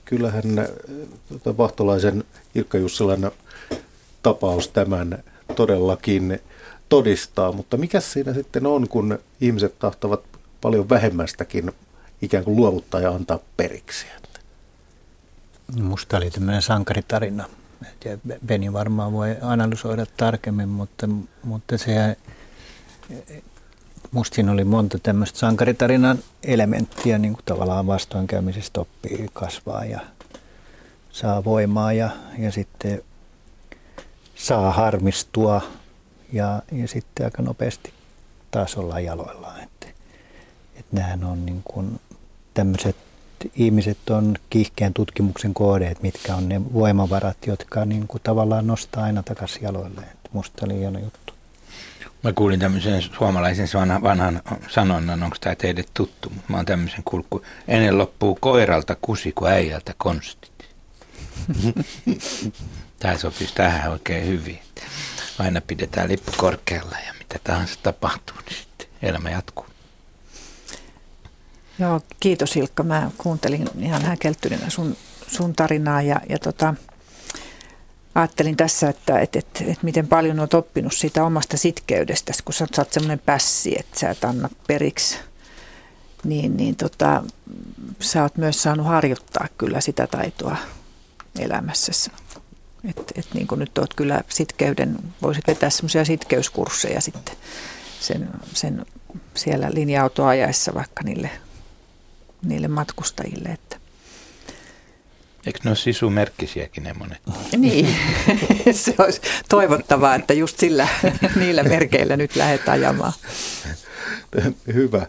kyllähän tuota, Vahtolaisen Ilkka Jussilan tapaus tämän todellakin todistaa, mutta mikä siinä sitten on, kun ihmiset tahtovat paljon vähemmästäkin ikään kuin luovuttaa ja antaa periksi? Musta oli tämmöinen sankaritarina. Beni varmaan voi analysoida tarkemmin, mutta, mutta se, musta siinä oli monta tämmöistä sankaritarinan elementtiä, niin kuin tavallaan vastoinkäymisestä oppii kasvaa ja saa voimaa ja, ja sitten saa harmistua ja, ja sitten aika nopeasti taas ollaan jaloillaan. Että, että nämähän on niin kuin tämmöiset ihmiset on kiihkeän tutkimuksen kohdeet, mitkä on ne voimavarat, jotka niin kuin tavallaan nostaa aina takaisin jaloilleen. Musta oli hieno juttu. Mä kuulin tämmöisen suomalaisen vanhan, vanhan sanonnan, onko tämä teille tuttu, mutta mä oon tämmöisen kuullut, kun ennen loppuu koiralta kusi kuin äijältä konstit. [LAUGHS] tämä sopisi tähän oikein hyvin. Aina pidetään lippu korkealla ja mitä tahansa tapahtuu, niin sitten elämä jatkuu. Joo, kiitos Ilkka. Mä kuuntelin ihan häkeltyneenä sun, sun tarinaa ja, ja tota, ajattelin tässä, että et, et, et miten paljon olet oppinut siitä omasta sitkeydestä, kun sä, sä oot semmoinen pässi, että sä et anna periksi. Niin, niin tota, sä oot myös saanut harjoittaa kyllä sitä taitoa elämässäsi. Et, et niin kuin nyt oot kyllä sitkeyden, voisit vetää semmoisia sitkeyskursseja sitten sen, sen siellä linja-autoajaessa vaikka niille niille matkustajille. Että. Eikö ne ole sisumerkkisiäkin ne monet? [LAUGHS] Niin, [LAUGHS] se olisi toivottavaa, että just sillä, [LAUGHS] niillä merkeillä nyt lähdetään ajamaan. Hyvä.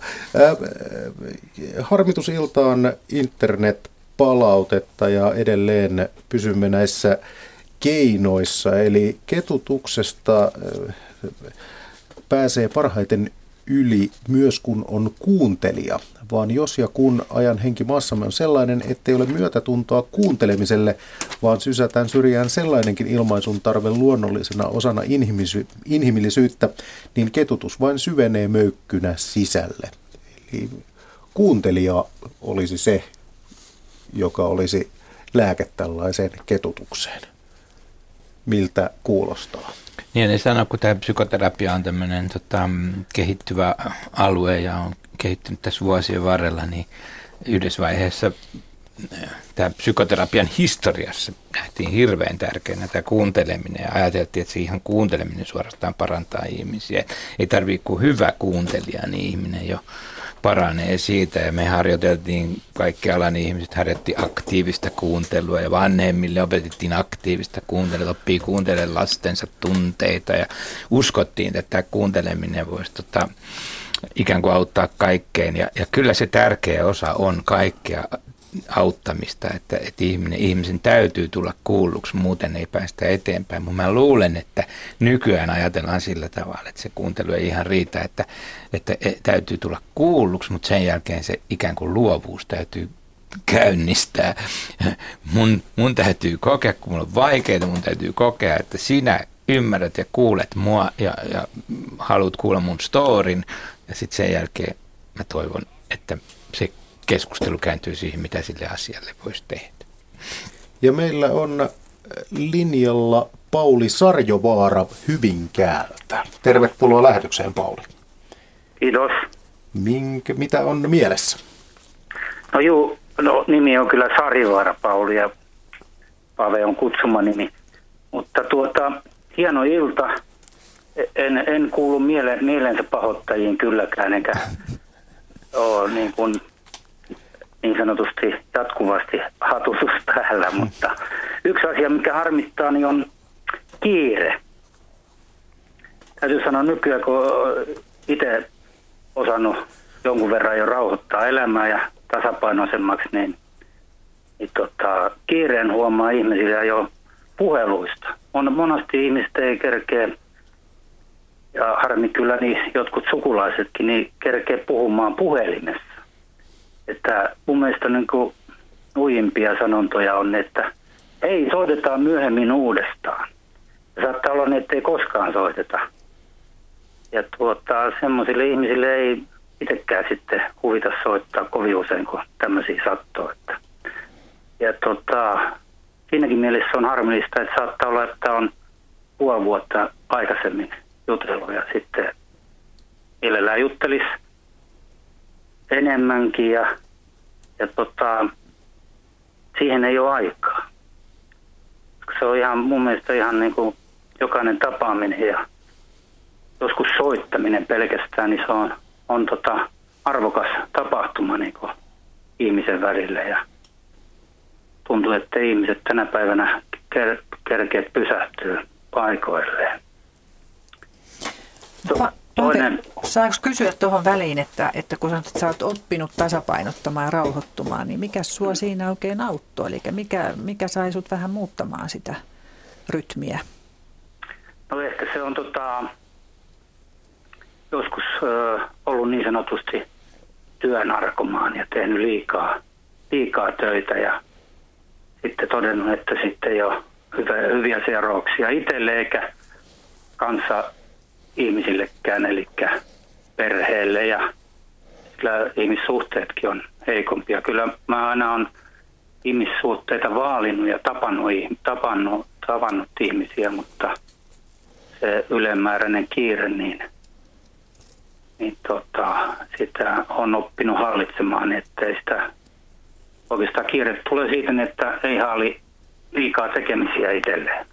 Harmitusiltaan internet-palautetta ja edelleen pysymme näissä keinoissa. Eli ketutuksesta pääsee parhaiten yli myös kun on kuuntelija, vaan jos ja kun ajan henki maassamme on sellainen, ettei ole myötätuntoa kuuntelemiselle, vaan sysätään syrjään sellainenkin ilmaisun tarve luonnollisena osana inhimisy- inhimillisyyttä, niin ketutus vain syvenee möykkynä sisälle. Eli kuuntelija olisi se, joka olisi lääke tällaiseen ketutukseen. Miltä kuulostaa? Niin, ne sanoo, kun tämä psykoterapia on tämmöinen tota, kehittyvä alue ja on kehittynyt tässä vuosien varrella, niin yhdessä vaiheessa äh, tämä psykoterapian historiassa nähtiin hirveän tärkeänä tämä kuunteleminen ja ajateltiin, että se ihan kuunteleminen suorastaan parantaa ihmisiä. Ei tarvitse kuin hyvä kuuntelija, niin ihminen jo paranee siitä. Ja me harjoiteltiin, kaikki alan ihmiset harjoitti aktiivista kuuntelua ja vanhemmille opetettiin aktiivista kuuntelua, oppii kuuntelemaan lastensa tunteita ja uskottiin, että tämä kuunteleminen voisi tota, ikään kuin auttaa kaikkeen. Ja, ja kyllä se tärkeä osa on kaikkea auttamista, että, että ihminen, ihmisen täytyy tulla kuulluksi, muuten ei päästä eteenpäin. Mutta mä luulen, että nykyään ajatellaan sillä tavalla, että se kuuntelu ei ihan riitä, että, että e, täytyy tulla kuulluksi, mutta sen jälkeen se ikään kuin luovuus täytyy käynnistää. Mun, mun täytyy kokea, kun mulla on vaikeaa, mun täytyy kokea, että sinä ymmärrät ja kuulet mua ja, ja haluat kuulla mun storin. Ja sitten sen jälkeen mä toivon, että se keskustelu kääntyy siihen, mitä sille asialle voisi tehdä. Ja meillä on linjalla Pauli Sarjovaara Hyvinkäältä. Tervetuloa lähetykseen, Pauli. Kiitos. Minkä, mitä on mielessä? No juu, no nimi on kyllä Sarjovaara Pauli ja Pave on kutsumanimi. Mutta tuota, hieno ilta. En, en kuulu miele, mielensä pahoittajiin kylläkään, enkä [LAUGHS] ole niin, kuin, niin sanotusti jatkuvasti hatutus [LAUGHS] päällä, mutta yksi asia, mikä harmittaa, niin on kiire. Täytyy sanoa nykyään, kun itse osannut jonkun verran jo rauhoittaa elämää ja tasapainoisemmaksi, niin, niin tota, kiireen huomaa ihmisillä jo puheluista. On, monesti ihmiset ei kerkeä, ja harmi kyllä niin jotkut sukulaisetkin, niin kerkee puhumaan puhelimessa. Että mun mielestä niin kuin sanontoja on, että ei, soitetaan myöhemmin uudestaan. Ja saattaa olla niin, että ei koskaan soiteta. Ja tuota, semmoisille ihmisille ei itsekään sitten huvita soittaa kovin usein, kun tämmöisiä sattuu. Että. Ja tota, siinäkin mielessä on harmillista, että saattaa olla, että on puoli vuotta aikaisemmin jutellut ja sitten mielellään juttelis enemmänkin ja, ja tota, siihen ei ole aikaa. Se on ihan mun mielestä ihan niin kuin jokainen tapaaminen ja joskus soittaminen pelkästään, niin se on, on tota arvokas tapahtuma niin kuin ihmisen välillä ja tuntuu, että ihmiset tänä päivänä ker- kerkeet pysähtyy paikoilleen. Pa- toinen... Saanko kysyä tuohon väliin, että, että kun sanot, että sä oot oppinut tasapainottamaan ja rauhoittumaan, niin mikä sua siinä oikein auttoi? Eli mikä, mikä sai sut vähän muuttamaan sitä rytmiä? No ehkä se on tota, joskus ö, ollut niin sanotusti työnarkomaan ja tehnyt liikaa, liikaa töitä ja sitten todennut, että sitten hyvä, hyviä seurauksia itselle eikä kanssa ihmisillekään, eli perheelle ja kyllä ihmissuhteetkin on heikompia. Kyllä mä aina on ihmissuhteita vaalinut ja tapannut, tapannut, tavannut ihmisiä, mutta se ylemmääräinen kiire, niin, niin tota, sitä on oppinut hallitsemaan, ettei sitä oikeastaan kiire tulee siitä, että ei haali liikaa tekemisiä itselleen.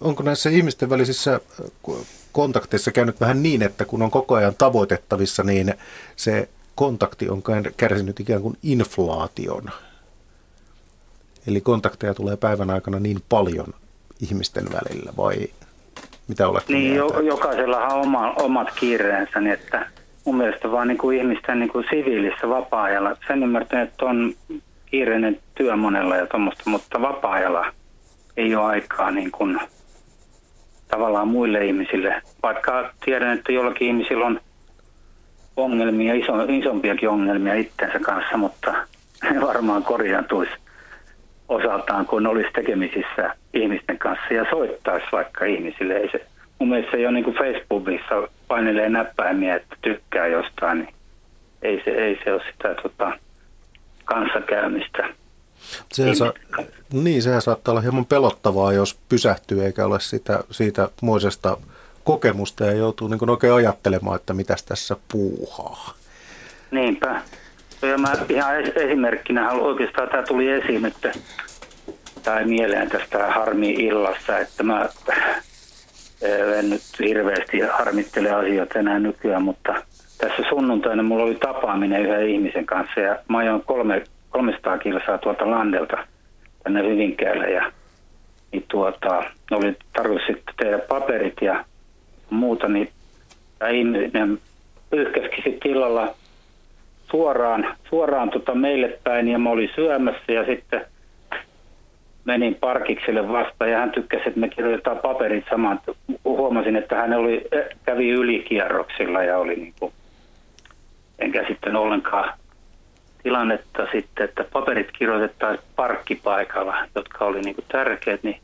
Onko näissä ihmisten välisissä äh, kontakteissa käynyt vähän niin, että kun on koko ajan tavoitettavissa, niin se kontakti on kärsinyt ikään kuin inflaation? Eli kontakteja tulee päivän aikana niin paljon ihmisten välillä, vai mitä olet Niin, jo, jokaisellahan on oma, omat kiireensä, niin että mun mielestä vaan niin kuin ihmisten niin kuin siviilissä vapaa-ajalla. Sen ymmärtänyt, että on kiireinen työ monella ja tuommoista, mutta vapaa-ajalla ei ole aikaa niin kuin tavallaan muille ihmisille. Vaikka tiedän, että jollakin ihmisillä on ongelmia, iso, isompiakin ongelmia itsensä kanssa, mutta ne varmaan korjaantuisi osaltaan, kun olisi tekemisissä ihmisten kanssa ja soittaisi vaikka ihmisille. Ei se, mun mielestä se ei niin kuin Facebookissa painelee näppäimiä, että tykkää jostain, niin ei se, ei se ole sitä tota, kanssakäymistä. Sehän sa- niin, sehän saattaa olla hieman pelottavaa, jos pysähtyy eikä ole sitä, siitä muisesta kokemusta ja joutuu niin oikein ajattelemaan, että mitäs tässä puuhaa. Niinpä. Ja mä ihan esimerkkinä oikeastaan tämä tuli esiin nyt tai mieleen tästä harmi-illassa, että mä en nyt hirveästi harmittele asioita enää nykyään, mutta tässä sunnuntaina mulla oli tapaaminen yhden ihmisen kanssa ja mä ajoin kolme, 300 kilsaa tuolta Landelta tänne Hyvinkäälle ja niin tuota, oli tarkoitus sitten tehdä paperit ja muuta, niin tämä ihminen pyyhkäski sitten illalla suoraan, suoraan tota meille päin ja mä olin syömässä ja sitten menin parkikselle vastaan ja hän tykkäsi, että me kirjoitetaan paperit samaan. Huomasin, että hän oli, kävi ylikierroksilla ja oli niin kuin, enkä sitten ollenkaan tilannetta sitten, että paperit kirjoitetaan parkkipaikalla, jotka oli niin kuin tärkeät, niin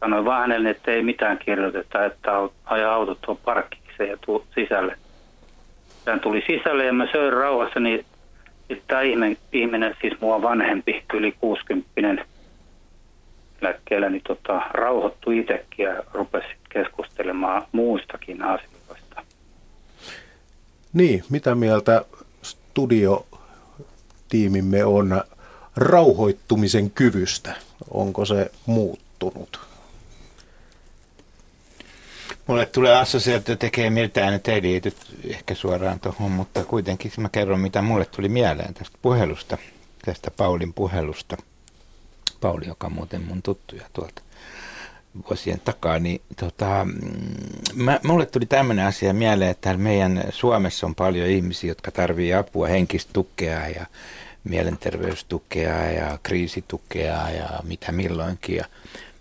Sanoin vaan hänelle, että ei mitään kirjoiteta, että aja autot tuon parkkikseen ja tuu sisälle. Hän tuli sisälle ja mä söin rauhassa, niin tämä ihminen, ihminen, siis mua vanhempi, yli 60 eläkkeellä, niin tota, rauhoittui itsekin ja rupesi keskustelemaan muustakin asioista. Niin, mitä mieltä studiotiimimme on rauhoittumisen kyvystä? Onko se muuttunut? Mulle tulee assosiaatio tekee miltään, että ei liity ehkä suoraan tuohon, mutta kuitenkin mä kerron, mitä mulle tuli mieleen tästä puhelusta, tästä Paulin puhelusta. Pauli, joka on muuten mun tuttuja tuolta vuosien takaa, niin tota, mm, mä, mulle tuli tämmöinen asia mieleen, että meidän Suomessa on paljon ihmisiä, jotka tarvii apua, henkistä tukea ja mielenterveystukea ja kriisitukea ja mitä milloinkin. Ja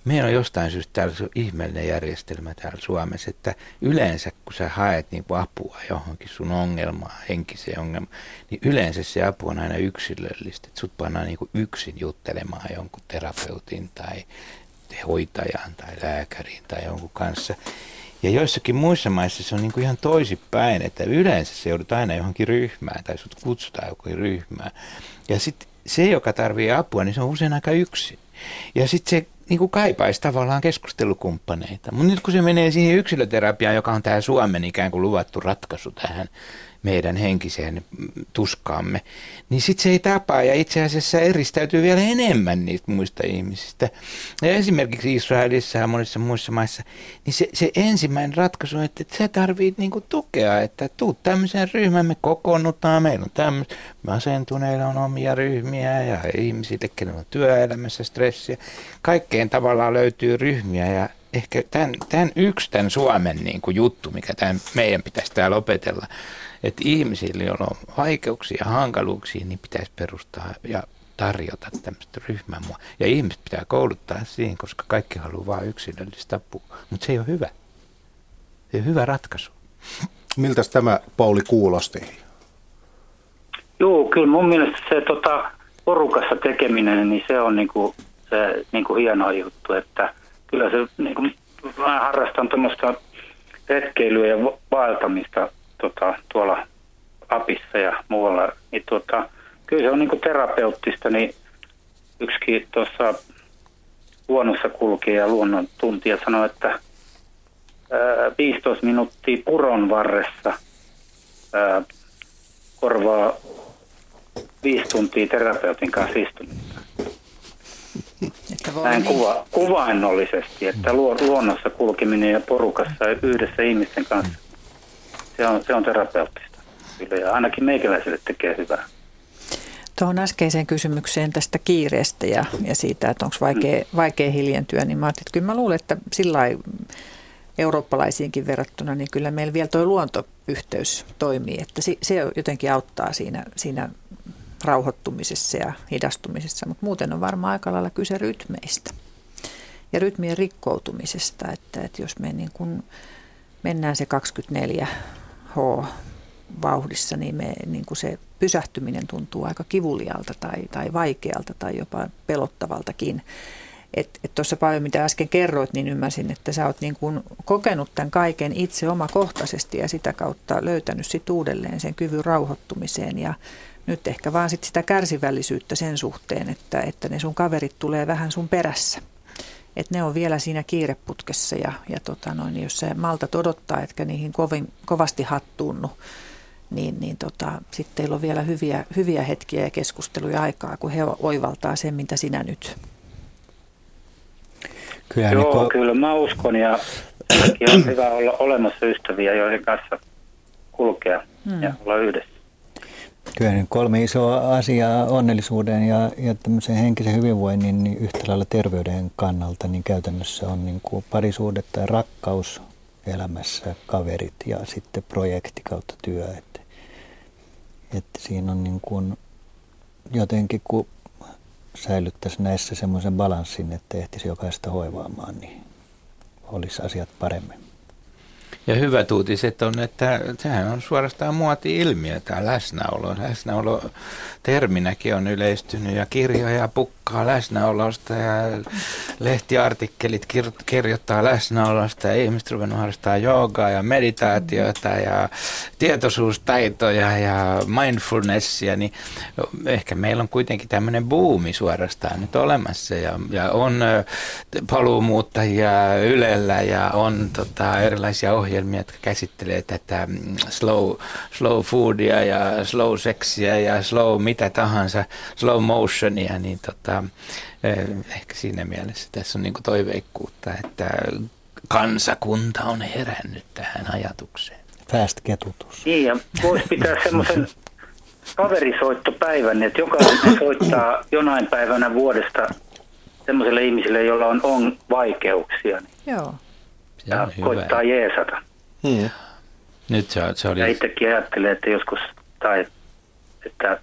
meillä on jostain syystä täällä ihmeellinen järjestelmä täällä Suomessa, että yleensä kun sä haet niin kuin apua johonkin sun ongelmaan, henkiseen ongelmaan, niin yleensä se apu on aina yksilöllistä. Että sut pannaan niin kuin yksin juttelemaan jonkun terapeutin tai hoitajan tai lääkärin tai jonkun kanssa. Ja joissakin muissa maissa se on niin kuin ihan toisipäin, että yleensä se joudut aina johonkin ryhmään tai sut kutsutaan johonkin ryhmään. Ja sitten se, joka tarvii apua, niin se on usein aika yksin. Ja sitten se niin kuin kaipaisi tavallaan keskustelukumppaneita. Mutta nyt kun se menee siihen yksilöterapiaan, joka on tämä Suomen ikään kuin luvattu ratkaisu tähän meidän henkiseen tuskaamme, niin sitten se ei tapaa ja itse asiassa eristäytyy vielä enemmän niistä muista ihmisistä. Ja esimerkiksi Israelissa ja monissa muissa maissa, niin se, se ensimmäinen ratkaisu on, että, sä tarvit niinku tukea, että tuu tämmöiseen ryhmään, me kokoonnutaan, meillä on tämmöistä, masentuneilla on omia ryhmiä ja ihmisille, kenellä on työelämässä stressiä. Kaikkeen tavallaan löytyy ryhmiä ja ehkä tämän, tämän yksi tämän Suomen niin kuin juttu, mikä tämän meidän pitäisi täällä opetella, että ihmisille, joilla on vaikeuksia ja hankaluuksia, niin pitäisi perustaa ja tarjota tämmöistä ryhmää. Ja ihmiset pitää kouluttaa siihen, koska kaikki haluaa vain yksilöllistä apua. Mutta se ei ole hyvä. Se on hyvä ratkaisu. Miltä tämä Pauli kuulosti? Joo, kyllä mun mielestä se tota, porukassa tekeminen, niin se on niinku, se niinku hieno juttu, että kyllä se niinku, mä harrastan tuommoista retkeilyä ja vaeltamista tota, tuolla apissa ja muualla, niin tota, kyllä se on niin terapeuttista, niin yksikin tuossa luonnossa kulkee ja luonnon tuntija sanoi, että ää, 15 minuuttia puron varressa ää, korvaa viisi tuntia terapeutin kanssa istumista. Näin niin. kuva, kuvainnollisesti, että luonnossa kulkeminen ja porukassa yhdessä ihmisten kanssa se on, se on terapeuttista. Kyllä, ja ainakin meikäläiselle tekee hyvää. Tuohon äskeiseen kysymykseen tästä kiireestä ja, ja siitä, että onko vaikea, mm. vaikea hiljentyä, niin mä ajattelin, että kyllä mä luulen, että sillä eurooppalaisiinkin verrattuna, niin kyllä meillä vielä tuo luontoyhteys toimii, että se jotenkin auttaa siinä, siinä rauhoittumisessa ja hidastumisessa, mutta muuten on varmaan aika lailla kyse rytmeistä ja rytmien rikkoutumisesta, että, että jos me niin kuin mennään se 24 H-vauhdissa, niin, me, niin kuin se pysähtyminen tuntuu aika kivulialta tai, tai vaikealta tai jopa pelottavaltakin. Että et tuossa paljon mitä äsken kerroit, niin ymmärsin, että sä oot niin kuin kokenut tämän kaiken itse omakohtaisesti ja sitä kautta löytänyt sit uudelleen sen kyvyn rauhoittumiseen ja nyt ehkä vaan sit sitä kärsivällisyyttä sen suhteen, että, että ne sun kaverit tulee vähän sun perässä että ne on vielä siinä kiireputkessa ja, ja tota noin, jos se malta odottaa, etkä niihin kovin, kovasti hattuunnu, niin, niin tota, sitten teillä on vielä hyviä, hyviä hetkiä ja keskusteluja aikaa, kun he oivaltaa sen, mitä sinä nyt. Kyllä, Joo, niin kun... kyllä mä uskon ja on hyvä olla olemassa ystäviä, joiden kanssa kulkea hmm. ja olla yhdessä. Kyllä niin kolme isoa asiaa onnellisuuden ja, ja tämmöisen henkisen hyvinvoinnin niin yhtä lailla terveyden kannalta niin käytännössä on niin kuin parisuudet tai rakkaus elämässä, kaverit ja sitten projekti kautta työ. Että, että siinä on niin kuin jotenkin, kun säilyttäisi näissä semmoisen balanssin, että ehtisi jokaista hoivaamaan, niin olisi asiat paremmin. Ja hyvät uutiset on, että sehän on suorastaan muoti-ilmiö, tämä läsnäolo. Läsnäolo terminäkin on yleistynyt ja kirjoja pukkaa läsnäolosta ja lehtiartikkelit kir- kirjoittaa läsnäolosta ja ihmiset ruvennut harrastaa joogaa ja meditaatiota ja tietoisuustaitoja ja mindfulnessia, niin ehkä meillä on kuitenkin tämmöinen buumi suorastaan nyt olemassa ja, ja on paluumuuttajia Ylellä ja on tota, erilaisia ohjelmia, jotka käsittelee tätä mm, slow, slow foodia ja slow sexiä ja slow mitä tahansa, slow motionia, niin tota, ehkä siinä mielessä tässä on niin toiveikkuutta, että kansakunta on herännyt tähän ajatukseen. Fast ketutus. Niin, ja voisi pitää semmoisen kaverisoittopäivän, että jokainen [COUGHS] soittaa jonain päivänä vuodesta semmoiselle ihmiselle, jolla on, on vaikeuksia. Niin Joo. Ja koittaa hyvä. jeesata. Hmm. Nyt se, se oli... Ja itsekin ajattelee, että joskus, tai että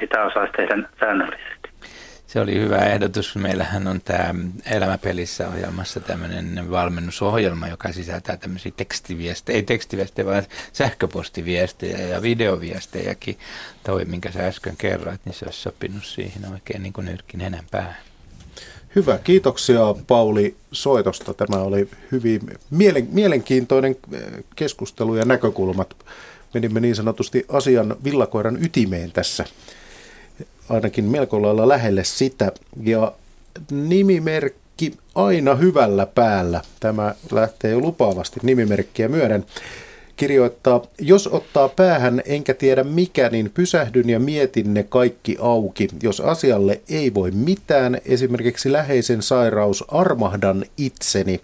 sitä osaisi tehdä säännöllisesti. Se oli hyvä ehdotus. Meillähän on tämä Elämäpelissä ohjelmassa tämmöinen valmennusohjelma, joka sisältää tämmöisiä tekstiviestejä, ei tekstiviestejä, vaan sähköpostiviestejä ja videoviestejäkin. Toi, minkä sä äsken kerroit, niin se olisi sopinut siihen oikein niin kuin nyrkin enää päähän. Hyvä, kiitoksia Pauli soitosta. Tämä oli hyvin mielen, mielenkiintoinen eh, keskustelu ja näkökulmat. Menimme niin sanotusti asian villakoiran ytimeen tässä, ainakin melko lailla lähelle sitä. Ja nimimerkki aina hyvällä päällä. Tämä lähtee jo lupaavasti nimimerkkiä myöden kirjoittaa, jos ottaa päähän enkä tiedä mikä, niin pysähdyn ja mietin ne kaikki auki. Jos asialle ei voi mitään, esimerkiksi läheisen sairaus, armahdan itseni.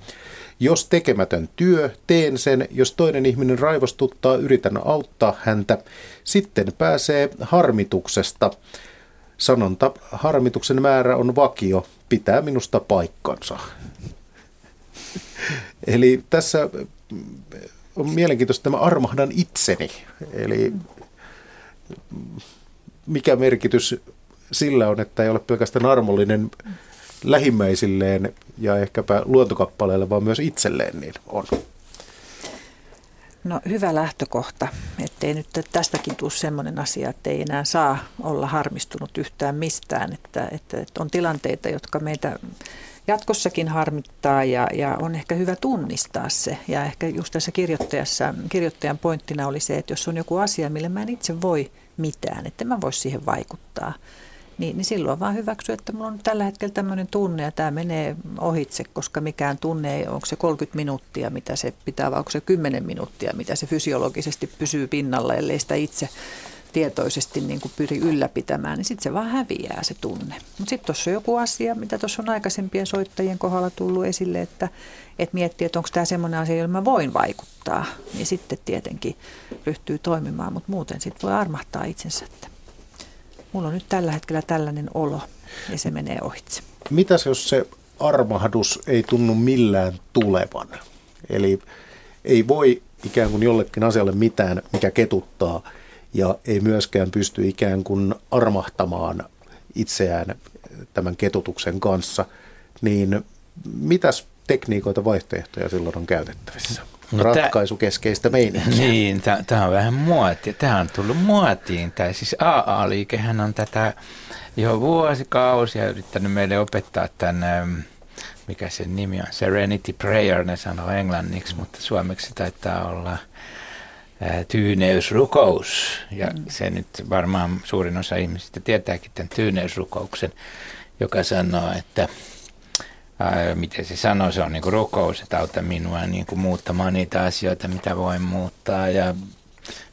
Jos tekemätön työ, teen sen. Jos toinen ihminen raivostuttaa, yritän auttaa häntä. Sitten pääsee harmituksesta. Sanonta, harmituksen määrä on vakio, pitää minusta paikkansa. [LAUGHS] Eli tässä on mielenkiintoista tämä armahdan itseni. Eli mikä merkitys sillä on, että ei ole pelkästään armollinen lähimmäisilleen ja ehkäpä luontokappaleelle, vaan myös itselleen, niin on. No hyvä lähtökohta, ettei nyt tästäkin tule sellainen asia, että ei enää saa olla harmistunut yhtään mistään, että, että, että on tilanteita, jotka meitä jatkossakin harmittaa ja, ja on ehkä hyvä tunnistaa se. Ja ehkä just tässä kirjoittajassa, kirjoittajan pointtina oli se, että jos on joku asia, millä mä en itse voi mitään, että mä vois siihen vaikuttaa, niin, niin silloin vaan hyväksy, että mulla on tällä hetkellä tämmöinen tunne ja tämä menee ohitse, koska mikään tunne ei, onko se 30 minuuttia, mitä se pitää, vai onko se 10 minuuttia, mitä se fysiologisesti pysyy pinnalla, ellei sitä itse tietoisesti niin kuin pyri ylläpitämään, niin sitten se vaan häviää se tunne. Mutta sitten tuossa on joku asia, mitä tuossa on aikaisempien soittajien kohdalla tullut esille, että, että miettii, että onko tämä semmoinen asia, jolla mä voin vaikuttaa, niin sitten tietenkin ryhtyy toimimaan, mutta muuten sitten voi armahtaa itsensä, että mulla on nyt tällä hetkellä tällainen olo ja se menee ohitse. Mitäs jos se armahdus ei tunnu millään tulevan? Eli ei voi ikään kuin jollekin asialle mitään, mikä ketuttaa – ja ei myöskään pysty ikään kuin armahtamaan itseään tämän ketutuksen kanssa, niin mitäs tekniikoita, vaihtoehtoja silloin on käytettävissä? No Ratkaisukeskeistä meininkiä. Niin, tämä on vähän muotia. Tämä on tullut muotiin. Tämä siis AA-liikehän on tätä jo vuosikausia yrittänyt meille opettaa tämän, mikä sen nimi on, Serenity Prayer, ne sanoo englanniksi, mutta suomeksi taitaa olla – tyyneysrukous. Ja mm. se nyt varmaan suurin osa ihmisistä tietääkin tämän tyyneysrukouksen, joka sanoo, että ää, miten se sanoo, se on niin kuin rukous, että auta minua niin kuin muuttamaan niitä asioita, mitä voin muuttaa ja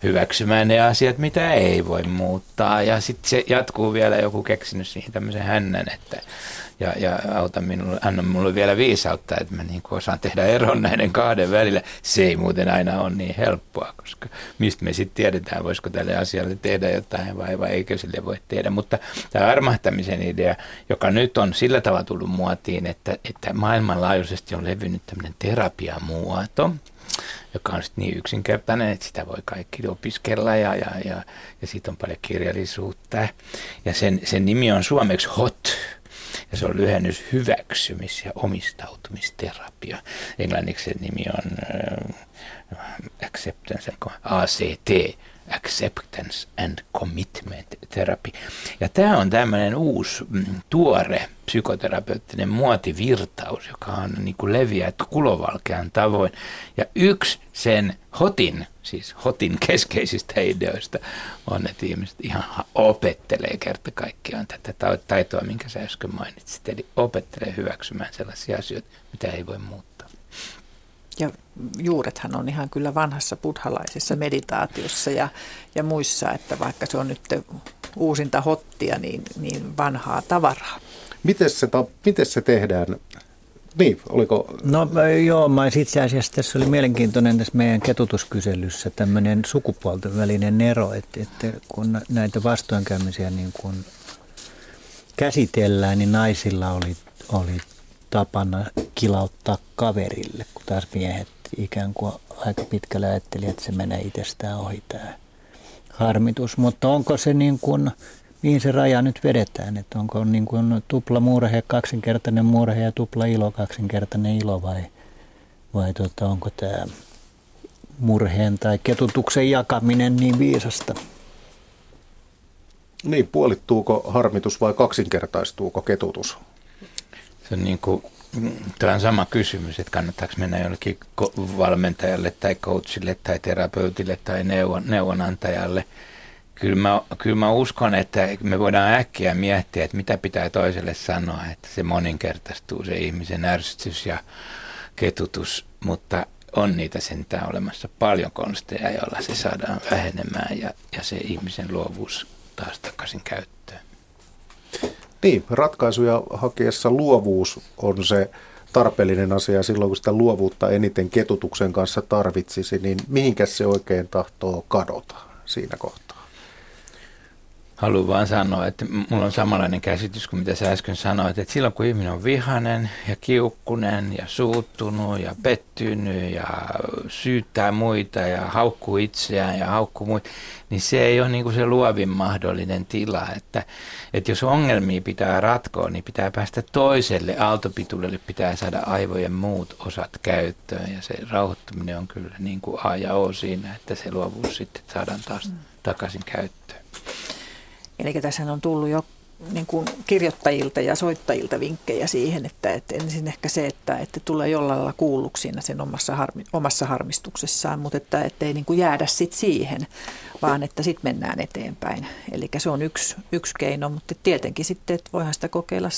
hyväksymään ne asiat, mitä ei voi muuttaa. Ja sitten se jatkuu vielä joku keksinyt siihen tämmöisen hännän, että ja, ja auta minulle, anna minulle vielä viisautta, että mä niin osaan tehdä eron näiden kahden välillä. Se ei muuten aina ole niin helppoa, koska mistä me sitten tiedetään, voisiko tälle asialle tehdä jotain vai, vai eikö sille voi tehdä. Mutta tämä armahtamisen idea, joka nyt on sillä tavalla tullut muotiin, että, että maailmanlaajuisesti on levinnyt tämmöinen terapiamuoto, joka on sitten niin yksinkertainen, että sitä voi kaikki opiskella ja, ja, ja, ja siitä on paljon kirjallisuutta. Ja sen, sen nimi on suomeksi HOT, ja se on lyhennys hyväksymis- ja omistautumisterapia. Englanniksi se nimi on äh, acceptance, ACT, acceptance and commitment therapy. Ja tämä on tämmöinen uusi mm, tuore psykoterapeuttinen muotivirtaus, joka on niin kuin leviää kulovalkean tavoin. Ja yksi sen hotin, siis hotin keskeisistä ideoista on, että ihmiset ihan opettelee kerta kaikkiaan tätä taitoa, minkä sä äsken mainitsit. Eli opettelee hyväksymään sellaisia asioita, mitä ei voi muuttaa. Ja juurethan on ihan kyllä vanhassa buddhalaisessa meditaatiossa ja, ja muissa, että vaikka se on nyt uusinta hottia, niin, niin vanhaa tavaraa. Miten se, miten se tehdään? Niin, oliko? No joo, mä itse asiassa tässä oli mielenkiintoinen tässä meidän ketutuskyselyssä tämmöinen sukupuolten välinen ero, että, että kun näitä vastoinkäymisiä niin kun käsitellään, niin naisilla oli, oli tapana kilauttaa kaverille, kun taas miehet ikään kuin aika pitkälle ajatteli, että se menee itsestään ohi tämä harmitus. Mutta onko se niin kuin, mihin se raja nyt vedetään, että onko niin kuin tupla murhe, kaksinkertainen murhe ja tupla ilo, kaksinkertainen ilo vai, vai tota, onko tämä murheen tai ketutuksen jakaminen niin viisasta? Niin, puolittuuko harmitus vai kaksinkertaistuuko ketutus? Se on niin kuin, tämä on sama kysymys, että kannattaako mennä jollekin valmentajalle tai coachille tai terapeutille tai neuvon, neuvonantajalle. Kyllä mä, kyllä mä uskon, että me voidaan äkkiä miettiä, että mitä pitää toiselle sanoa, että se moninkertaistuu se ihmisen ärsytys ja ketutus, mutta on niitä sentään olemassa paljon konsteja, joilla se saadaan vähenemään ja, ja se ihmisen luovuus taas takaisin käyttöön. Niin, ratkaisuja hakiessa luovuus on se tarpeellinen asia silloin, kun sitä luovuutta eniten ketutuksen kanssa tarvitsisi, niin mihinkä se oikein tahtoo kadota siinä kohtaa? Haluan vaan sanoa, että mulla on samanlainen käsitys kuin mitä sä äsken sanoit, että silloin kun ihminen on vihanen ja kiukkunen ja suuttunut ja pettynyt ja syyttää muita ja haukkuu itseään ja haukkuu muita, niin se ei ole niin kuin se luovin mahdollinen tila. Että, että jos ongelmia pitää ratkoa, niin pitää päästä toiselle aaltopituudelle, pitää saada aivojen muut osat käyttöön ja se rauhoittuminen on kyllä niin kuin A ja O siinä, että se luovuus sitten saadaan taas takaisin käyttöön. Eli tässä on tullut jo niin kuin kirjoittajilta ja soittajilta vinkkejä siihen, että, että ensin ehkä se, että, että tulee jollain lailla kuulluksi siinä sen omassa, harmi, omassa harmistuksessaan, mutta että, että ei niin kuin jäädä sit siihen, vaan että sitten mennään eteenpäin. Eli se on yksi, yksi keino, mutta tietenkin sitten, että voihan sitä kokeilla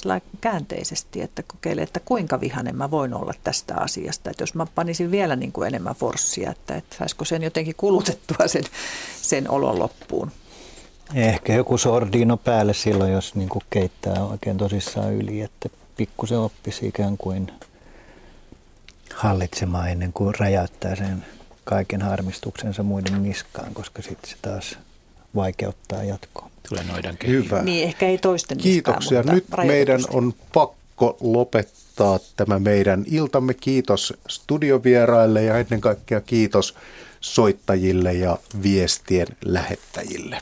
käänteisesti, että kokeilee, että kuinka vihanen mä voin olla tästä asiasta. Että jos mä panisin vielä niin kuin enemmän forssia, että, että saisiko sen jotenkin kulutettua sen, sen olon loppuun. Ehkä joku sordino päälle silloin, jos niin kuin keittää oikein tosissaan yli, että pikkusen oppisi ikään kuin hallitsemaan ennen kuin räjäyttää sen kaiken harmistuksensa muiden niskaan, koska sitten se taas vaikeuttaa jatkoa. Tulee noidan Hyvä. Niin, ehkä ei toisten Kiitoksia. Niskaan, Nyt meidän on pakko lopettaa tämä meidän iltamme. Kiitos studiovieraille ja ennen kaikkea kiitos soittajille ja viestien lähettäjille.